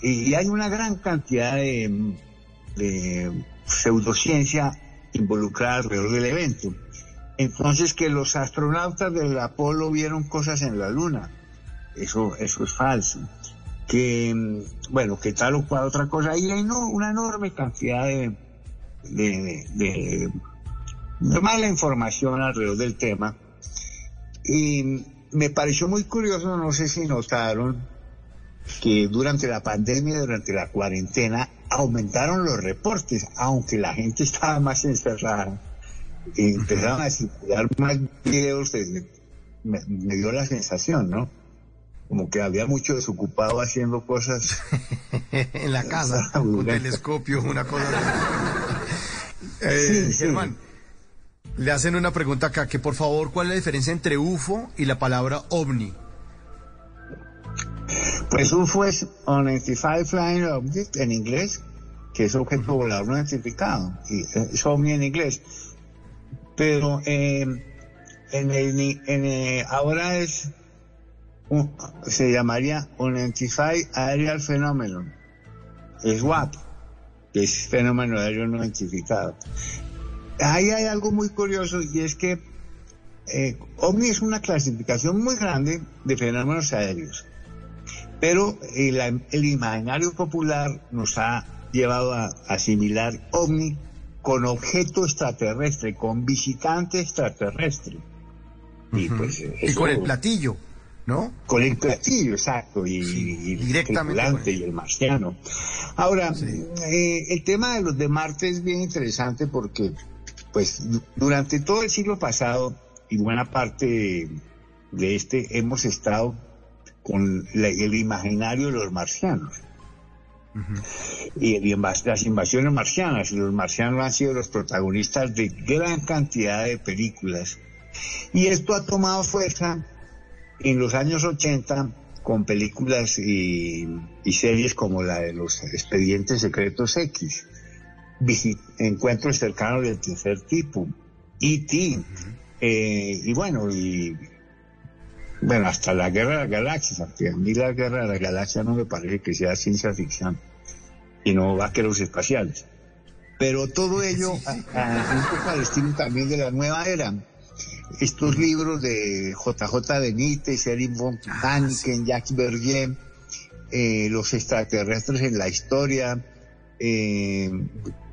y, hay una gran cantidad de, de pseudociencia involucrada alrededor del evento. Entonces que los astronautas del Apolo vieron cosas en la Luna, eso, eso es falso. Que, bueno, que tal o cual otra cosa. Y hay no, una enorme cantidad de, de, mala información alrededor del tema. Y me pareció muy curioso, no sé si notaron, que durante la pandemia, durante la cuarentena, aumentaron los reportes, aunque la gente estaba más encerrada empezaron a circular más videos, me, dio la sensación, ¿no? como que había mucho desocupado haciendo cosas. en la casa, un telescopio, una cosa. eh, Germán, le hacen una pregunta acá, que por favor, ¿cuál es la diferencia entre UFO y la palabra ovni? Pues UFO es Unidentified Flying Object en inglés, que es objeto volador no identificado, y es ovni en inglés. Pero eh, en el, ahora es se llamaría Unidentified Aerial Phenomenon, SWAP, que es fenómeno aéreo no identificado. Ahí hay algo muy curioso y es que eh, OVNI es una clasificación muy grande de fenómenos aéreos, pero el imaginario popular nos ha llevado a asimilar OVNI con objeto extraterrestre, con visitante extraterrestre. Y, pues, y con el platillo. ¿no? Con el platillo, exacto, y, directamente el y el marciano. Ahora, eh, el tema de los de Marte es bien interesante porque, pues, durante todo el siglo pasado y buena parte de este hemos estado con el imaginario de los marcianos. Y, las invasiones marcianas, y los marcianos han sido los protagonistas de gran cantidad de películas. Y esto ha tomado fuerza en los años 80 con películas y, series como la de los expedientes secretos X, encuentros cercanos del tercer tipo, E.T., eh, y bueno, y bueno, hasta la guerra de las galaxias, aunque a mí la guerra de las galaxias no me parece que sea ciencia ficción, y no vaqueros espaciales. Pero todo ello, a, un poco al estilo también de la nueva era, estos libros de JJ Benítez, Eric von Daniken, Jacques Berger, eh, los extraterrestres en la historia, eh,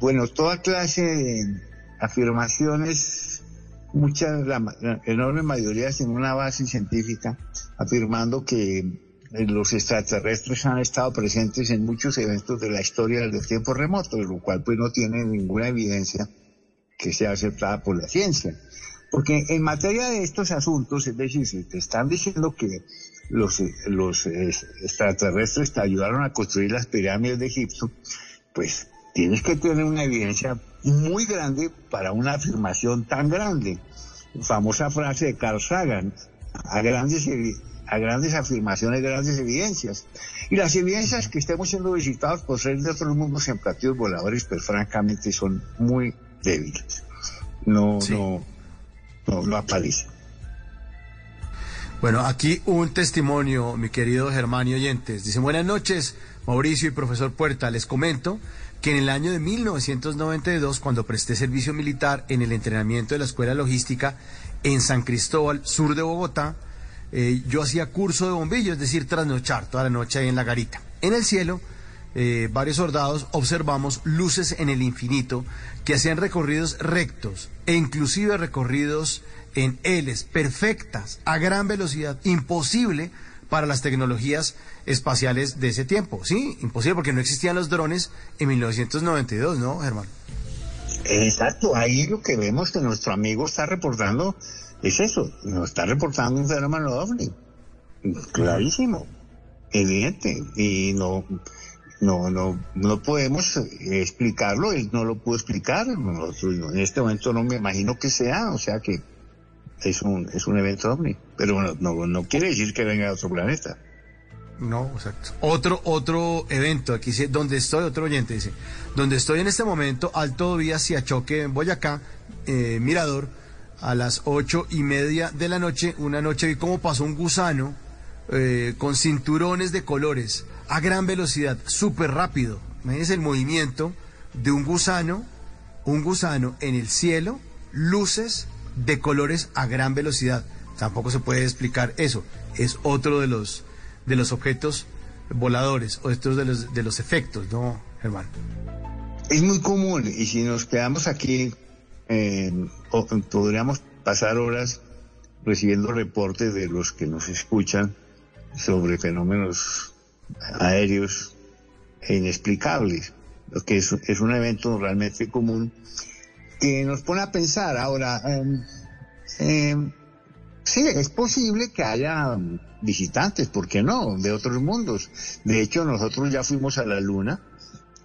bueno, toda clase de afirmaciones, muchas, la, enorme mayoría sin una base científica, afirmando que eh, los extraterrestres han estado presentes en muchos eventos de la historia del tiempo remoto, lo cual pues no tiene ninguna evidencia que sea aceptada por la ciencia. Porque en materia de estos asuntos, es decir, si te están diciendo que los, los extraterrestres te ayudaron a construir las pirámides de Egipto, pues tienes que tener una evidencia muy grande para una afirmación tan grande. Famosa frase de Carl Sagan, a grandes, a grandes afirmaciones, grandes evidencias. Y las evidencias que estemos siendo visitados por seres de otros mundos en platillos voladores, pues francamente son muy débiles. No, no, no, no Bueno, aquí un testimonio, mi querido Germán y oyentes. Dice, buenas noches, Mauricio y profesor Puerta. Les comento que en el año de 1992, cuando presté servicio militar en el entrenamiento de la Escuela Logística en San Cristóbal, sur de Bogotá, eh, yo hacía curso de bombillo, es decir, trasnochar toda la noche ahí en la garita. En el cielo, eh, varios soldados observamos luces en el infinito que hacían recorridos rectos e inclusive recorridos en Ls, perfectas, a gran velocidad, imposible para las tecnologías espaciales de ese tiempo. Sí, imposible porque no existían los drones en 1992, ¿no, Germán? Exacto, ahí lo que vemos que nuestro amigo está reportando es eso, nos está reportando un fenómeno ovni. Clarísimo, evidente, y no no, no, no podemos explicarlo, él no lo pudo explicar, en este momento no me imagino que sea, o sea que es un, es un evento ovni, pero bueno, no, no quiere decir que venga de otro planeta. No, exacto. Otro, otro evento, aquí dice, donde estoy, otro oyente dice, donde estoy en este momento, Alto Vía hacia Choque en Boyacá, eh, Mirador, a las ocho y media de la noche, una noche vi cómo pasó un gusano eh, con cinturones de colores a gran velocidad, súper rápido. Imagínense el movimiento de un gusano, un gusano en el cielo, luces de colores a gran velocidad. Tampoco se puede explicar eso. Es otro de los, de los objetos voladores o estos de los, de los efectos, ¿no, Germán? Es muy común y si nos quedamos aquí, eh, podríamos pasar horas recibiendo reportes de los que nos escuchan sobre fenómenos aéreos e inexplicables, lo que es, es, un evento realmente común que nos pone a pensar. Ahora, em, Sí, es posible que haya visitantes, ¿por qué no? De otros mundos. De hecho, nosotros ya fuimos a la Luna,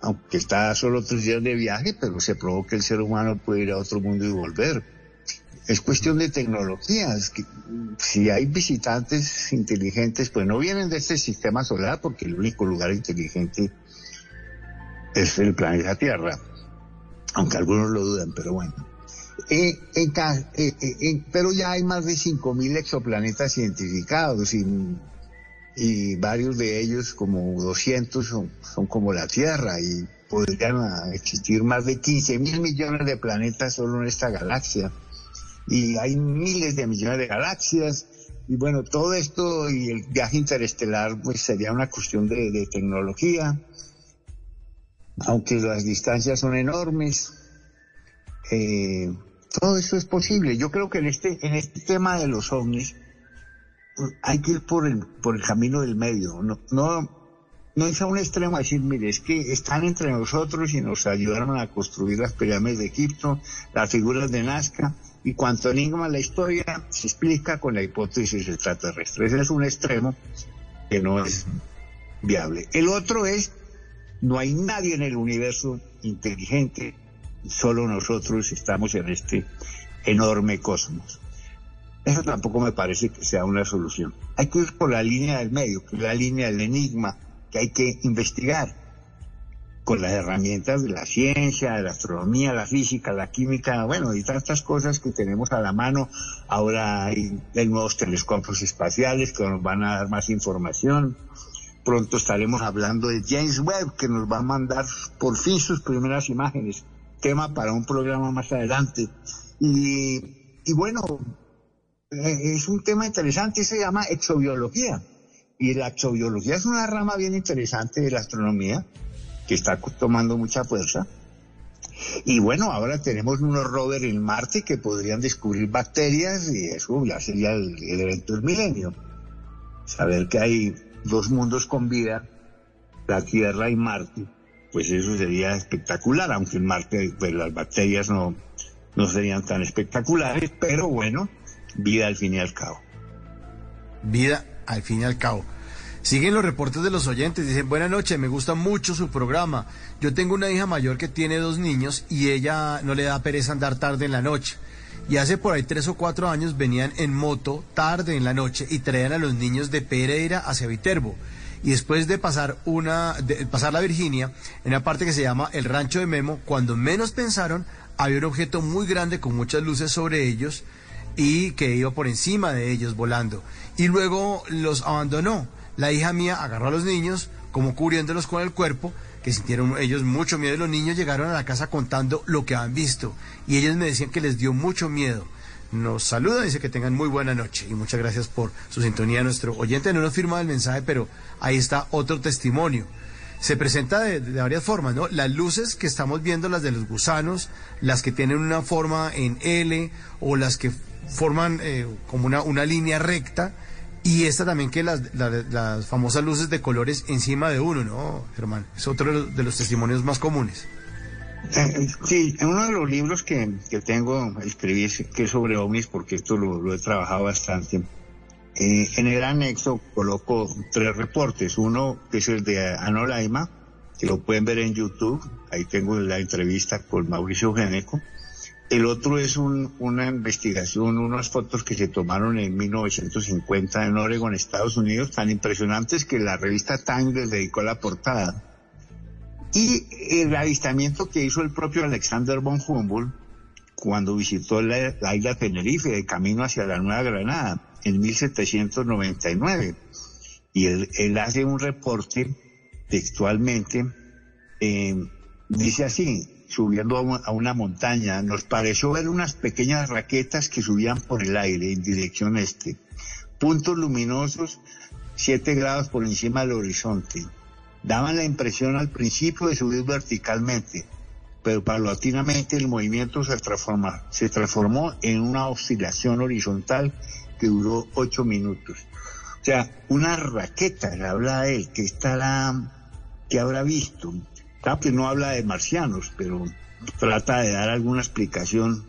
aunque está solo tres días de viaje, pero se probó que el ser humano puede ir a otro mundo y volver. Es cuestión de tecnología. Es que, si hay visitantes inteligentes, pues no vienen de este sistema solar, porque el único lugar inteligente es el planeta Tierra, aunque algunos lo dudan, pero bueno. Eh, eh, eh, pero ya hay más de 5.000 exoplanetas identificados y, varios de ellos, como 200, son, son como la Tierra y podrían ah, existir más de 15.000 millones de planetas solo en esta galaxia. Y hay miles de millones de galaxias. Y bueno, todo esto y el viaje interestelar pues sería una cuestión de tecnología, aunque las distancias son enormes. Eh, todo eso es posible. Yo creo que en este, en este tema de los ovnis hay que ir por el, por el camino del medio. No, no, no es a un extremo decir, mire, es que están entre nosotros y nos ayudaron a construir las pirámides de Egipto, las figuras de Nazca, y cuanto enigma la historia se explica con la hipótesis extraterrestre. Ese es un extremo que no es viable. El otro es, no hay nadie en el universo inteligente solo nosotros estamos en este enorme cosmos. Eso tampoco me parece que sea una solución. Hay que ir por la línea del medio, que es la línea del enigma, que hay que investigar con las herramientas de la ciencia, de la astronomía, la física, la química, bueno, y tantas cosas que tenemos a la mano. Ahora hay, hay nuevos telescopios espaciales que nos van a dar más información. Pronto estaremos hablando de James Webb, que nos va a mandar por fin sus primeras imágenes tema para un programa más adelante. Y, bueno, eh, es un tema interesante, se llama exobiología. Y la exobiología es una rama bien interesante de la astronomía que está tomando mucha fuerza. Y bueno, ahora tenemos unos rovers en Marte que podrían descubrir bacterias y eso ya sería el, el evento del milenio. Saber que hay dos mundos con vida, la Tierra y Marte, pues eso sería espectacular, aunque en Marte pues las bacterias no, no serían tan espectaculares, pero bueno, vida al fin y al cabo. Vida al fin y al cabo. Siguen los reportes de los oyentes, dicen, buenas noches, me gusta mucho su programa. Yo tengo una hija mayor que tiene dos niños y ella no le da pereza andar tarde en la noche. Y hace por ahí tres o cuatro años venían en moto tarde en la noche y traían a los niños de Pereira hacia Viterbo y después de pasar una de pasar la Virginia en una parte que se llama el Rancho de Memo, cuando menos pensaron había un objeto muy grande con muchas luces sobre ellos y que iba por encima de ellos volando y luego los abandonó. La hija mía agarró a los niños como cubriéndolos con el cuerpo que sintieron ellos mucho miedo y los niños llegaron a la casa contando lo que habían visto y ellos me decían que les dio mucho miedo nos saluda, dice que tengan muy buena noche y muchas gracias por su sintonía. Nuestro oyente no nos firma el mensaje, pero ahí está otro testimonio. Se presenta de, varias formas, ¿no? Las luces que estamos viendo, las de los gusanos, las que tienen una forma en L o las que forman eh, como una, una línea recta. Y esta también que las, las, famosas luces de colores encima de uno, ¿no, Germán? Es otro de los testimonios más comunes. Eh, sí, en uno de los libros que, que tengo, escribí que es sobre ovnis, porque esto lo, he trabajado bastante. Eh, en el anexo coloco tres reportes. Uno que es el de Anolaima, que lo pueden ver en YouTube. Ahí tengo la entrevista con Mauricio Geneco. El otro es una investigación, unas fotos que se tomaron en 1950 en Oregon, Estados Unidos, tan impresionantes que la revista Time les dedicó la portada y el avistamiento que hizo el propio Alexander von Humboldt cuando visitó la, isla Tenerife de camino hacia la Nueva Granada en 1799. Y él, hace un reporte textualmente, eh, dice así, subiendo a una montaña, nos pareció ver unas pequeñas raquetas que subían por el aire en dirección este, puntos luminosos 7 grados por encima del horizonte daban la impresión al principio de subir verticalmente, pero paulatinamente el movimiento se, transforma, se transformó en una oscilación horizontal que duró ocho minutos. O sea, una raqueta, habla él, que estará, que habrá visto. Que no habla de marcianos, pero trata de dar alguna explicación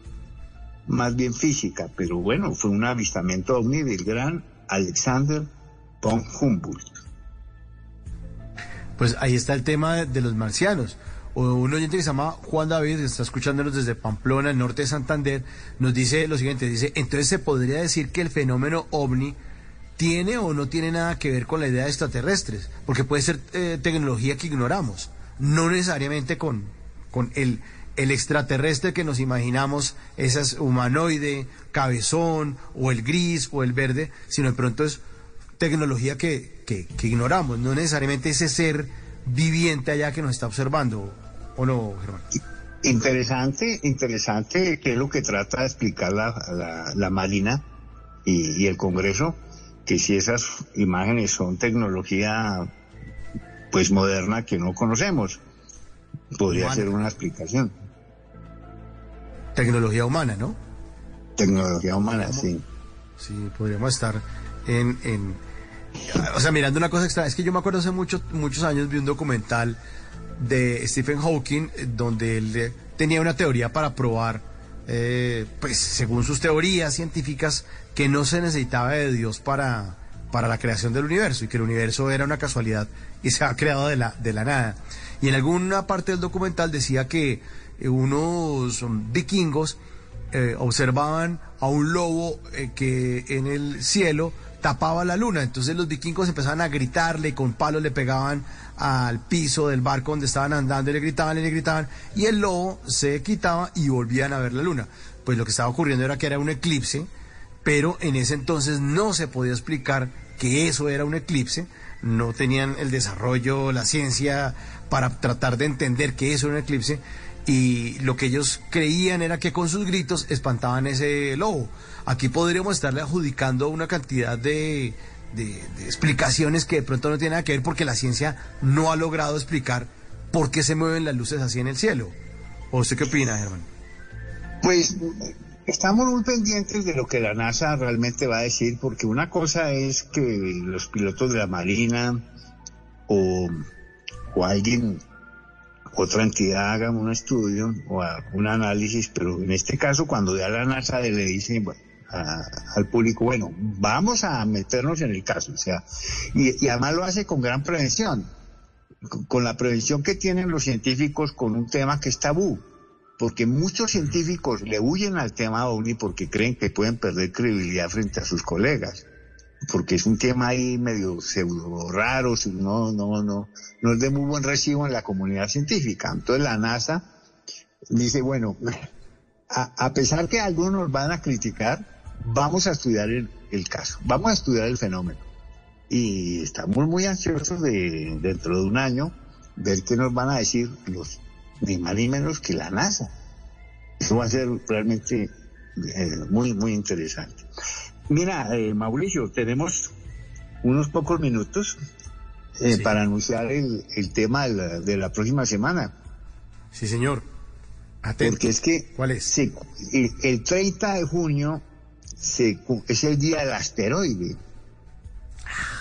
más bien física, pero bueno, fue un avistamiento ovni del gran Alexander von Humboldt. Pues ahí está el tema de los marcianos. Un oyente que se llama Juan David, que está escuchándonos desde Pamplona, el norte de Santander, nos dice lo siguiente, dice, entonces se podría decir que el fenómeno ovni tiene o no tiene nada que ver con la idea de extraterrestres, porque puede ser eh, tecnología que ignoramos, no necesariamente con, con el, el extraterrestre que nos imaginamos, esas humanoide, cabezón, o el gris, o el verde, sino de pronto es tecnología que, que, que ignoramos, no necesariamente ese ser viviente allá que nos está observando, ¿o no, Germán? Interesante, interesante, que es lo que trata de explicar la, la, la Marina y, y, el Congreso, que si esas imágenes son tecnología pues moderna que no conocemos, podría ser una explicación. Tecnología humana, ¿no? Tecnología humana, sí. Sí, podríamos estar en, en, o sea, mirando una cosa extraña, es que yo me acuerdo hace muchos muchos años vi un documental de Stephen Hawking donde él tenía una teoría para probar, eh, pues según sus teorías científicas, que no se necesitaba de Dios para, para la creación del universo y que el universo era una casualidad y se ha creado de la, de la nada. Y en alguna parte del documental decía que unos vikingos eh, observaban a un lobo eh, que en el cielo tapaba la luna. Entonces los vikingos empezaban a gritarle y con palos le pegaban al piso del barco donde estaban andando y le gritaban y le gritaban y el lobo se quitaba y volvían a ver la luna. Pues lo que estaba ocurriendo era que era un eclipse, pero en ese entonces no se podía explicar que eso era un eclipse, no tenían el desarrollo, la ciencia para tratar de entender eso era un eclipse y lo que ellos creían era que con sus gritos espantaban ese lobo. Aquí podríamos estarle adjudicando una cantidad de, de, explicaciones que de pronto no tienen nada que ver porque la ciencia no ha logrado explicar por qué se mueven las luces así en el cielo. ¿O usted qué opina, Germán? Pues estamos muy pendientes de lo que la NASA realmente va a decir porque una cosa es que los pilotos de la Marina o, o alguien otra entidad haga un estudio o un análisis, pero en este caso cuando ya la NASA le dice al público, bueno, vamos a meternos en el caso, o sea, y, además lo hace con gran prevención, con, la prevención que tienen los científicos con un tema que es tabú, porque muchos científicos le huyen al tema OVNI porque creen que pueden perder credibilidad frente a sus colegas porque es un tema ahí medio pseudo raro, no, no, no, no es de muy buen recibo en la comunidad científica. Entonces la NASA dice, bueno, a, pesar que algunos van a criticar, vamos a estudiar el, caso, vamos a estudiar el fenómeno. Y estamos muy ansiosos de, dentro de un año, ver qué nos van a decir los, ni más ni menos que la NASA. Eso va a ser realmente eh, muy, muy interesante. Mira, eh, Mauricio, tenemos unos pocos minutos eh, para anunciar el, tema de la, próxima semana. Sí, señor. Porque es que ¿Cuál es? el, 30 de junio se, es el día del asteroide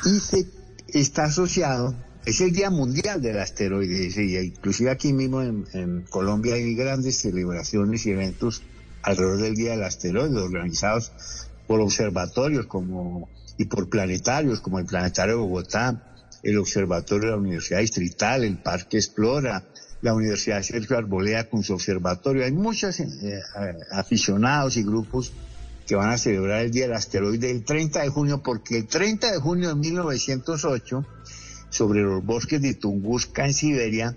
y se está asociado, es el día mundial del asteroide, inclusive aquí mismo en, Colombia hay grandes celebraciones y eventos alrededor del día del asteroide organizados por observatorios como y por planetarios como el Planetario de Bogotá, el Observatorio de la Universidad Distrital, el Parque Explora, la Universidad Sergio Arboleda con su observatorio. Hay muchos eh, aficionados y grupos que van a celebrar el Día del Asteroide el 30 de junio, porque el 30 de junio de 1908, sobre los bosques de Tunguska en Siberia,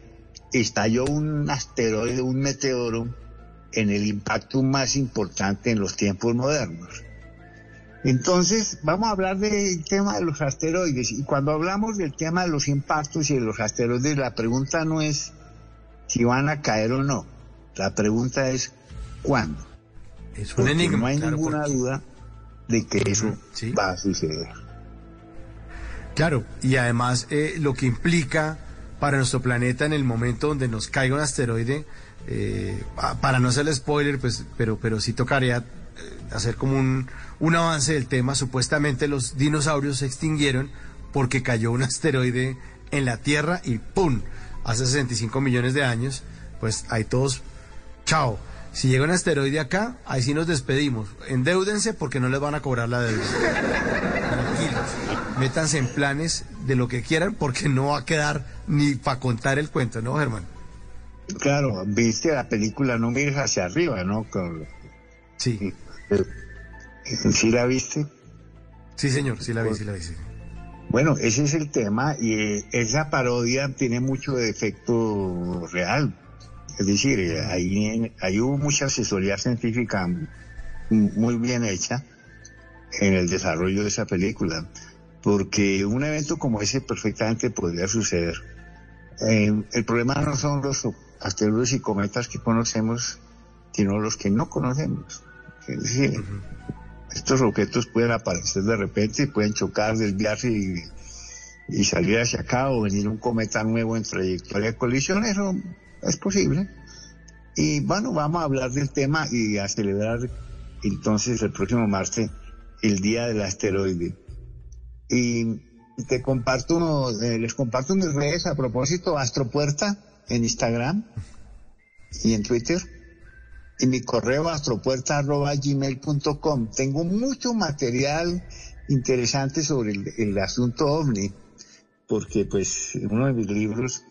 estalló un asteroide, un meteoro, en el impacto más importante en los tiempos modernos. Entonces, vamos a hablar del tema de los asteroides. Y cuando hablamos del tema de los impactos y de los asteroides, la pregunta no es si van a caer o no. La pregunta es cuándo. Es un enigma. No hay ninguna duda de que eso va a suceder. Claro, y además eh, lo que implica para nuestro planeta en el momento donde nos caiga un asteroide, eh, para no hacer spoiler, pues, pero, pero sí tocaría eh, hacer como un, un avance del tema. Supuestamente los dinosaurios se extinguieron porque cayó un asteroide en la Tierra y ¡pum! Hace 65 millones de años, pues ahí todos, chao. Si llega un asteroide acá, ahí sí nos despedimos. Endeúdense porque no les van a cobrar la deuda. Métanse en planes de lo que quieran porque no va a quedar ni para contar el cuento, ¿no, Germán? Claro, viste la película No mires hacia arriba, ¿no? Sí. ¿Sí la viste? Sí, señor, sí la vi, sí la vi. Bueno, ese es el tema y eh, esa parodia tiene mucho de efecto real. Es decir, eh, ahí, ahí hubo mucha asesoría científica muy bien hecha en el desarrollo de esa película, porque un evento como ese perfectamente podría suceder. Eh, el problema no son los asteroides y cometas que conocemos, sino los que no conocemos. Es decir, estos objetos pueden aparecer de repente, pueden chocar, desviarse y, y, salir hacia acá o venir un cometa nuevo en trayectoria de colisión, eso es posible. Y bueno, vamos a hablar del tema y a celebrar entonces el próximo martes el Día del Asteroide. Y te comparto, eh, les comparto mis redes a propósito, Astropuerta en Instagram y en Twitter y mi correo astropuerta.gmail.com. Tengo mucho material interesante sobre el, asunto ovni, porque pues uno de mis libros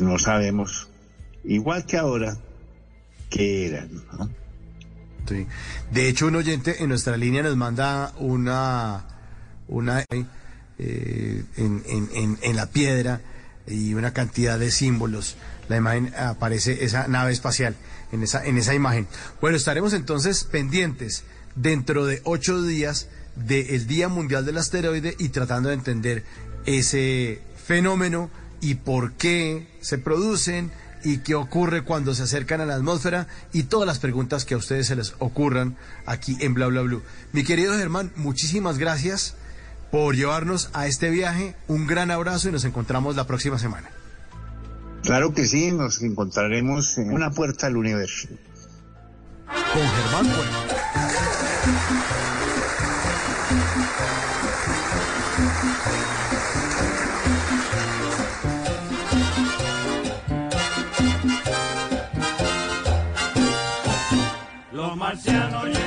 no sabemos, igual que ahora, qué eran. Sí. De hecho, un oyente en nuestra línea nos manda una, una eh, en, en, en la piedra y una cantidad de símbolos. La imagen aparece esa nave espacial en esa, en esa imagen. Bueno, estaremos entonces pendientes dentro de ocho días del Día Mundial del Asteroide y tratando de entender ese fenómeno y por qué se producen y qué ocurre cuando se acercan a la atmósfera y todas las preguntas que a ustedes se les ocurran aquí en Bla Bla Blue. Mi querido Germán, muchísimas gracias por llevarnos a este viaje. Un gran abrazo y nos encontramos la próxima semana. Claro que sí, nos encontraremos en una puerta al universo. Con Germán Puerta. Los marcianos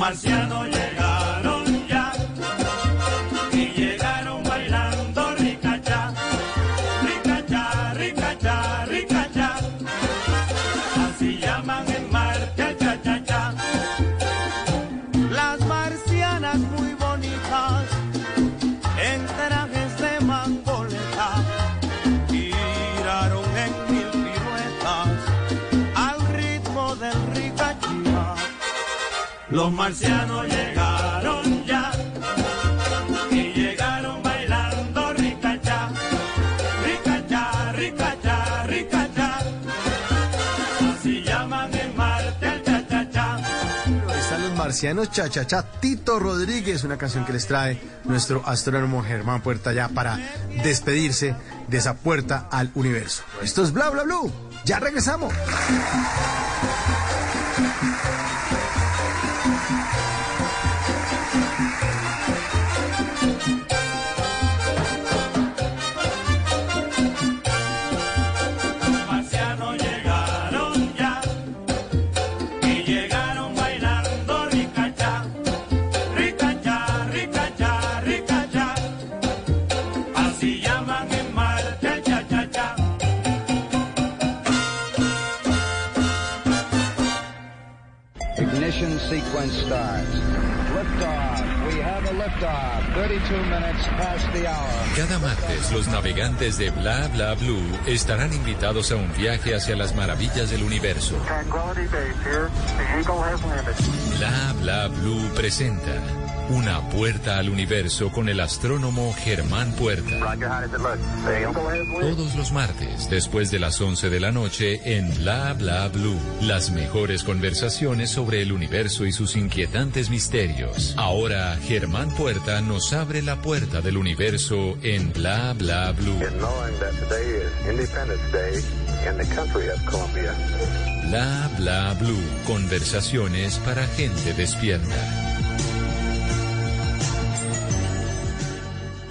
Los marcianos Los marcianos llegaron ya y llegaron bailando ricacha, ricacha, ricacha, ricacha. Así llaman en Marte al cha cha cha. Están los marcianos cha-cha-cha. Tito Rodríguez, una canción que les trae nuestro astrónomo Germán Puerta ya para despedirse de esa puerta al universo. Esto es Bla Bla Blue. Ya regresamos. Sequence starts. Liftoff. We have a liftoff. 32 minutes past the hour. Cada martes los navegantes de Bla Bla Blue estarán invitados a un viaje hacia las maravillas del universo. Tranquility Base here. The Eagle has landed. Bla Bla Blue presenta Una puerta al universo con el astrónomo Germán Puerta. Todos los martes, después de las 11 de la noche, en Bla Bla Blue. Las mejores conversaciones sobre el universo y sus inquietantes misterios. Ahora, Germán Puerta nos abre la puerta del universo en Bla Bla Blue. Bla Bla Blue. Conversaciones para gente despierta.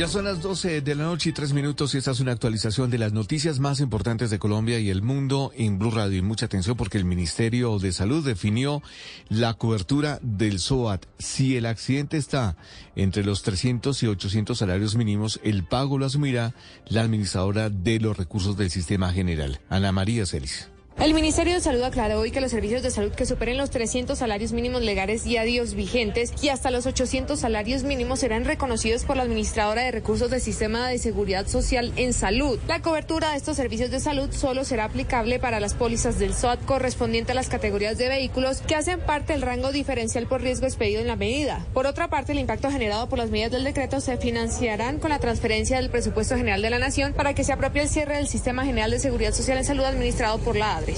Ya son las 12 de la noche y tres minutos y esta es una actualización de las noticias más importantes de Colombia y el mundo en Blue Radio. Y mucha atención porque el Ministerio de Salud definió la cobertura del SOAT. Si el accidente está entre los 300 y 800 salarios mínimos, el pago lo asumirá la administradora de los recursos del sistema general, Ana María Celis. El Ministerio de Salud aclaró hoy que los servicios de salud que superen los 300 salarios mínimos legales y adiós vigentes y hasta los 800 salarios mínimos serán reconocidos por la Administradora de Recursos del Sistema de Seguridad Social en Salud. La cobertura de estos servicios de salud solo será aplicable para las pólizas del SOAT correspondiente a las categorías de vehículos que hacen parte del rango diferencial por riesgo expedido en la medida. Por otra parte, el impacto generado por las medidas del decreto se financiarán con la transferencia del presupuesto general de la Nación para que se apropie el cierre del Sistema General de Seguridad Social en Salud administrado por la ADRE.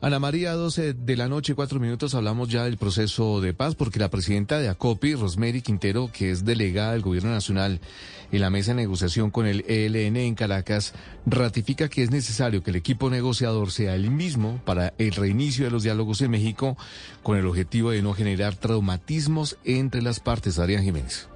Ana María, 12 de la noche, cuatro minutos, hablamos ya del proceso de paz, porque la presidenta de ACOPI, Rosemary Quintero, que es delegada del Gobierno Nacional en la mesa de negociación con el ELN en Caracas, ratifica que es necesario que el equipo negociador sea el mismo para el reinicio de los diálogos en México, con el objetivo de no generar traumatismos entre las partes. Adrián Jiménez.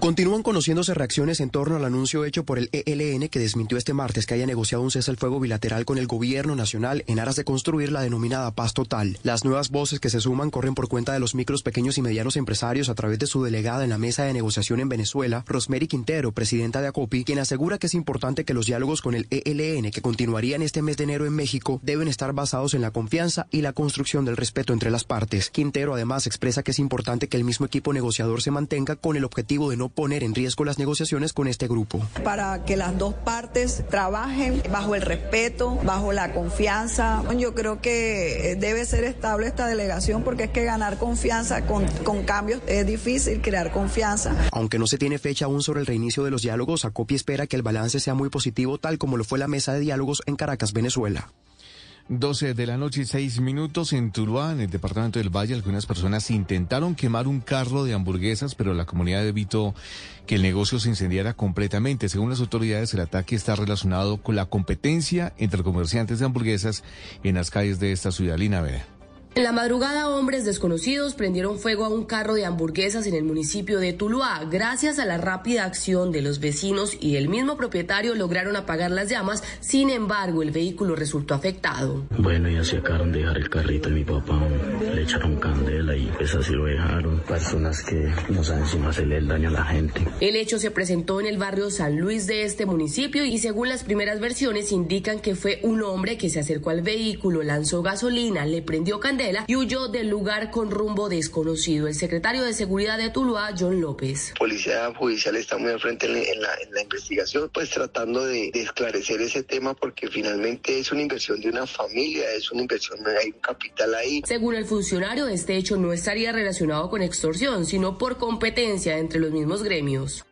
Continúan conociéndose reacciones en torno al anuncio hecho por el ELN que desmintió este martes que haya negociado un cese al fuego bilateral con el gobierno nacional en aras de construir la denominada paz total. Las nuevas voces que se suman corren por cuenta de los micros, pequeños y medianos empresarios a través de su delegada en la mesa de negociación en Venezuela, Rosemary Quintero, presidenta de ACOPI, quien asegura que es importante que los diálogos con el ELN que continuarían este mes de enero en México deben estar basados en la confianza y la construcción del respeto entre las partes. Quintero además expresa que es importante que el mismo equipo negociador se mantenga con el objetivo de no poner en riesgo las negociaciones con este grupo. Para que las dos partes trabajen bajo el respeto, bajo la confianza. Yo creo que debe ser estable esta delegación porque es que ganar confianza con, con cambios es difícil, crear confianza. Aunque no se tiene fecha aún sobre el reinicio de los diálogos, Acopi espera que el balance sea muy positivo tal como lo fue la mesa de diálogos en Caracas, Venezuela. 12 de la noche y 6 minutos en Tuluá, en el departamento del Valle, algunas personas intentaron quemar un carro de hamburguesas, pero la comunidad evitó que el negocio se incendiara completamente. Según las autoridades, el ataque está relacionado con la competencia entre comerciantes de hamburguesas en las calles de esta ciudad. Lina Vera. En la madrugada, hombres desconocidos prendieron fuego a un carro de hamburguesas en el municipio de Tuluá. Gracias a la rápida acción de los vecinos y el mismo propietario lograron apagar las llamas. Sin embargo, el vehículo resultó afectado. Bueno, ya se acabaron de dejar el carrito de mi papá. Le echaron candela y pues así lo dejaron. Personas que no saben si no hacerle el daño a la gente. El hecho se presentó en el barrio San Luis de este municipio y según las primeras versiones indican que fue un hombre que se acercó al vehículo, lanzó gasolina, le prendió candela y huyó del lugar con rumbo desconocido. El secretario de Seguridad de Tuluá, John López. Policía Judicial está muy al frente en la, en la investigación, pues tratando de, de, esclarecer ese tema porque finalmente es una inversión de una familia, es una inversión, hay un capital ahí. Según el funcionario, este hecho no estaría relacionado con extorsión, sino por competencia entre los mismos gremios.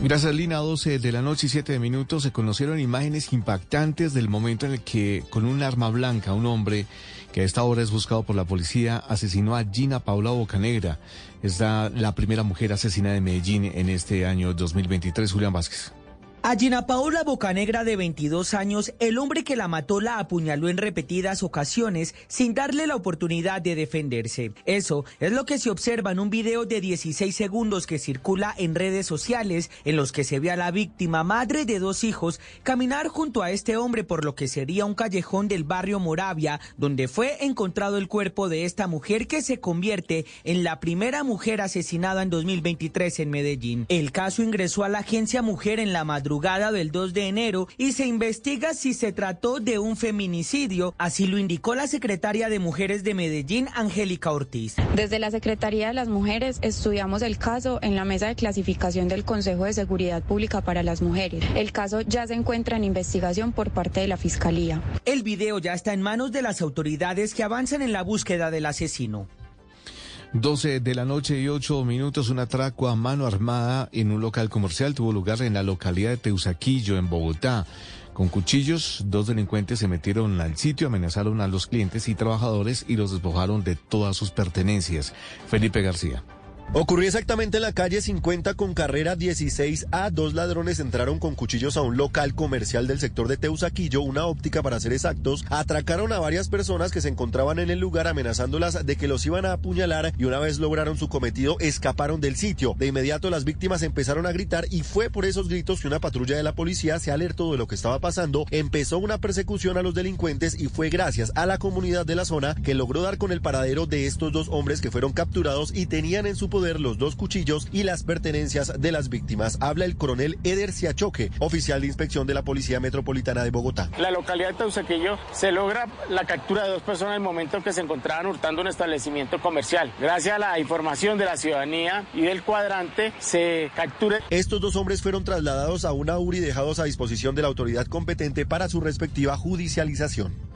Gracias, Lina. 12 de la noche y 7 minutos se conocieron imágenes impactantes del momento en el que, con un arma blanca, un hombre que a esta hora es buscado por la policía, asesinó a Gina Paula Bocanegra. Es la, primera mujer asesinada de Medellín en este año 2023. Julián Vázquez. A Gina Paola Bocanegra, de 22 años, el hombre que la mató la apuñaló en repetidas ocasiones sin darle la oportunidad de defenderse. Eso es lo que se observa en un video de 16 segundos que circula en redes sociales en los que se ve a la víctima, madre de dos hijos, caminar junto a este hombre por lo que sería un callejón del barrio Moravia, donde fue encontrado el cuerpo de esta mujer que se convierte en la primera mujer asesinada en 2023 en Medellín. El caso ingresó a la agencia Mujer en la madrugada madrugada del 2 de enero y se investiga si se trató de un feminicidio, así lo indicó la secretaria de Mujeres de Medellín, Angélica Ortiz. Desde la Secretaría de las Mujeres estudiamos el caso en la mesa de clasificación del Consejo de Seguridad Pública para las Mujeres. El caso ya se encuentra en investigación por parte de la Fiscalía. El video ya está en manos de las autoridades que avanzan en la búsqueda del asesino. 12 de la noche y 8 minutos, un atraco a mano armada en un local comercial tuvo lugar en la localidad de Teusaquillo, en Bogotá. Con cuchillos, dos delincuentes se metieron al sitio, amenazaron a los clientes y trabajadores y los despojaron de todas sus pertenencias. Felipe García. Ocurrió exactamente en la calle 50 con carrera 16A. Dos ladrones entraron con cuchillos a un local comercial del sector de Teusaquillo, una óptica para ser exactos. Atracaron a varias personas que se encontraban en el lugar amenazándolas de que los iban a apuñalar y una vez lograron su cometido escaparon del sitio. De inmediato las víctimas empezaron a gritar y fue por esos gritos que una patrulla de la policía se alertó de lo que estaba pasando. Empezó una persecución a los delincuentes y fue gracias a la comunidad de la zona que logró dar con el paradero de estos dos hombres que fueron capturados y tenían en su poder los dos cuchillos y las pertenencias de las víctimas. Habla el coronel Eder Siachoque, oficial de inspección de la Policía Metropolitana de Bogotá. La localidad de Teusaquillo se logra la captura de dos personas en el momento en que se encontraban hurtando un establecimiento comercial. Gracias a la información de la ciudadanía y del cuadrante se captura. Estos dos hombres fueron trasladados a una URI y dejados a disposición de la autoridad competente para su respectiva judicialización.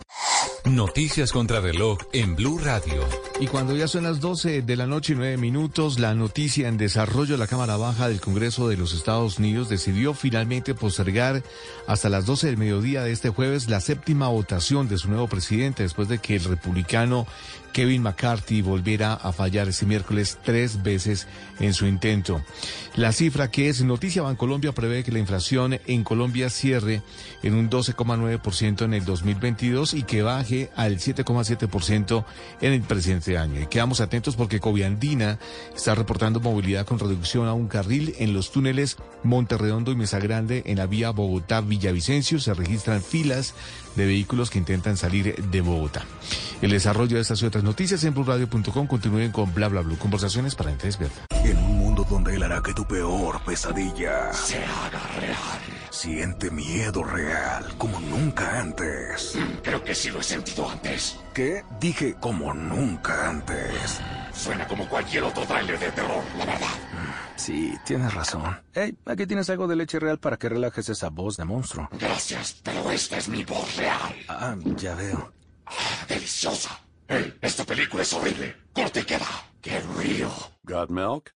Noticias contra reloj en Blue Radio. Y cuando ya son las 12 de la noche y 9 minutos, la noticia en desarrollo, la Cámara Baja del Congreso de los Estados Unidos decidió finalmente postergar hasta las 12 del mediodía de este jueves la séptima votación de su nuevo presidente después de que el republicano Kevin McCarthy volviera a fallar este miércoles tres veces en su intento. La cifra que es Noticia Bancolombia prevé que la inflación en Colombia cierre en un 12,9% en el 2022 y que baje al 7,7% en el presente año. Y quedamos atentos porque Coviandina está reportando movilidad con reducción a un carril en los túneles Monterredondo y Mesa Grande en la vía Bogotá-Villavicencio. Se registran filas de vehículos que intentan salir de Bogotá. El desarrollo de estas y otras noticias en blurradio.com continúen con bla bla bla. Conversaciones para gente despierta. En un mundo donde él hará que tu peor pesadilla se haga real. Siente miedo real como nunca antes. Creo que sí lo he sentido antes. ¿Qué? Dije como nunca antes. Suena como cualquier otro trailer de terror, la verdad. Sí, tienes razón. Hey, aquí tienes algo de leche real para que relajes esa voz de monstruo. Gracias, pero esta es mi voz real. Ah, ya veo. Ah, deliciosa. Hey, esta película es horrible. Corte queda. Qué río. ¿Got milk?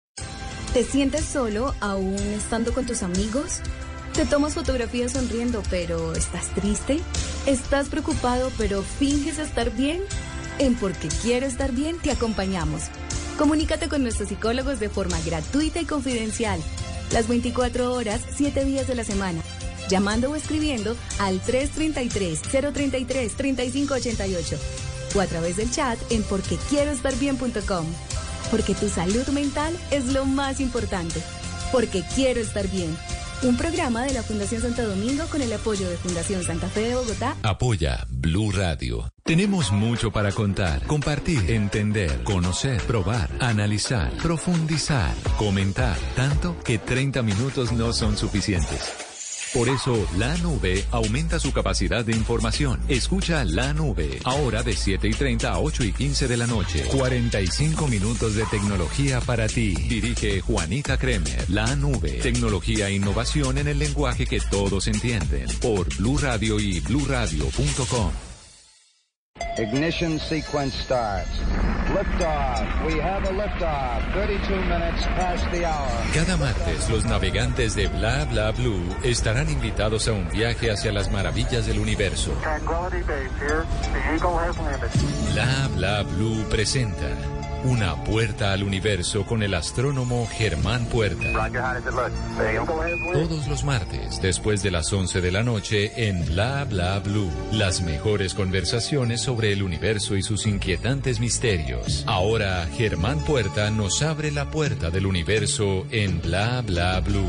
¿Te sientes solo aún estando con tus amigos? ¿Te tomas fotografías sonriendo pero estás triste? ¿Estás preocupado pero finges estar bien? En Porque Quiero Estar Bien te acompañamos. Comunícate con nuestros psicólogos de forma gratuita y confidencial. Las 24 horas, 7 días de la semana. Llamando o escribiendo al 333-033-3588 o a través del chat en porquequieroestarbien.com. Porque tu salud mental es lo más importante. Porque quiero estar bien. Un programa de la Fundación Santo Domingo con el apoyo de Fundación Santa Fe de Bogotá. Apoya Blue Radio. Tenemos mucho para contar, compartir, entender, conocer, probar, analizar, profundizar, comentar, tanto que 30 minutos no son suficientes. Por eso, la nube aumenta su capacidad de información. Escucha la nube, ahora de 7 y 30 a 8 y 15 de la noche. 45 minutos de tecnología para ti. Dirige Juanita Kremer. La nube, tecnología e innovación en el lenguaje que todos entienden. Por Blue Radio y bluradio.com. Ignition sequence starts. Liftoff. We have a liftoff. 32 minutes past the hour. Cada martes, los navegantes de Bla Bla Blue estarán invitados a un viaje hacia las maravillas del universo. Tranquility Base here. The Eagle has landed. Bla Bla Blue presenta una puerta al universo con el astrónomo Germán Puerta. Todos los martes, después de las 11 de la noche, en Bla Bla Blue. Las mejores conversaciones sobre el universo y sus inquietantes misterios. Ahora, Germán Puerta nos abre la puerta del universo en Bla Bla Blue.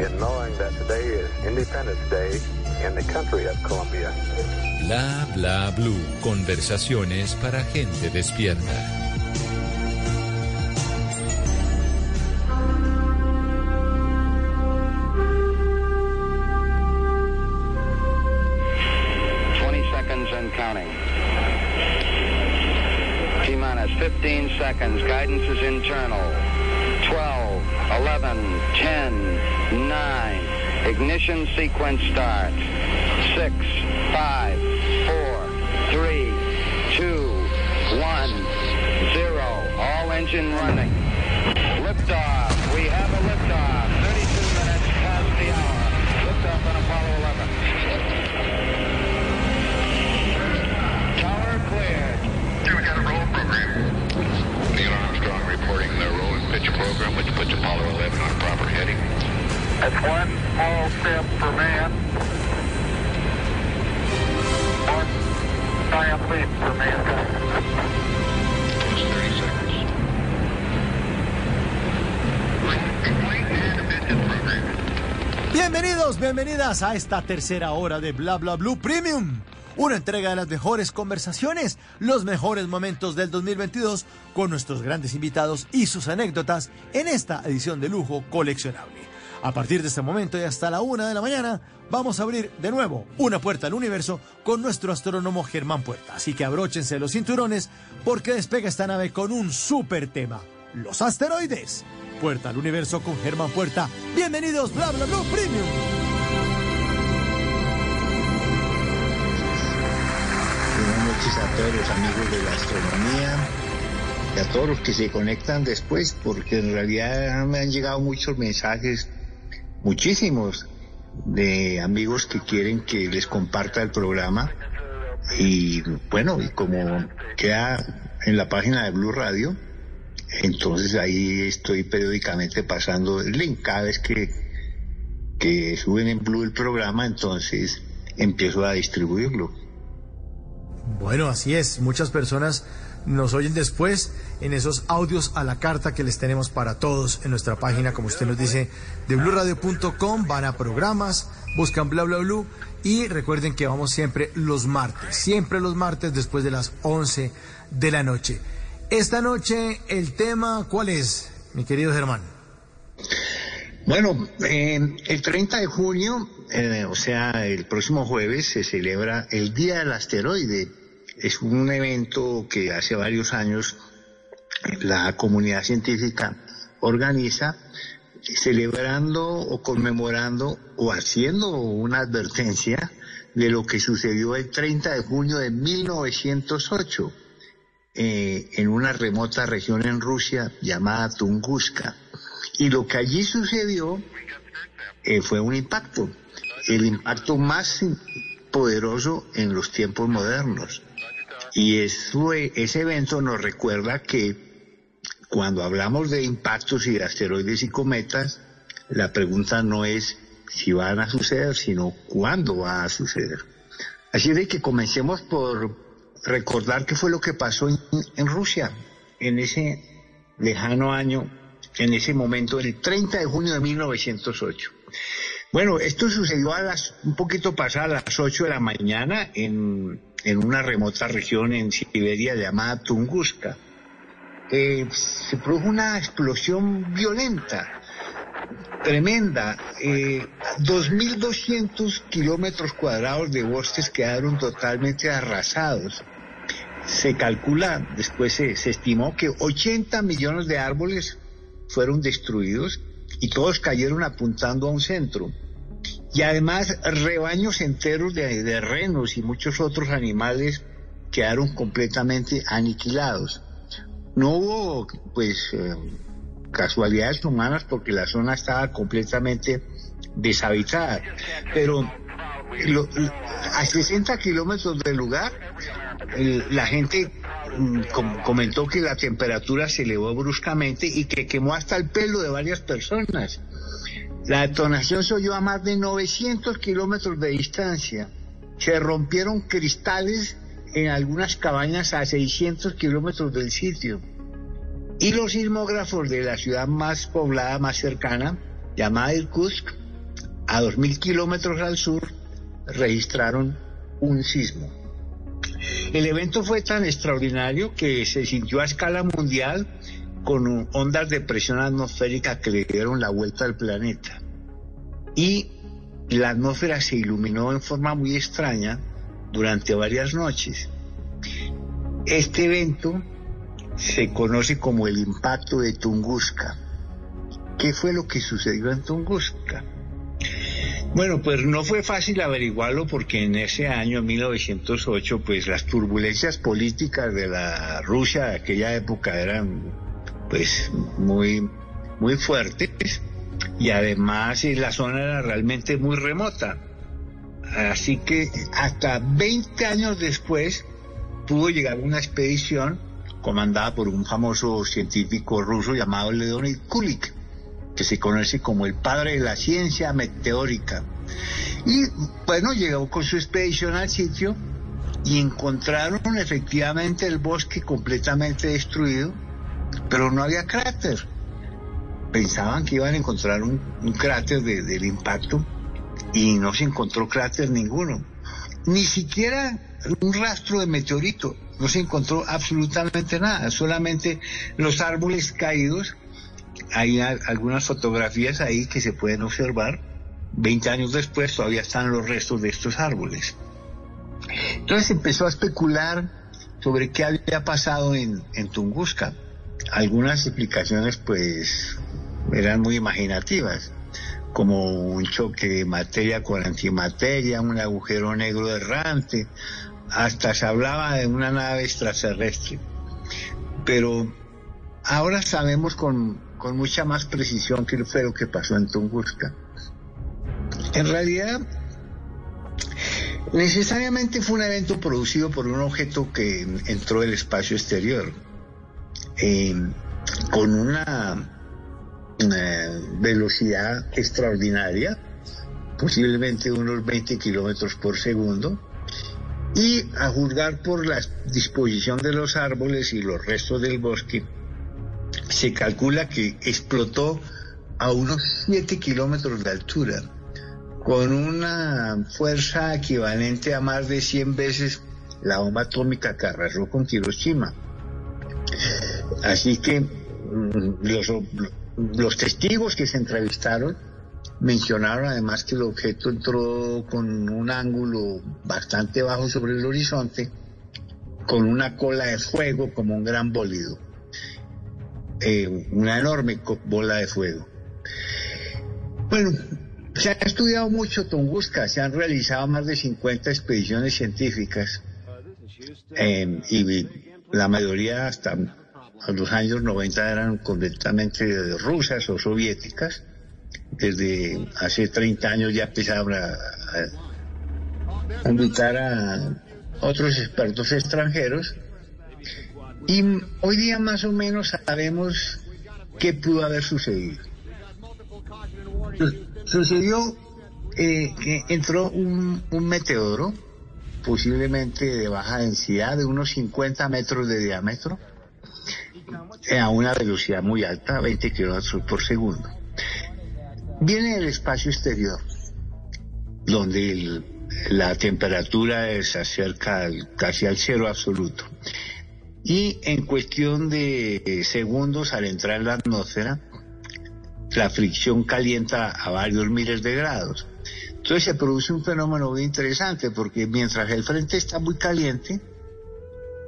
Bla Bla Blue. Conversaciones para gente despierta. Seconds. Guidance is internal. 12, 11, 10, 9. Ignition sequence start. 6, 5, 4, 3, 2, 1, 0. All engine running. Liftoff. Roll and pitch program, which puts Apollo 11 on proper heading. That's one small step for man, one giant leap for mankind. Bienvenidos, bienvenidas a esta tercera hora de Bla Bla Blue Premium. Una entrega de las mejores conversaciones, los mejores momentos del 2022 con nuestros grandes invitados y sus anécdotas en esta edición de lujo coleccionable. A partir de este momento y hasta la una de la mañana, vamos a abrir de nuevo una puerta al universo con nuestro astrónomo Germán Puerta. Así que abróchense los cinturones porque despega esta nave con un super tema: los asteroides. Puerta al universo con Germán Puerta. Bienvenidos, bla bla bla premium. Noches a todos los amigos de la astronomía y a todos los que se conectan después, porque en realidad me han llegado muchos mensajes, muchísimos, de amigos que quieren que les comparta el programa. Y bueno, y como queda en la página de Blue Radio, entonces ahí estoy periódicamente pasando el link. Cada vez que, que suben en Blue el programa, entonces empiezo a distribuirlo. Bueno, así es. Muchas personas nos oyen después en esos audios a la carta que les tenemos para todos en nuestra página, como usted nos dice, de blurradio.com. Van a programas, buscan bla bla bla y recuerden que vamos siempre los martes, siempre los martes después de las 11 de la noche. Esta noche el tema, ¿cuál es, mi querido Germán? Bueno, eh, el 30 de junio, eh, o sea, el próximo jueves, se celebra el Día del Asteroide. Es un evento que hace varios años la comunidad científica organiza, celebrando o conmemorando o haciendo una advertencia de lo que sucedió el 30 de junio de 1908 eh, en una remota región en Rusia llamada Tunguska. Y lo que allí sucedió eh, fue un impacto, el impacto más poderoso en los tiempos modernos. Y eso, ese evento nos recuerda que cuando hablamos de impactos y de asteroides y cometas, la pregunta no es si van a suceder, sino cuándo va a suceder. Así de que comencemos por recordar qué fue lo que pasó en, Rusia en ese lejano año en ese momento, el 30 de junio de 1908. Bueno, esto sucedió a las, un poquito pasada a las 8 de la mañana en, en una remota región en Siberia llamada Tunguska. Se produjo una explosión violenta, tremenda. Eh, 2.200 kilómetros cuadrados de bosques quedaron totalmente arrasados. Se calcula, después se estimó que 80 millones de árboles fueron destruidos y todos cayeron apuntando a un centro. Y además rebaños enteros de, renos y muchos otros animales quedaron completamente aniquilados. No hubo, pues, eh, casualidades humanas porque la zona estaba completamente deshabitada. Pero lo- a 60 kilómetros del lugar, la gente mm, com- comentó que la temperatura se elevó bruscamente y que quemó hasta el pelo de varias personas. La detonación se oyó a más de 900 kilómetros de distancia. Se rompieron cristales en algunas cabañas a 600 kilómetros del sitio. Y los sismógrafos de la ciudad más poblada, más cercana, llamada Irkutsk, a 2.000 kilómetros al sur, registraron un sismo. El evento fue tan extraordinario que se sintió a escala mundial con ondas de presión atmosférica que le dieron la vuelta al planeta. Y la atmósfera se iluminó en forma muy extraña durante varias noches. Este evento se conoce como el impacto de Tunguska. ¿Qué fue lo que sucedió en Tunguska? Bueno, pues no fue fácil averiguarlo porque en ese año, 1908, pues las turbulencias políticas de la Rusia de aquella época eran pues muy, muy fuertes y además eh, la zona era realmente muy remota. Así que hasta 20 años después pudo llegar una expedición comandada por un famoso científico ruso llamado Leonid Kulik que se conoce como el padre de la ciencia meteórica. Y bueno, llegó con su expedición al sitio y encontraron efectivamente el bosque completamente destruido, pero no había cráter. Pensaban que iban a encontrar un, cráter de- del impacto y no se encontró cráter ninguno. Ni siquiera un rastro de meteorito. No se encontró absolutamente nada, solamente los árboles caídos hay algunas fotografías ahí que se pueden observar. 20 años después todavía están los restos de estos árboles. Entonces empezó a especular sobre qué había pasado en, en Tunguska. Algunas explicaciones pues eran muy imaginativas, como un choque de materia con antimateria, un agujero negro errante, hasta se hablaba de una nave extraterrestre. Pero ahora sabemos con, con mucha más precisión qué fue lo que pasó en Tunguska. En realidad, necesariamente fue un evento producido por un objeto que entró del espacio exterior, eh, con una eh, velocidad extraordinaria, posiblemente unos 20 kilómetros por segundo, y a juzgar por la disposición de los árboles y los restos del bosque, se calcula que explotó a unos 7 kilómetros de altura, con una fuerza equivalente a más de 100 veces la bomba atómica que arrasó con Hiroshima. Así que mm, los, testigos que se entrevistaron mencionaron además que el objeto entró con un ángulo bastante bajo sobre el horizonte, con una cola de fuego como un gran bólido, eh, una enorme bola de fuego. Bueno, se ha estudiado mucho Tunguska, se han realizado más de 50 expediciones científicas eh, y la mayoría hasta los años 90 eran completamente rusas o soviéticas. Desde hace 30 años ya empezaron a, invitar a otros expertos extranjeros y hoy día más o menos sabemos qué pudo haber sucedido. Su- Sucedió eh, que entró un, un meteoro, posiblemente de baja densidad, de unos 50 metros de diámetro, eh, a una velocidad muy alta, 20 kilómetros por segundo. Viene del espacio exterior, donde la temperatura se acerca casi al cero absoluto. Y en cuestión de eh, segundos al entrar en la atmósfera, la fricción calienta a varios miles de grados. Entonces se produce un fenómeno muy interesante porque mientras el frente está muy caliente,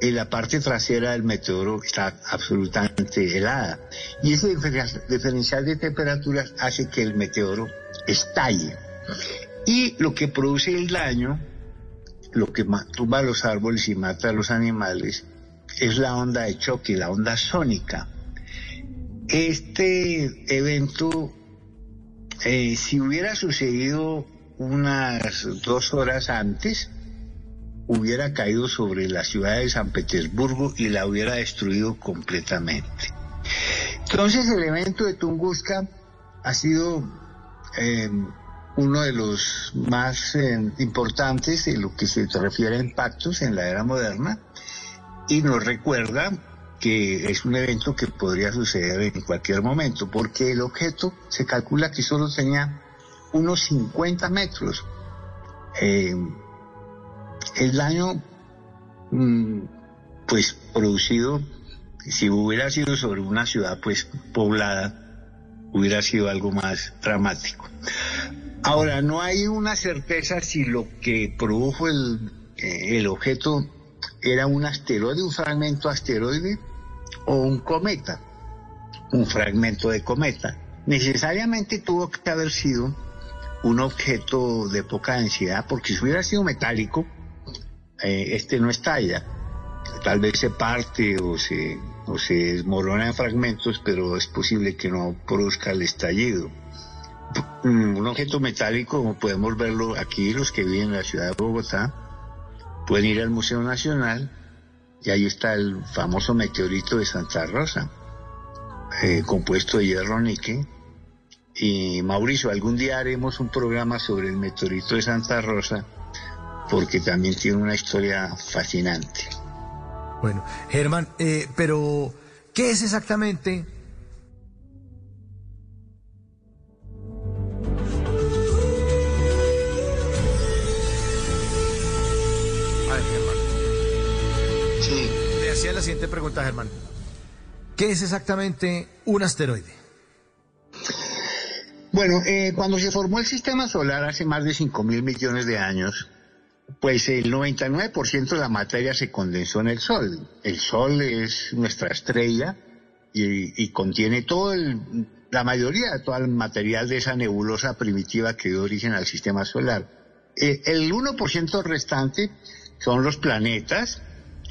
en la parte trasera del meteoro está absolutamente helada. Y ese diferencial- de temperaturas hace que el meteoro estalle. Y lo que produce el daño, lo que tumba los árboles y mata a los animales, es la onda de choque, la onda sónica. Este evento, eh, si hubiera sucedido unas dos horas antes, hubiera caído sobre la ciudad de San Petersburgo y la hubiera destruido completamente. Entonces el evento de Tunguska ha sido eh, uno de los más eh, importantes en lo que se refiere a impactos en la era moderna y nos recuerda que es un evento que podría suceder en cualquier momento, porque el objeto se calcula que solo tenía unos 50 metros. Eh, el daño, mm, pues producido, si hubiera sido sobre una ciudad pues poblada, hubiera sido algo más dramático. Ahora, no hay una certeza si lo que produjo el, eh, el objeto era un asteroide, un fragmento asteroide o un cometa, un fragmento de cometa. Necesariamente tuvo que haber sido un objeto de poca densidad, porque si hubiera sido metálico, eh, este no estalla. Tal vez se parte o se, o se desmorona en fragmentos, pero es posible que no produzca el estallido. Mm, Un objeto metálico, como podemos verlo aquí, los que viven en la ciudad de Bogotá, pueden ir al Museo Nacional y ahí está el famoso meteorito de Santa Rosa, eh, compuesto de hierro níquel. Y Mauricio, algún día haremos un programa sobre el meteorito de Santa Rosa, porque también tiene una historia fascinante. Bueno, Germán, eh, pero ¿qué es exactamente? A ver, Germán. Sí. Le hacía la siguiente pregunta, Germán. ¿Qué es exactamente un asteroide? Bueno, eh, cuando se formó el sistema solar hace más de 5 mil millones de años, pues el 99% de la materia se condensó en el Sol. El Sol es nuestra estrella y, contiene todo el, la mayoría de todo el material de esa nebulosa primitiva que dio origen al sistema solar. Eh, el 1% restante son los planetas,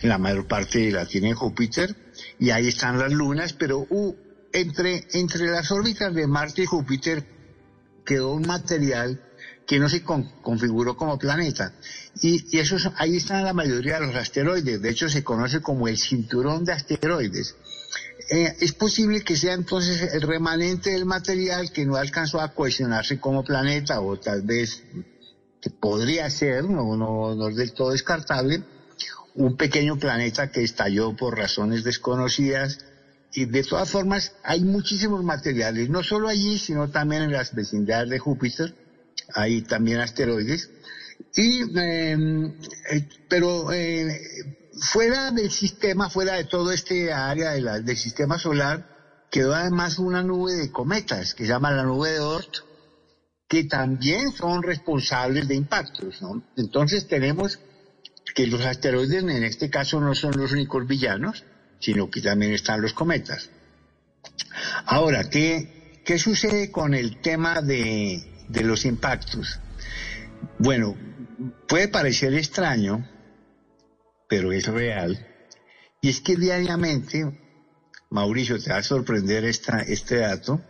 la mayor parte la tiene Júpiter, y ahí están las lunas, pero uh, entre, entre las órbitas de Marte y Júpiter quedó un material que no se con- configuró como planeta. Y, y ahí están la mayoría de los asteroides. De hecho, se conoce como el cinturón de asteroides. Eh, es posible que sea entonces el remanente del material que no alcanzó a cohesionarse como planeta, o tal vez que podría ser, no, no, no es del todo descartable, un pequeño planeta que estalló por razones desconocidas. Y de todas formas, hay muchísimos materiales, no solo allí, sino también en las vecindades de Júpiter, hay también asteroides. Y, eh, eh, pero eh, fuera del sistema, fuera de todo este área de la- del sistema solar, quedó además una nube de cometas que se llama la nube de Oort, que también son responsables de impactos. ¿no? Entonces tenemos que los asteroides en este caso no son los únicos villanos, sino que también están los cometas. Ahora, ¿qué, qué sucede con el tema de, de los impactos? Bueno, puede parecer extraño, pero es real. Y es que diariamente, Mauricio, te va a sorprender esta, este dato,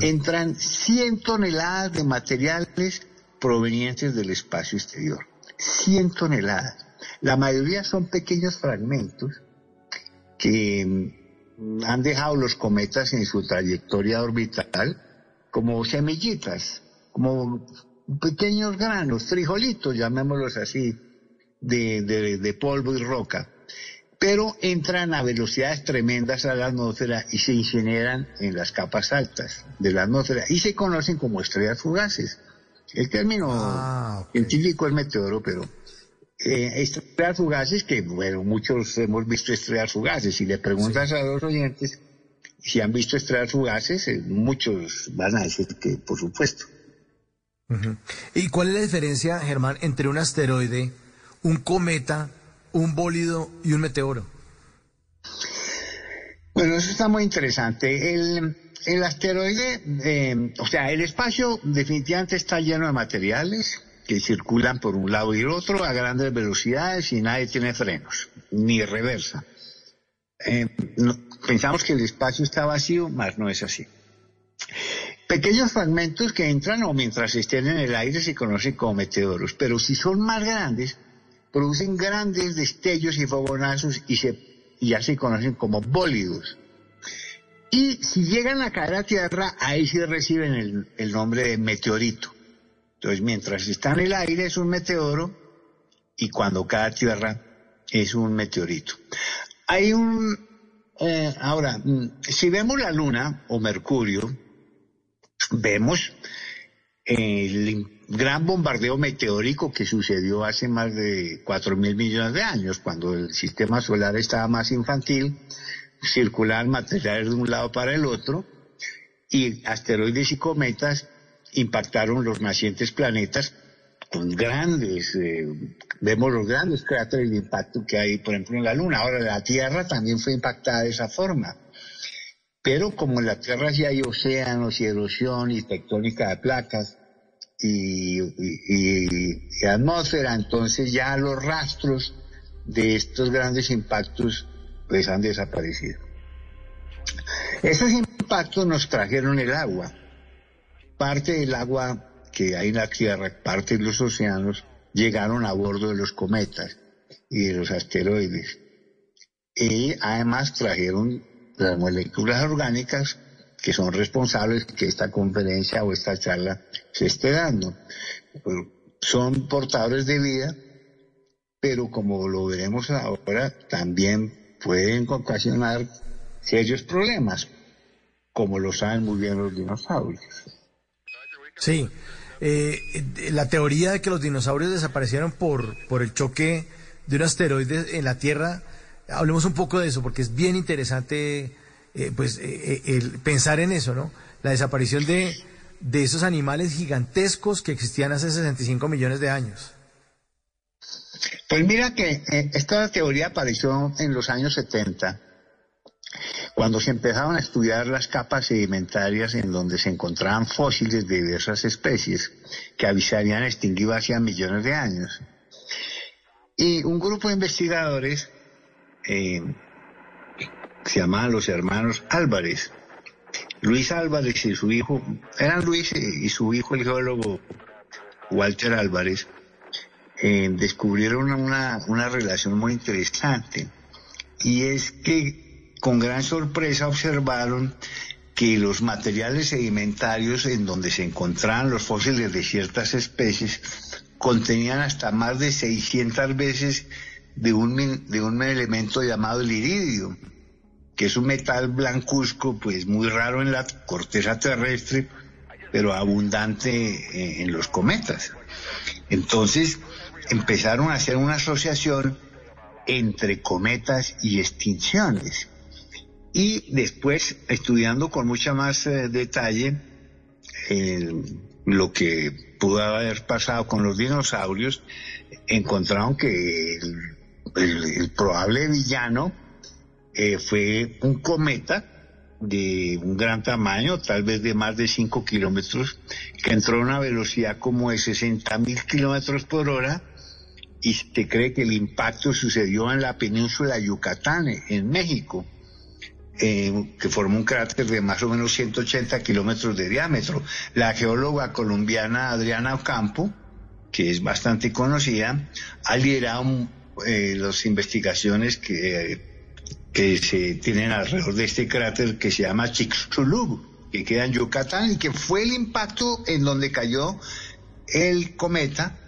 entran 100 toneladas de materiales provenientes del espacio exterior. 100 toneladas. La mayoría son pequeños fragmentos que mm, han dejado los cometas en su trayectoria orbital como semillitas, como pequeños granos, frijolitos, llamémoslos así, de, de- de polvo y roca. Pero entran a velocidades tremendas a la atmósfera y se incineran en las capas altas de la atmósfera y se conocen como estrellas fugaces. El término científico es meteoro, pero eh, estrellas fugaces que, bueno, muchos hemos visto estrellas fugaces. Si le preguntas a los oyentes si han visto estrellas fugaces, eh, muchos van a decir que, por supuesto. ¿Y cuál es la diferencia, Germán, entre un asteroide, un cometa, un bólido y un meteoro? Bueno, eso está muy interesante. El, el asteroide, eh, o sea, el espacio definitivamente está lleno de materiales que circulan por un lado y el otro a grandes velocidades y nadie tiene frenos, ni reversa. Eh, pensamos que el espacio está vacío, mas no es así. Pequeños fragmentos que entran o mientras estén en el aire se conocen como meteoros, pero si son más grandes, producen grandes destellos y fogonazos y, se, ya se conocen como bólidos. Y si llegan a caer a tierra, ahí sí reciben el nombre de meteorito. Entonces, mientras está en el aire es un meteoro y cuando cae a tierra es un meteorito. Hay un... eh, ahora, mm, si vemos la Luna o Mercurio, vemos el gran bombardeo meteórico que sucedió hace más de 4 mil millones de años, cuando el sistema solar estaba más infantil, circulaban materiales de un lado para el otro, y asteroides y cometas impactaron los nacientes planetas con grandes, eh, vemos los grandes cráteres de impacto que hay, por ejemplo, en la Luna. Ahora, la Tierra también fue impactada de esa forma. Pero como en la Tierra sí hay océanos y erosión y tectónica de placas y, y- atmósfera, entonces ya los rastros de estos grandes impactos pues han desaparecido. Esos impactos nos trajeron el agua. Parte del agua que hay en la Tierra, parte de los océanos, llegaron a bordo de los cometas y de los asteroides. Y además trajeron las moléculas orgánicas que son responsables que esta conferencia o esta charla se esté dando. Son portadores de vida, pero como lo veremos ahora, también pueden ocasionar serios problemas, como lo saben muy bien los dinosaurios. Sí. Eh, la teoría de que los dinosaurios desaparecieron por, por el choque de un asteroide en la Tierra, hablemos un poco de eso, porque es bien interesante eh, pues, eh, eh, el pensar en eso, ¿no? La desaparición de, de esos animales gigantescos que existían hace 65 millones de años. Pues mira que eh, esta teoría apareció en los años 70, cuando se empezaron a estudiar las capas sedimentarias en donde se encontraban fósiles de diversas especies que avisarían extinguido hacía millones de años. Y un grupo de investigadores eh, se llamaban los hermanos Álvarez. Luis Álvarez y su hijo, eran Luis y su hijo el geólogo Walter Álvarez, eh, descubrieron una relación muy interesante. Y es que con gran sorpresa observaron que los materiales sedimentarios en donde se encontraban los fósiles de ciertas especies contenían hasta más de 600 veces de un, de un elemento llamado el iridio, que es un metal blancuzco, pues muy raro en la corteza terrestre, pero abundante eh, en los cometas. Entonces empezaron a hacer una asociación entre cometas y extinciones. Y después, estudiando con mucha más eh, detalle lo que pudo haber pasado con los dinosaurios, encontraron que el, probable villano eh, fue un cometa de un gran tamaño, tal vez de más de 5 kilómetros, que entró a una velocidad como de 60 mil kilómetros por hora y se cree que el impacto sucedió en la península Yucatán, en México, que formó un cráter de más o menos 180 kilómetros de diámetro. La geóloga colombiana Adriana Ocampo, que es bastante conocida, ha liderado eh, las investigaciones que, que se tienen alrededor de este cráter que se llama Chicxulub, que queda en Yucatán y que fue el impacto en donde cayó el cometa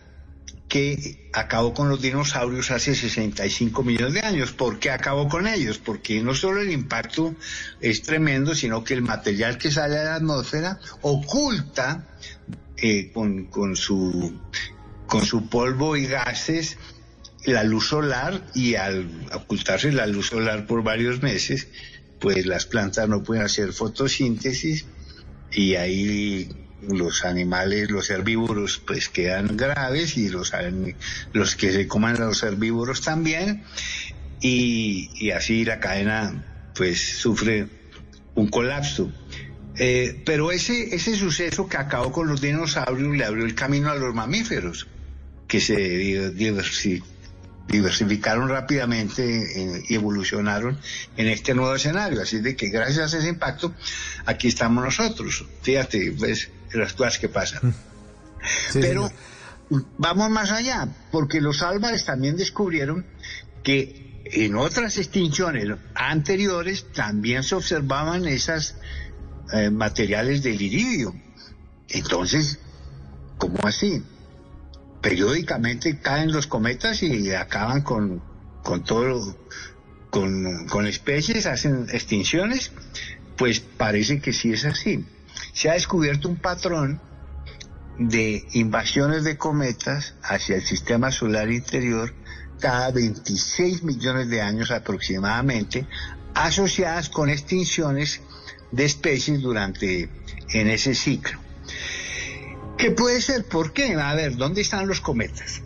que acabó con los dinosaurios hace 65 millones de años. ¿Por qué acabó con ellos? Porque no solo el impacto es tremendo, sino que el material que sale a la atmósfera oculta eh, con, con su, con su polvo y gases la luz solar y al ocultarse la luz solar por varios meses, pues las plantas no pueden hacer fotosíntesis y ahí los animales, los herbívoros, pues quedan graves y los, los que se coman los herbívoros también y, así la cadena pues sufre un colapso. Eh, pero ese, ese suceso que acabó con los dinosaurios le abrió el camino a los mamíferos, que se di- diversi- diversificaron rápidamente eh, y evolucionaron en este nuevo escenario. Así de que gracias a ese impacto, aquí estamos nosotros. Fíjate, pues, las cosas que pasan. Pero vamos más allá, porque los Álvarez también descubrieron que en otras extinciones anteriores también se observaban esas eh, materiales del iridio. Entonces, ¿cómo así? Periódicamente caen los cometas y acaban con, con todo, con, con especies, hacen extinciones. Pues parece que sí es así. Se ha descubierto un patrón de invasiones de cometas hacia el sistema solar interior cada 26 millones de años aproximadamente, asociadas con extinciones de especies durante en ese ciclo. ¿Qué puede ser? ¿Por qué? A ver, ¿dónde están los cometas?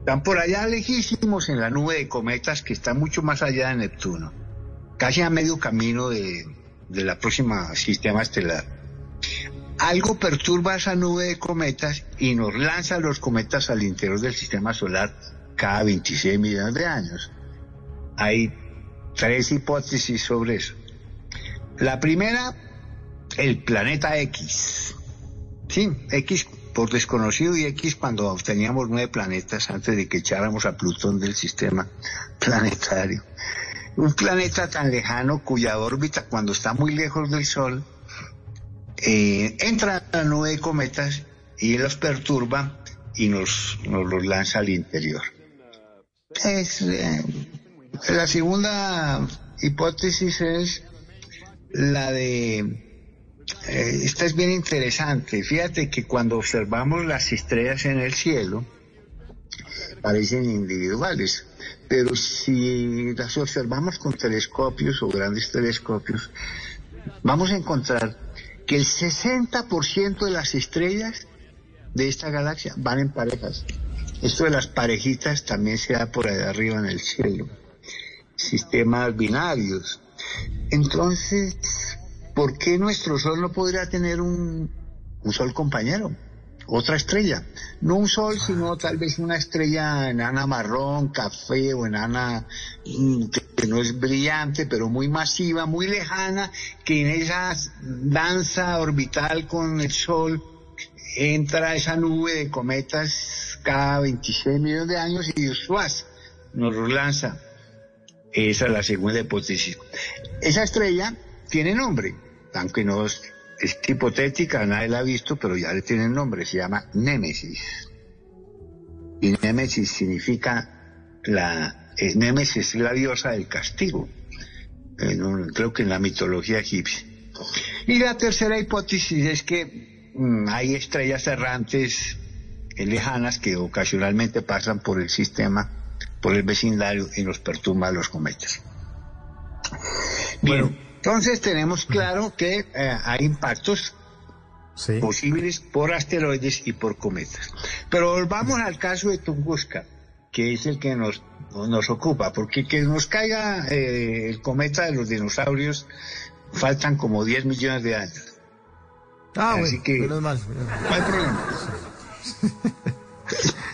Están por allá lejísimos en la nube de cometas que está mucho más allá de Neptuno, casi a medio camino de, de la próxima sistema estelar. Algo perturba esa nube de cometas y nos lanza los cometas al interior del sistema solar cada 26 millones de años. Hay tres hipótesis sobre eso. La primera, el planeta X. Sí, X por desconocido y X cuando teníamos nueve planetas antes de que echáramos a Plutón del sistema planetario. Un planeta tan lejano cuya órbita cuando está muy lejos del Sol eh, entra a la nube de cometas y los perturba y nos, nos los lanza al interior. Es, eh, la segunda hipótesis es la de, eh, esta es bien interesante, fíjate que cuando observamos las estrellas en el cielo, parecen individuales, pero si las observamos con telescopios o grandes telescopios, vamos a encontrar que el 60% de las estrellas de esta galaxia van en parejas. Esto de las parejitas también se da por allá arriba en el cielo. Sistemas binarios. Entonces, ¿por qué nuestro Sol no podría tener un, un Sol compañero? Otra estrella. No un Sol, sino tal vez una estrella enana marrón, café o enana mm, que no es brillante, pero muy masiva, muy lejana, que en esa danza orbital con el Sol entra esa nube de cometas cada 26 millones de años y ¡suaz! nos lanza. Esa es la segunda hipótesis. Esa estrella tiene nombre, aunque no es, hipotética, nadie la ha visto, pero ya le tiene nombre, se llama Némesis. Y Némesis significa la... eh, Némesis es la diosa del castigo, creo que en la mitología egipcia. Y la tercera hipótesis es que mm, hay estrellas errantes lejanas que ocasionalmente pasan por el sistema, por el vecindario y nos perturban los cometas. Bien, entonces tenemos claro que eh, hay impactos posibles por asteroides y por cometas. Pero volvamos al caso de Tunguska, que es el que nos, nos ocupa, porque que nos caiga eh, el cometa de los dinosaurios faltan como 10 millones de años. Ah, Así bueno, que- menos mal. No hay problema.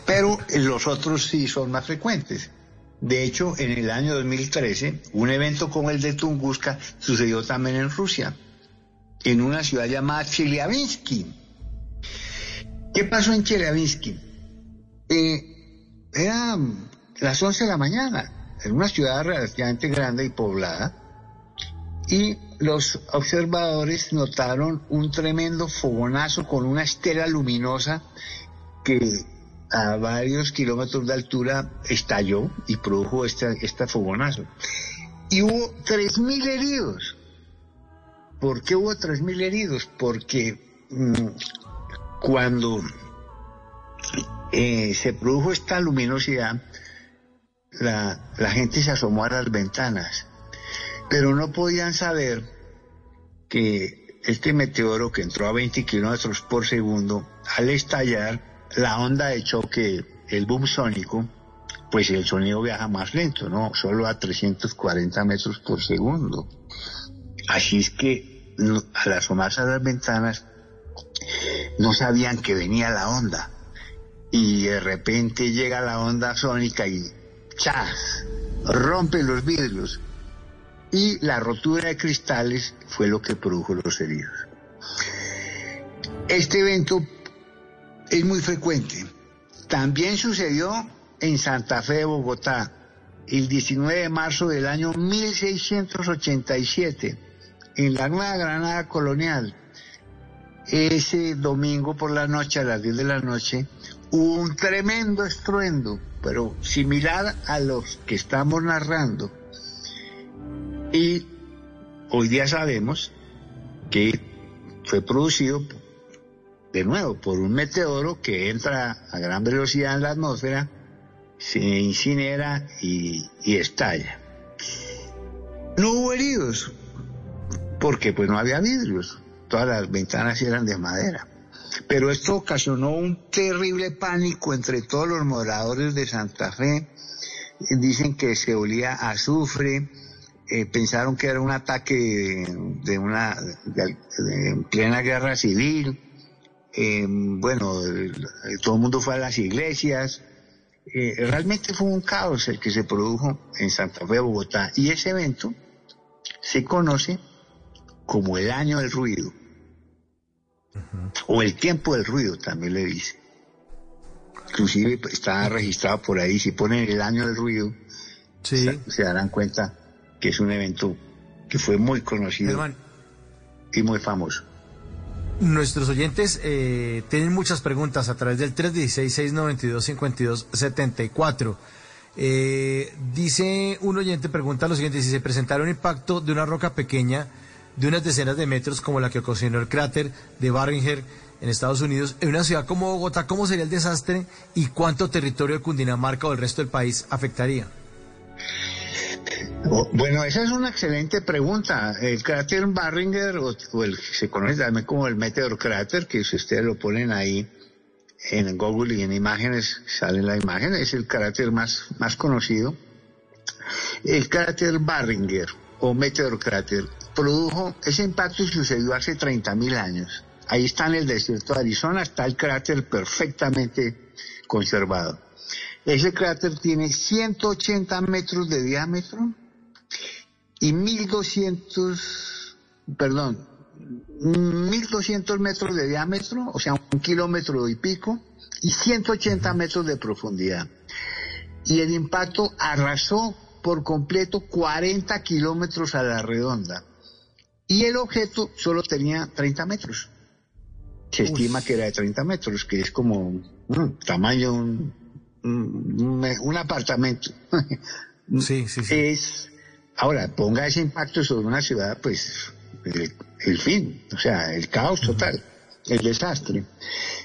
Pero los otros sí son más frecuentes. De hecho, en el año 2013, un evento como el de Tunguska sucedió también en Rusia, en una ciudad llamada Chelyabinsk. ¿Qué pasó en Chelyabinsk? Eh, era las 11 de la mañana, en una ciudad relativamente grande y poblada, y los observadores notaron un tremendo fogonazo con una estela luminosa que a varios kilómetros de altura estalló y produjo este, este fogonazo. Y hubo 3.000 heridos. ¿Por qué hubo 3.000 heridos? Porque mm, cuando eh, se produjo esta luminosidad, la, la gente se asomó a las ventanas, pero no podían saber que este meteoro que entró a 20 kilómetros por segundo, al estallar, la onda de choque, el boom sónico, pues el sonido viaja más lento, ¿no? Solo a 340 metros por segundo. Así es que al asomarse a las ventanas no sabían que venía la onda. Y de repente llega la onda sónica y ¡chas! rompe los vidrios. Y la rotura de cristales fue lo que produjo los heridos. Este evento es muy frecuente. También sucedió en Santa Fe de Bogotá el 19 de marzo del año 1687 en la Nueva Granada Colonial. Ese domingo por la noche, a las 10 de la noche, hubo un tremendo estruendo, pero similar a los que estamos narrando. Y hoy día sabemos que fue producido de nuevo por un meteoro que entra a gran velocidad en la atmósfera, se incinera y, estalla. No hubo heridos, porque pues no había vidrios, todas las ventanas eran de madera. Pero esto ocasionó un terrible pánico entre todos los moradores de Santa Fe. Dicen que se olía a azufre, eh, pensaron que era un ataque de, una plena guerra civil. Eh, bueno, el- todo el mundo fue a las iglesias. Eh, realmente fue un caos el que se produjo en Santa Fe, Bogotá. Y ese evento se conoce como el año del ruido. O el tiempo del ruido, también le dice. Inclusive está registrado por ahí, si ponen el año del ruido, se, se darán cuenta que es un evento que fue muy conocido y muy famoso. Nuestros oyentes eh, tienen muchas preguntas a través del 316-692-5274. Eh, dice un oyente, pregunta lo siguiente, si se presentara un impacto de una roca pequeña de unas decenas de metros como la que ocasionó el cráter de Barringer en Estados Unidos, en una ciudad como Bogotá, ¿cómo sería el desastre y cuánto territorio de Cundinamarca o el resto del país afectaría? Bueno, esa es una excelente pregunta. El cráter Barringer, o, el que se conoce también como el Meteor Cráter, que si ustedes lo ponen ahí en Google y en imágenes, sale la imagen, es el cráter más, más conocido. El cráter Barringer, o Meteor Cráter, produjo, ese impacto sucedió hace 30.000 años. Ahí está en el desierto de Arizona, está el cráter perfectamente conservado. Ese cráter tiene 180 metros de diámetro y 1200, perdón, 1200 metros de diámetro, o sea, un kilómetro y pico, y 180 metros de profundidad. Y el impacto arrasó por completo 40 kilómetros a la redonda. Y el objeto solo tenía 30 metros. Se estima que era de 30 metros, que es como mm, tamaño de un, un, un apartamento. Sí, sí, sí. Es, ahora, ponga ese impacto sobre una ciudad, pues el, el fin, o sea, el caos total, el desastre.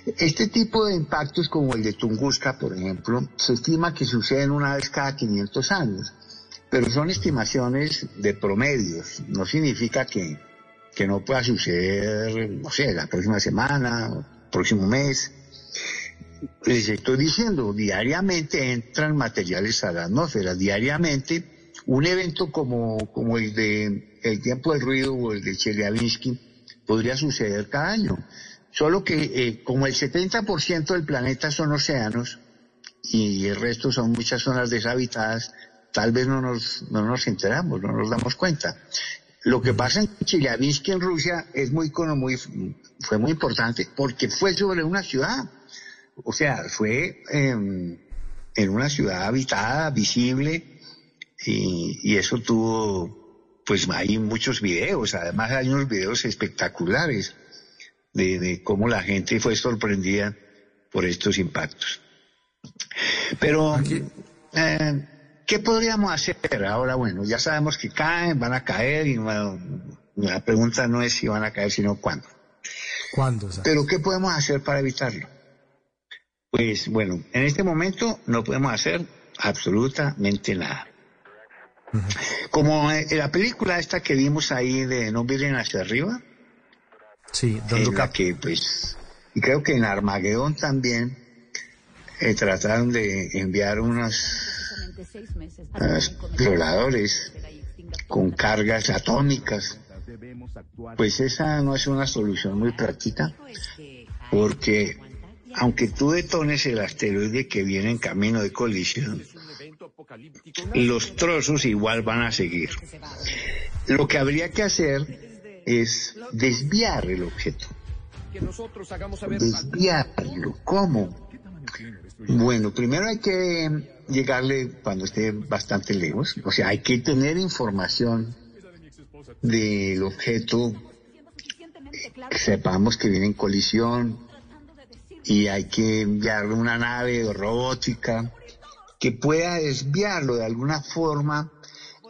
Este tipo de impactos como el de Tunguska, por ejemplo, se estima que suceden una vez cada 500 años, pero son estimaciones de promedios, no significa que, que no pueda suceder, no sé, la próxima semana, próximo mes. Les estoy diciendo, diariamente entran materiales a la atmósfera, diariamente un evento como, el de el tiempo del ruido o el de Chelyabinsk podría suceder cada año. Solo que eh, como el 70% del planeta son océanos y el resto son muchas zonas deshabitadas, tal vez no nos, no nos enteramos, no nos damos cuenta. Lo que pasa en Chelyabinsk en Rusia es muy, muy, fue muy importante porque fue sobre una ciudad. O sea, fue em, en una ciudad habitada, visible, y, y eso tuvo, pues hay muchos videos, además hay unos videos espectaculares de, de cómo la gente fue sorprendida por estos impactos. Pero, eh, ¿qué podríamos hacer ahora? Bueno, ya sabemos que caen, van a caer, y no- la pregunta no es si van a caer, sino cuándo. ¿Cuándo? Pero ¿qué podemos hacer para evitarlo? Pues bueno, en este momento no podemos hacer absolutamente nada. Como eh, la película esta que vimos ahí de No miren hacia arriba, Sí, en la que pues, y creo que en Armagedón también eh, trataron de enviar unos unos violadores con cargas atómicas. Pues esa no es una solución muy práctica, porque aunque tú detones el asteroide que viene en camino de colisión, los trozos igual van a seguir. Lo que habría que hacer es desviar el objeto, desviarlo. ¿Cómo? Bueno, primero hay que llegarle cuando esté bastante lejos, o sea, hay que tener información del objeto, sepamos que viene en colisión y hay que enviarle una nave robótica que pueda desviarlo de alguna forma.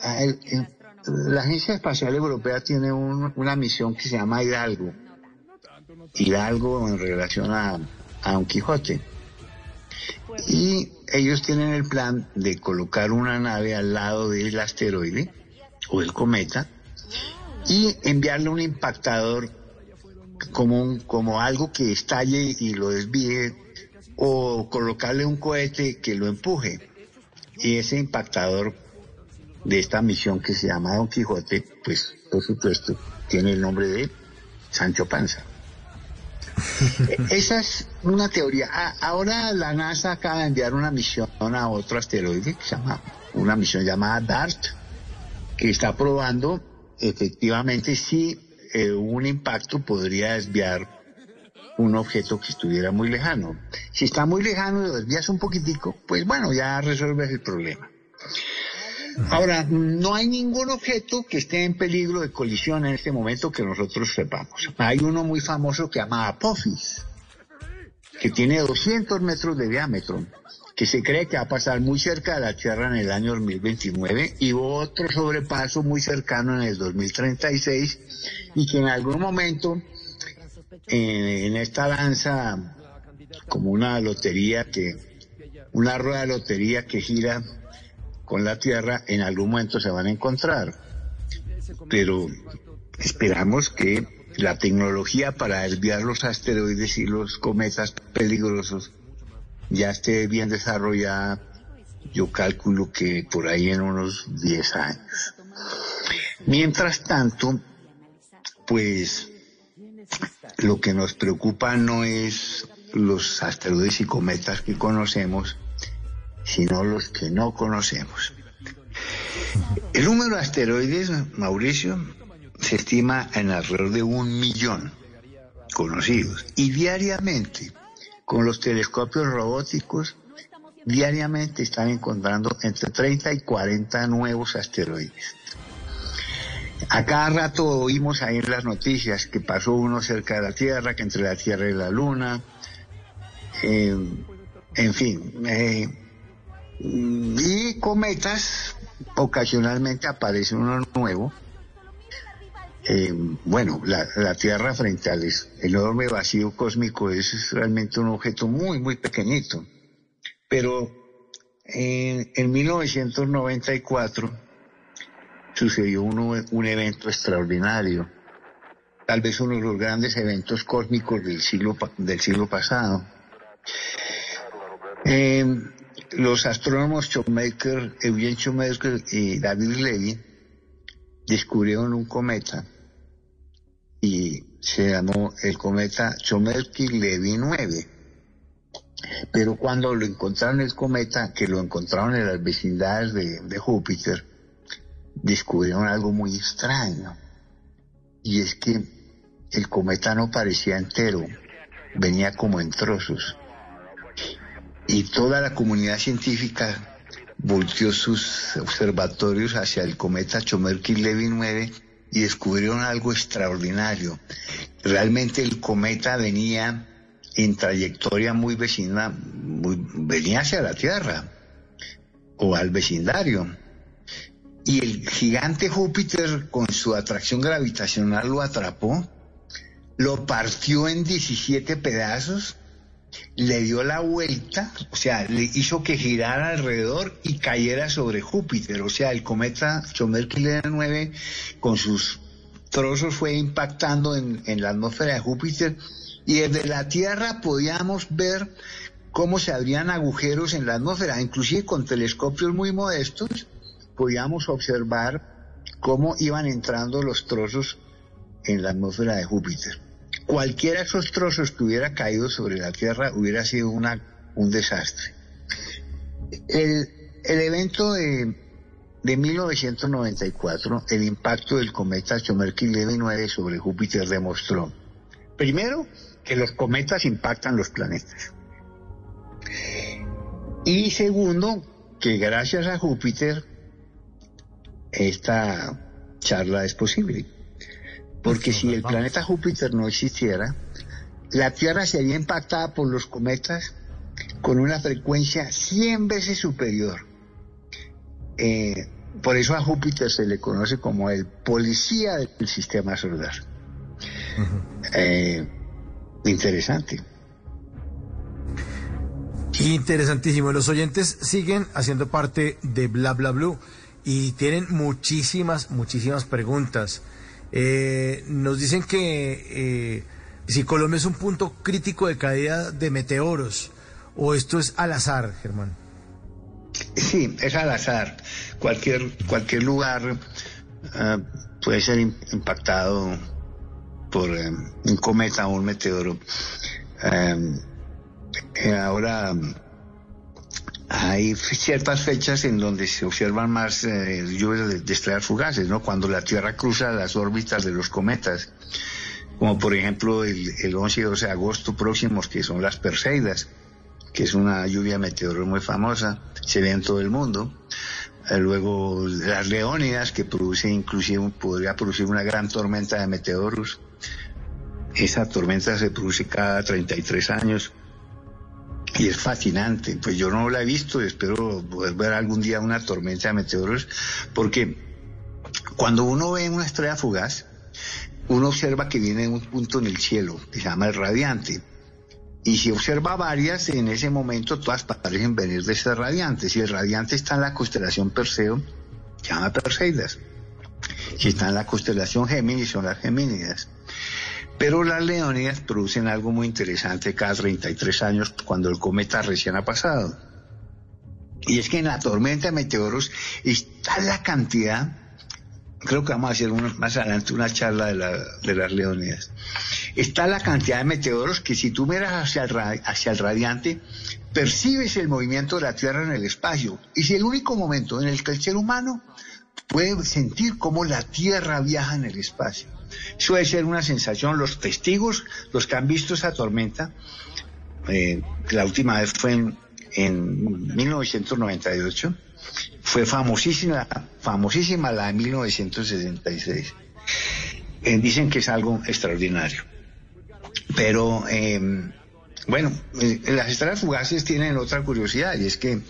a él. Eh, La Agencia Espacial Europea tiene un- una misión que se llama Hidalgo. Hidalgo en relación a, a Don Quijote. Y ellos tienen el plan de colocar una nave al lado del asteroide o el cometa y enviarle un impactador como, un- como algo que estalle y lo desvíe o colocarle un cohete que lo empuje. Y ese impactador de esta misión que se llama Don Quijote, pues por supuesto tiene el nombre de Sancho Panza. Esa es una teoría. Ah, ahora la NASA acaba de enviar una misión a otro asteroide que se llama, una misión llamada DART, que está probando efectivamente si eh, un impacto podría desviar un objeto que estuviera muy lejano. Si está muy lejano y lo desvías un poquitico, pues bueno, ya resuelves el problema. Ahora, no hay ningún objeto que esté en peligro de colisión en este momento que nosotros sepamos. Hay uno muy famoso que se llama Apophis, que tiene 200 metros de diámetro, que se cree que va a pasar muy cerca de la Tierra en el año 2029 y otro sobrepaso muy cercano en el 2036 y que en algún momento en esta danza como una lotería que una rueda de lotería que gira con la Tierra en algún momento se van a encontrar. Pero esperamos que la tecnología para desviar los asteroides y los cometas peligrosos ya esté bien desarrollada yo calculo que por ahí en unos 10 años mientras tanto pues lo que nos preocupa no es los asteroides y cometas que conocemos, sino los que no conocemos. El número de asteroides, Mauricio, se estima en alrededor de un millón conocidos. Y diariamente, con los telescopios robóticos, diariamente están encontrando entre 30 y 40 nuevos asteroides. A cada rato oímos ahí en las noticias que pasó uno cerca de la Tierra, que entre la Tierra y la Luna, eh, en fin. eh, y cometas, ocasionalmente aparece uno nuevo. Eh, bueno, la, Tierra frente al enorme vacío cósmico es realmente un objeto muy, muy pequeñito. Pero en, en 1994 sucedió uno- un evento extraordinario, tal vez uno de los grandes eventos cósmicos del siglo, del siglo pasado. Eh, los astrónomos Shoemaker, Eugene Shoemaker y David Levy descubrieron un cometa y se llamó el cometa Shoemaker-Levy 9. Pero cuando lo encontraron el cometa, que lo encontraron en las vecindades de, de Júpiter, descubrieron algo muy extraño. Y es que el cometa no parecía entero, venía como en trozos. Y toda la comunidad científica volteó sus observatorios hacia el cometa Chomerky-Levy 9 y descubrieron algo extraordinario. Realmente el cometa venía en trayectoria muy vecina, venía hacia la Tierra o al vecindario. Y el gigante Júpiter con su atracción gravitacional lo atrapó, lo partió en 17 pedazos, le dio la vuelta, o sea, le hizo que girara alrededor y cayera sobre Júpiter. O sea, el cometa Chomerky-Levy 9 con sus trozos fue impactando en, en la atmósfera de Júpiter y desde la Tierra podíamos ver cómo se abrían agujeros en la atmósfera, inclusive con telescopios muy modestos podíamos observar cómo iban entrando los trozos en la atmósfera de Júpiter. Cualquiera de esos trozos que hubiera caído sobre la Tierra hubiera sido una, un desastre. El, el evento de, de 1994, el impacto del cometa Chomerky-Levy 9 sobre Júpiter demostró, primero, que los cometas impactan los planetas. Y segundo, que gracias a Júpiter esta charla es posible. Porque si el planeta Júpiter no existiera, la Tierra sería impactada por los cometas con una frecuencia 100 veces superior. Eh, por eso a Júpiter se le conoce como el policía del sistema solar. Eh, interesante. Interesantísimo. Los oyentes siguen haciendo parte de Bla Bla Blue y tienen muchísimas, muchísimas preguntas. Eh, nos dicen que eh, si Colombia es un punto crítico de caída de meteoros o esto es al azar, Germán. Sí, es al azar. Cualquier, cualquier lugar eh, puede ser im- impactado por eh, un cometa o un meteoro. Ahora hay ciertas fechas en donde se observan más eh, lluvias de, estrellas fugaces, ¿no? Cuando la Tierra cruza las órbitas de los cometas, como por ejemplo el, el 11 y 12 de agosto próximos, que son las Perseidas, que es una lluvia meteoro muy famosa, se ve en todo el mundo. Eh, Luego las Leónidas, que produce inclusive, podría producir una gran tormenta de meteoros. Esa tormenta se produce cada 33 años y es fascinante. Pues yo no la he visto, espero poder ver algún día una tormenta de meteoros, porque cuando uno ve una estrella fugaz, uno observa que viene un punto en el cielo, que se llama el radiante. Y si observa varias, en ese momento todas parecen venir de ese radiante. Si el radiante está en la constelación Perseo, se llama Perseidas. Si está en la constelación Géminis, son las Gemínidas. Pero las Leónidas producen algo muy interesante cada 33 años cuando el cometa recién ha pasado. Y es que en la tormenta de meteoros está la cantidad, creo que vamos a hacer más adelante una charla de, la- de las Leónidas, está la cantidad de meteoros que si tú miras hacia el, hacia el radiante, percibes el movimiento de la Tierra en el espacio. Es el único momento en el que el ser humano puede sentir cómo la Tierra viaja en el espacio. Suele ser una sensación, los testigos, los que han visto esa tormenta, eh, la última vez fue en, en 1998, fue famosísima, famosísima la de 1966. Eh, dicen que es algo extraordinario. Pero, eh, bueno, eh, las estrellas fugaces tienen otra curiosidad y es que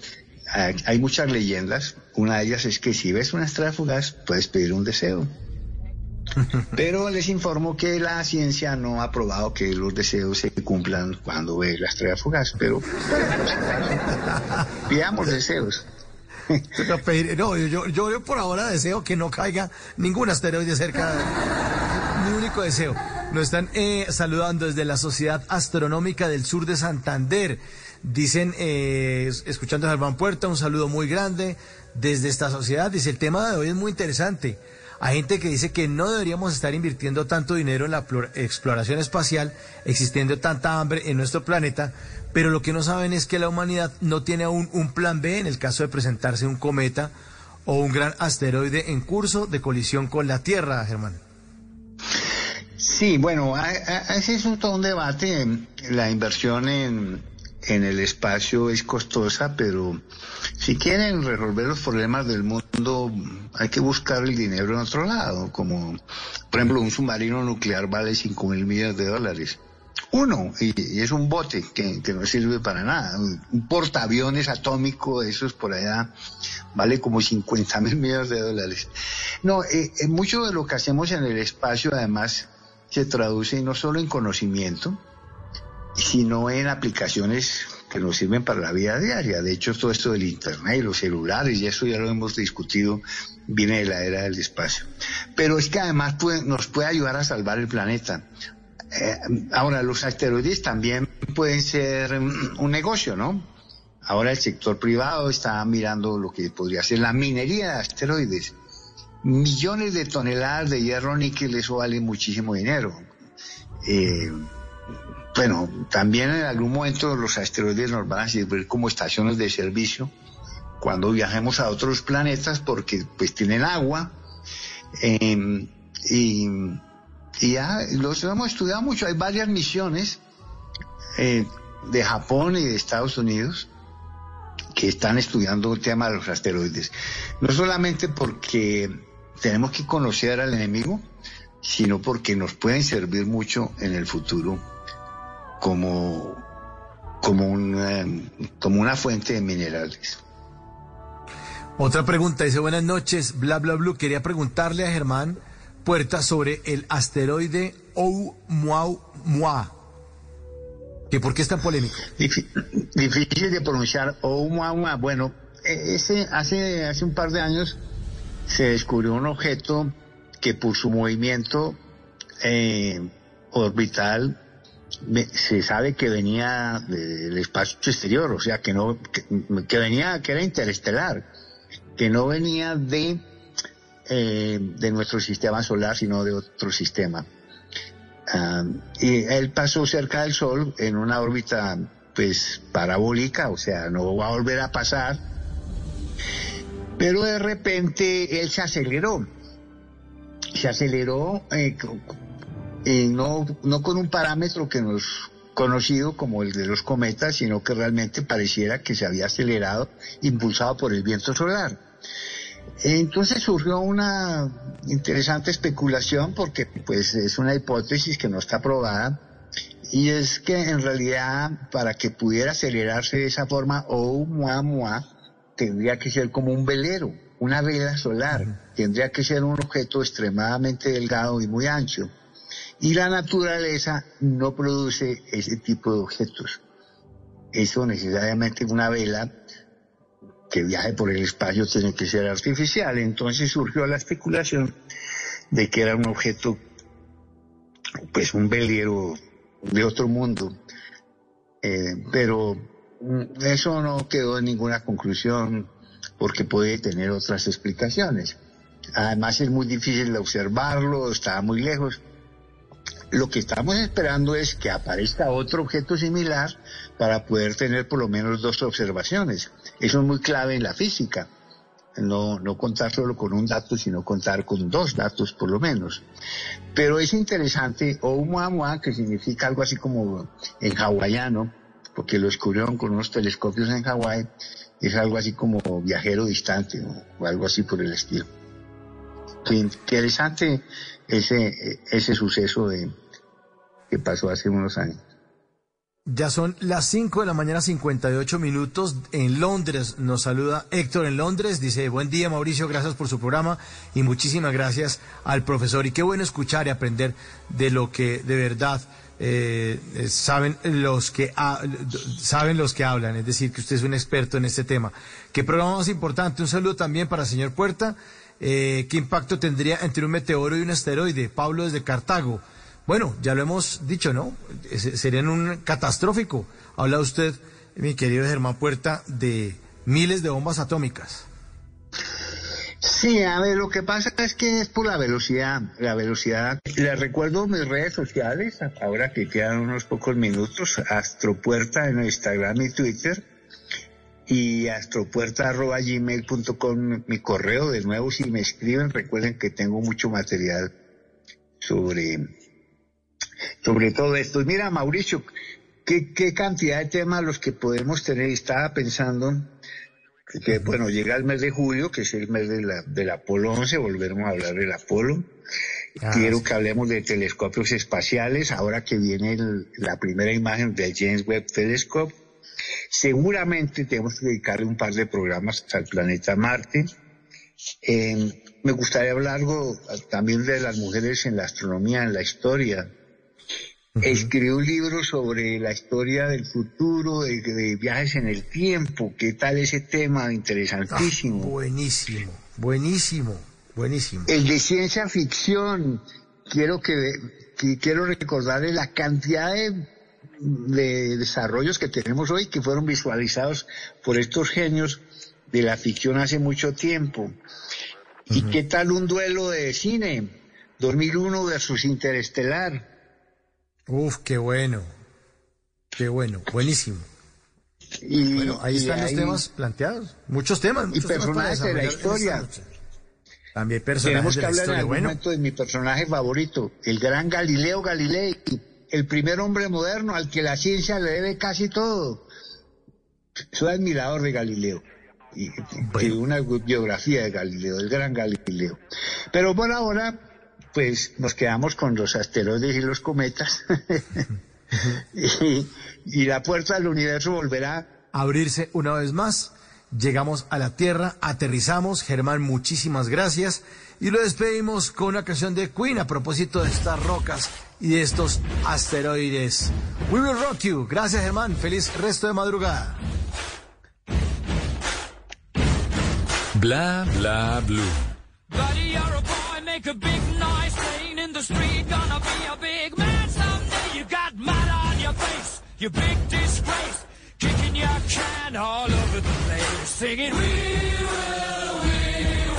hay muchas leyendas. Una de ellas es que si ves una estrella fugaz, puedes pedir un deseo. Pero les informo que la ciencia no ha probado que los deseos se cumplan cuando ves la estrella fugaz, pero pidamos deseos. No, yo, yo, yo por ahora deseo que no caiga ningún asteroide cerca. Mi único deseo. Nos están eh, saludando desde la Sociedad Astronómica del Sur de Santander. Dicen, eh, es- escuchando a Germán Puerta, un saludo muy grande desde esta sociedad. Dice, el tema de hoy es muy interesante. Hay gente que dice que no deberíamos estar invirtiendo tanto dinero en la plor- exploración espacial, existiendo tanta hambre en nuestro planeta, pero lo que no saben es que la humanidad no tiene aún un plan B en el caso de presentarse un cometa o un gran asteroide en curso de colisión con la Tierra, Germán. Sí, bueno, ese es todo un debate. La inversión en, en el espacio es costosa, pero si quieren resolver los problemas del mundo, hay que buscar el dinero en otro lado. Como, por ejemplo, un submarino nuclear vale 5 mil millones de dólares. Uno, y, es un bote que, no sirve para nada. Un, portaaviones atómico, esos por allá, vale como 50 mil millones de dólares. No, eh, eh, mucho de lo que hacemos en el espacio, además, se traduce no solo en conocimiento, sino en aplicaciones que nos sirven para la vida diaria. De hecho, todo esto del Internet y los celulares, y eso ya lo hemos discutido, viene de la era del espacio. Pero es que además nos puede ayudar a salvar el planeta. Eh, ahora, los asteroides también pueden ser un negocio, ¿no? Ahora el sector privado está mirando lo que podría ser la minería de asteroides. Millones de toneladas de hierro níquel, eso vale muchísimo dinero. Eh, bueno, también en algún momento los asteroides nos van a servir como estaciones de servicio cuando viajemos a otros planetas porque pues tienen agua y, y ya los hemos estudiado mucho. Hay varias misiones eh, de Japón y de Estados Unidos que están estudiando el tema de los asteroides. No solamente porque tenemos que conocer al enemigo, sino porque nos pueden servir mucho en el futuro como, como, una, como una fuente de minerales. Otra pregunta, dice buenas noches, bla bla bla. Quería preguntarle a Germán Puerta sobre el asteroide Oumuamua. ¿Que por qué es tan polémico? Difí- Difícil de pronunciar. Oumuamua. Bueno, eh, ese, hace, hace un par de años se descubrió un objeto que por su movimiento eh, orbital se sabe que venía del espacio exterior, o sea, que no, que, venía, que era interestelar, que no venía de, eh, de nuestro sistema solar, sino de otro sistema. Ah, y él pasó cerca del Sol en una órbita, pues, parabólica, o sea, no va a volver a pasar, pero de repente él se aceleró. Se aceleró eh, y no, no con un parámetro que nos conocido como el de los cometas, sino que realmente pareciera que se había acelerado, impulsado por el viento solar. Entonces surgió una interesante especulación porque pues es una hipótesis que no está probada y es que en realidad para que pudiera acelerarse de esa forma Oumuamua tendría que ser como un velero, una vela solar, tendría que ser un objeto extremadamente delgado y muy ancho. Y la naturaleza no produce ese tipo de objetos. Eso necesariamente una vela que viaje por el espacio tiene que ser artificial. Entonces surgió la especulación de que era un objeto, pues un velero de otro mundo. Eh, pero eso no quedó en ninguna conclusión porque puede tener otras explicaciones. Además es muy difícil observarlo, está muy lejos. Lo que estamos esperando es que aparezca otro objeto similar para poder tener por lo menos dos observaciones. Eso es muy clave en la física. No, no contar solo con un dato, sino contar con dos datos por lo menos. Pero es interesante, Oumuamua, que significa algo así como en hawaiano, porque lo descubrieron con unos telescopios en Hawái, es algo así como viajero distante o, algo así por el estilo. Interesante ese, ese suceso de, que pasó hace unos años. Ya son las 5 de la mañana, 58 minutos. En Londres nos saluda Héctor en Londres. Dice, buen día Mauricio, gracias por su programa y muchísimas gracias al profesor. Y qué bueno escuchar y aprender de lo que de verdad eh, eh, saben, los que saben los que hablan. Es decir, que usted es un experto en este tema. ¿Qué programa más importante? Un saludo también para el señor Puerta. Eh, ¿Qué impacto tendría entre un meteoro y un asteroide? Pablo desde Cartago. Bueno, ya lo hemos dicho, ¿no? Serían un catastrófico. Habla usted, mi querido Germán Puerta, de miles de bombas atómicas. Sí, a ver, lo que pasa es que es por la velocidad, la velocidad. Les recuerdo mis redes sociales, ahora que quedan unos pocos minutos, Astropuerta en Instagram y Twitter, y astropuerta.gmail.com, mi correo, de nuevo, si me escriben, recuerden que tengo mucho material sobre, sobre todo esto. Mira, Mauricio, ¿qué, qué cantidad de temas los que podemos tener? Estaba pensando que bueno, llega el mes de julio, que es el mes de la, del Apolo 11, volveremos a hablar del Apolo. Ah, Quiero sí. que hablemos de telescopios espaciales, ahora que viene el- la primera imagen del James Webb Telescope. Seguramente tenemos que dedicarle un par de programas al planeta Marte. Eh, me gustaría hablar algo también de las mujeres en la astronomía, en la historia. Escribí un libro sobre la historia del futuro, de, de viajes en el tiempo. ¿Qué tal ese tema? Interesantísimo. buenísimo, buenísimo, buenísimo. El de ciencia ficción. Quiero que, que- quiero recordarle la cantidad de, de desarrollos que tenemos hoy que fueron visualizados por estos genios de la ficción hace mucho tiempo. ¿Y qué tal un duelo de cine? 2001 versus Interestelar. Uf, qué bueno, qué bueno, buenísimo. Y, Bueno, ahí y están los temas planteados, muchos temas. y temas personajes de la historia. También personajes Tenemos de que la hablar en algún bueno. momento de mi personaje favorito, el gran Galileo Galilei, el primer hombre moderno al que la ciencia le debe casi todo. Soy admirador de Galileo. Y, una biografía de Galileo, el gran Galileo. Pero por ahora, pues nos quedamos con los asteroides y los cometas. y, y la puerta del universo volverá abrirse una vez más. Llegamos a la Tierra, aterrizamos. Germán, muchísimas gracias. Y lo despedimos con una canción de Queen a propósito de estas rocas y de estos asteroides. We will rock you. Gracias, Germán. Feliz resto de madrugada. Bla bla blue. Buddy, you're a boy, make a big noise, playing in the street, gonna be a big man someday. you got mud on your face, you big disgrace, kicking your can all over the place, singing, We will, we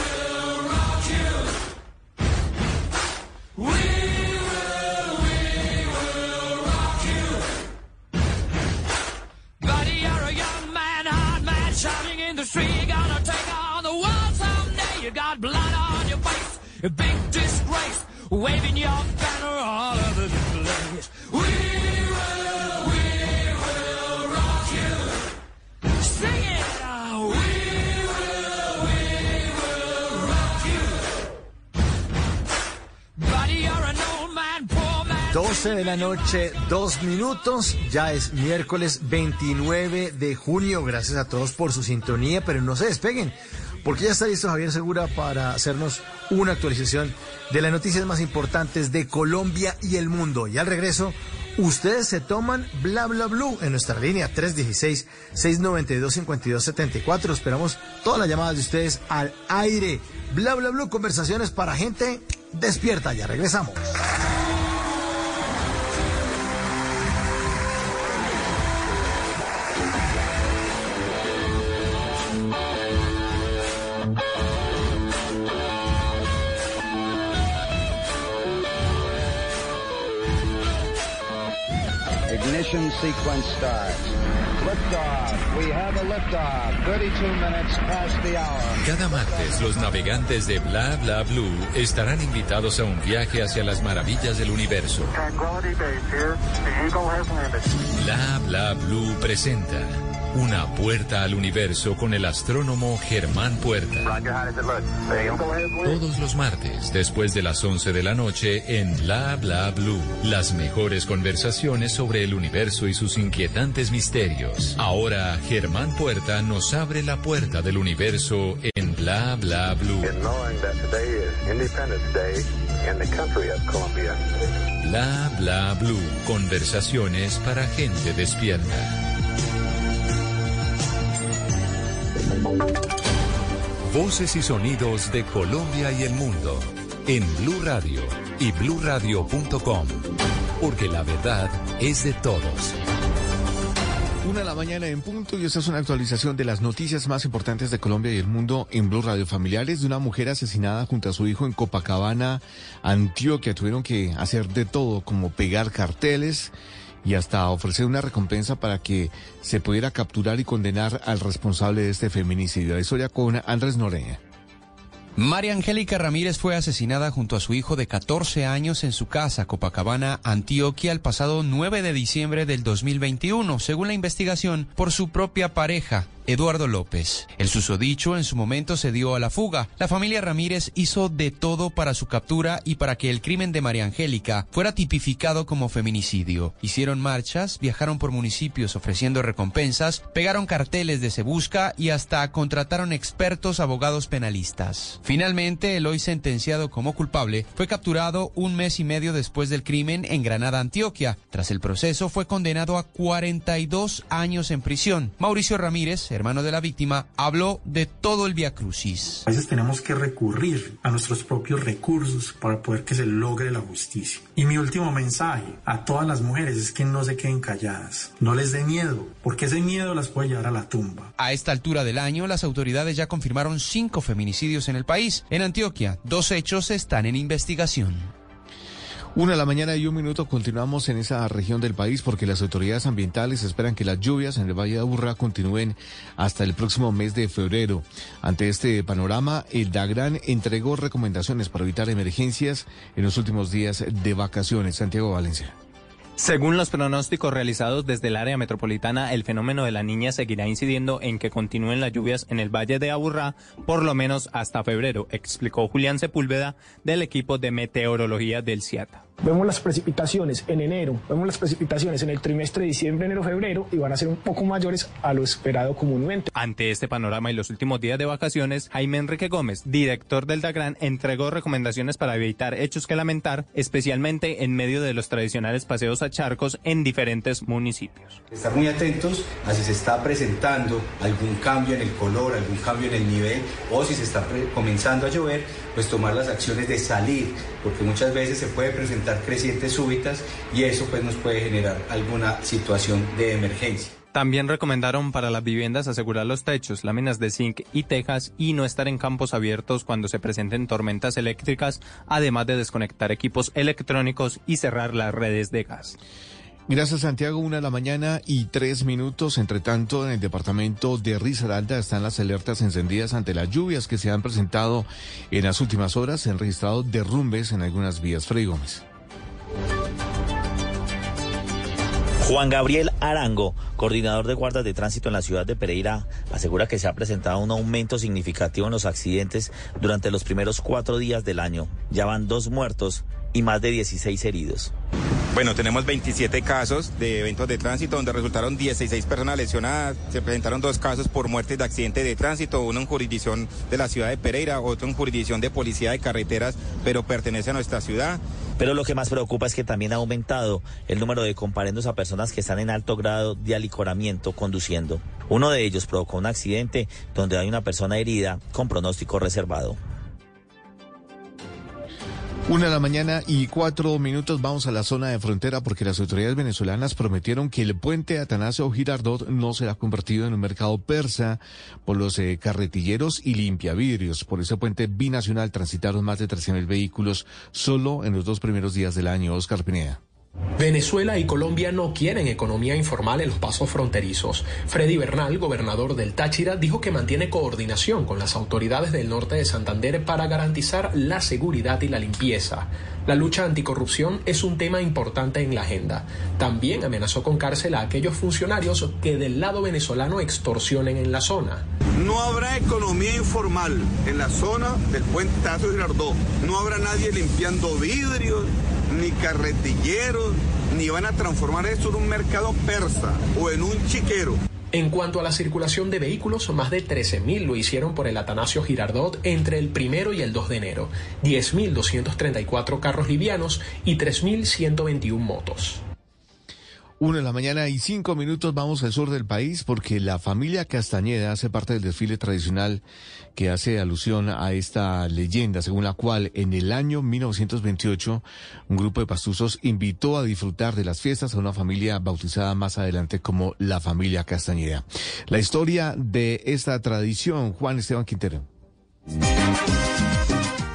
will rock you. We shouting in the street. You're gonna take on the world someday. You got blood on your face, a big disgrace, waving your banner 12 de la noche, dos minutos. Ya es miércoles 29 de junio. Gracias a todos por su sintonía, pero no se despeguen, porque ya está listo Javier Segura para hacernos una actualización de las noticias más importantes de Colombia y el mundo. Y al regreso, ustedes se toman bla bla blue en nuestra línea 316-692-5274. Esperamos todas las llamadas de ustedes al aire. Bla bla blue, conversaciones para gente despierta. Ya regresamos. Ignition sequence starts. Liftoff. We have a liftoff. 32 minutes past the hour. Cada martes los navegantes de Bla Bla Blue estarán invitados a un viaje hacia las maravillas del universo. Tranquility Base here. The Eagle has landed. Bla Bla Blue presenta una puerta al universo con el astrónomo Germán Puerta. Todos los martes, después de las 11 de la noche, en Bla Bla Blue. Las mejores conversaciones sobre el universo y sus inquietantes misterios. Ahora, Germán Puerta nos abre la puerta del universo en Bla Bla Blue. Bla Bla Blue. Conversaciones para gente despierta. Voces y sonidos de Colombia y el mundo en Blue Radio y bluradio.com, porque la verdad es de todos. Una de la mañana en punto y esta es una actualización de las noticias más importantes de Colombia y el mundo en Blue Radio. Familiares de una mujer asesinada junto a su hijo en Copacabana, Antioquia, tuvieron que hacer de todo como pegar carteles y hasta ofrecer una recompensa para que se pudiera capturar y condenar al responsable de este feminicidio. La historia con Andrés Norea. María Angélica Ramírez fue asesinada junto a su hijo de 14 años en su casa, Copacabana, Antioquia, el pasado 9 de diciembre del 2021, según la investigación, por su propia pareja, Eduardo López. El susodicho en su momento se dio a la fuga. La familia Ramírez hizo de todo para su captura y para que el crimen de María Angélica fuera tipificado como feminicidio. Hicieron marchas, viajaron por municipios ofreciendo recompensas, pegaron carteles de se busca y hasta contrataron expertos abogados penalistas. Finalmente, el hoy sentenciado como culpable fue capturado un mes y medio después del crimen en Granada, Antioquia. Tras el proceso fue condenado a 42 años en prisión. Mauricio Ramírez, hermano de la víctima, habló de todo el Via Crucis. A veces tenemos que recurrir a nuestros propios recursos para poder que se logre la justicia. Y mi último mensaje a todas las mujeres es que no se queden calladas, no les dé miedo, porque ese miedo las puede llevar a la tumba. A esta altura del año, las autoridades ya confirmaron cinco feminicidios en el país. En Antioquia, dos hechos están en investigación. Una de la mañana y un minuto continuamos en esa región del país porque las autoridades ambientales esperan que las lluvias en el Valle de Aburrá continúen hasta el próximo mes de febrero. Ante este panorama, el DAGRAN entregó recomendaciones para evitar emergencias en los últimos días de vacaciones. Santiago Valencia. Según los pronósticos realizados desde el área metropolitana, el fenómeno de la niña seguirá incidiendo en que continúen las lluvias en el Valle de Aburrá por lo menos hasta febrero, explicó Julián Sepúlveda del equipo de meteorología del CIATA. Vemos las precipitaciones en enero, vemos las precipitaciones en el trimestre de diciembre, enero, febrero y van a ser un poco mayores a lo esperado comúnmente. Ante este panorama y los últimos días de vacaciones, Jaime Enrique Gómez, director del DAGRAN, entregó recomendaciones para evitar hechos que lamentar, especialmente en medio de los tradicionales paseos a charcos en diferentes municipios. Estar muy atentos a si se está presentando algún cambio en el color, algún cambio en el nivel o si se está comenzando a llover, pues tomar las acciones de salir, porque muchas veces se puede presentar presentar crecientes súbitas y eso pues nos puede generar alguna situación de emergencia. También recomendaron para las viviendas asegurar los techos, láminas de zinc y tejas y no estar en campos abiertos cuando se presenten tormentas eléctricas, además de desconectar equipos electrónicos y cerrar las redes de gas. Gracias Santiago, una de la mañana y tres minutos. Entre tanto, en el departamento de Risaralda están las alertas encendidas ante las lluvias que se han presentado en las últimas horas. Se han registrado derrumbes en algunas vías. Freddy Gómez. Juan Gabriel Arango, coordinador de guardas de tránsito en la ciudad de Pereira, asegura que se ha presentado un aumento significativo en los accidentes durante los primeros cuatro días del año. Ya van dos muertos y más de 16 heridos. Bueno, tenemos 27 casos de eventos de tránsito donde resultaron 16 personas lesionadas. Se presentaron dos casos por muerte de accidente de tránsito, uno en jurisdicción de la ciudad de Pereira, otro en jurisdicción de policía de carreteras, pero pertenece a nuestra ciudad. Pero lo que más preocupa es que también ha aumentado el número de comparendos a personas que están en alto grado de alicoramiento conduciendo. Uno de ellos provocó un accidente donde hay una persona herida con pronóstico reservado. Una de la mañana y cuatro minutos vamos a la zona de frontera porque las autoridades venezolanas prometieron que el puente Atanasio Girardot no será convertido en un mercado persa por los eh, carretilleros y limpiavidrios. Por ese puente binacional transitaron más de 13.000 vehículos solo en los dos primeros días del año. Oscar Pineda. Venezuela y Colombia no quieren economía informal en los pasos fronterizos. Freddy Bernal, gobernador del Táchira, dijo que mantiene coordinación con las autoridades del norte de Santander para garantizar la seguridad y la limpieza. La lucha anticorrupción es un tema importante en la agenda. También amenazó con cárcel a aquellos funcionarios que del lado venezolano extorsionen en la zona. No habrá economía informal en la zona del puente Tazo Girardot. No habrá nadie limpiando vidrios, ni carretilleros, ni van a transformar esto en un mercado persa o en un chiquero. En cuanto a la circulación de vehículos, más de 13.000 lo hicieron por el Atanasio Girardot entre el primero y el 2 de enero, 10.234 carros livianos y 3.121 motos. Una de la mañana y cinco minutos vamos al sur del país porque la familia Castañeda hace parte del desfile tradicional que hace alusión a esta leyenda según la cual en el año 1928 un grupo de pastuzos invitó a disfrutar de las fiestas a una familia bautizada más adelante como la familia Castañeda. La historia de esta tradición, Juan Esteban Quintero.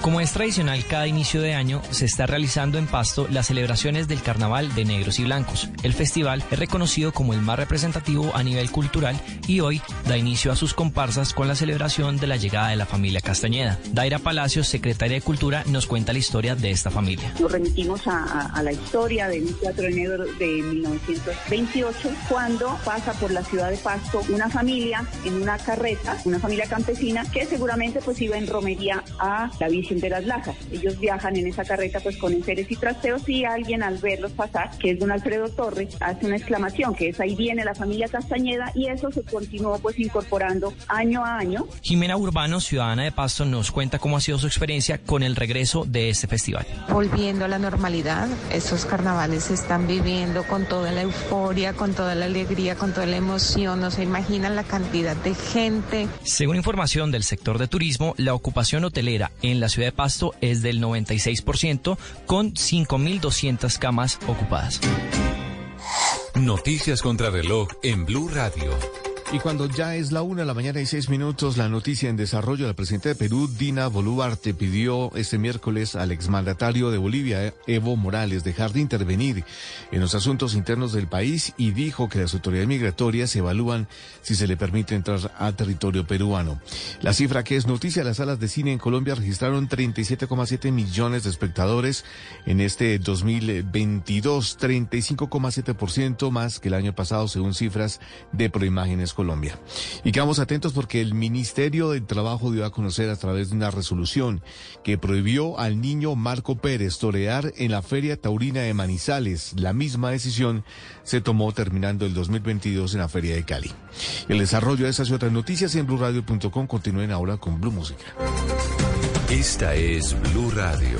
Como es tradicional cada inicio de año, se está realizando en Pasto las celebraciones del Carnaval de Negros y Blancos. El festival es reconocido como el más representativo a nivel cultural y hoy da inicio a sus comparsas con la celebración de la llegada de la familia Castañeda. Daira Palacios, secretaria de Cultura, nos cuenta la historia de esta familia. Nos remitimos a, a la historia del 4 de enero de 1928, cuando pasa por la ciudad de Pasto una familia en una carreta, una familia campesina, que seguramente pues iba en romería a la Virgen de las Lajas. Ellos viajan en esa carreta pues con enseres y trasteos y alguien al verlos pasar, que es don Alfredo Torres, hace una exclamación, que es ahí viene la familia Castañeda y eso se continuó pues incorporando año a año. Jimena Urbano, ciudadana de Pasto, nos cuenta cómo ha sido su experiencia con el regreso de este festival. Volviendo a la normalidad, estos carnavales se están viviendo con toda la euforia, con toda la alegría, con toda la emoción, no se imaginan la cantidad de gente. Según información del sector de turismo, la ocupación hotelera en la ciudad de Pasto es del 96%, con 5.200 camas ocupadas. Noticias contra reloj en Blue Radio. Y cuando ya es la una de la mañana y seis minutos, la noticia en desarrollo, la presidenta de Perú, Dina Boluarte, pidió este miércoles al exmandatario de Bolivia, Evo Morales, dejar de intervenir en los asuntos internos del país y dijo que las autoridades migratorias evalúan si se le permite entrar a territorio peruano. La cifra que es noticia, las salas de cine en Colombia registraron 37,7 millones de espectadores en este 2022, 35,7% más que el año pasado según cifras de Proimágenes Colombia. Y quedamos atentos porque el Ministerio del Trabajo dio a conocer a través de una resolución que prohibió al niño Marco Pérez torear en la Feria Taurina de Manizales. La misma decisión se tomó terminando el 2022 en la Feria de Cali. El desarrollo de esas y otras noticias en BlueRadio.com continúen ahora con Blue Música. Esta es Blue Radio.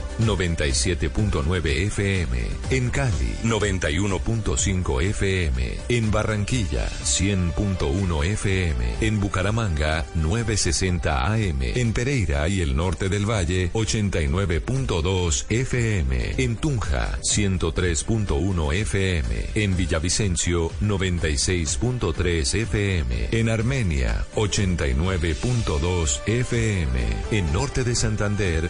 97.9 FM. En Cali, 91.5 FM. En Barranquilla, 100.1 FM. En Bucaramanga, 960 AM. En Pereira y el norte del Valle, 89.2 FM. En Tunja, 103.1 FM. En Villavicencio, 96.3 FM. En Armenia, 89.2 FM. En norte de Santander,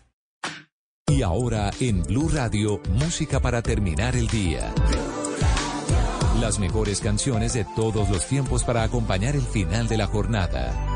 Y ahora en Blue Radio, música para terminar el día. Las mejores canciones de todos los tiempos para acompañar el final de la jornada.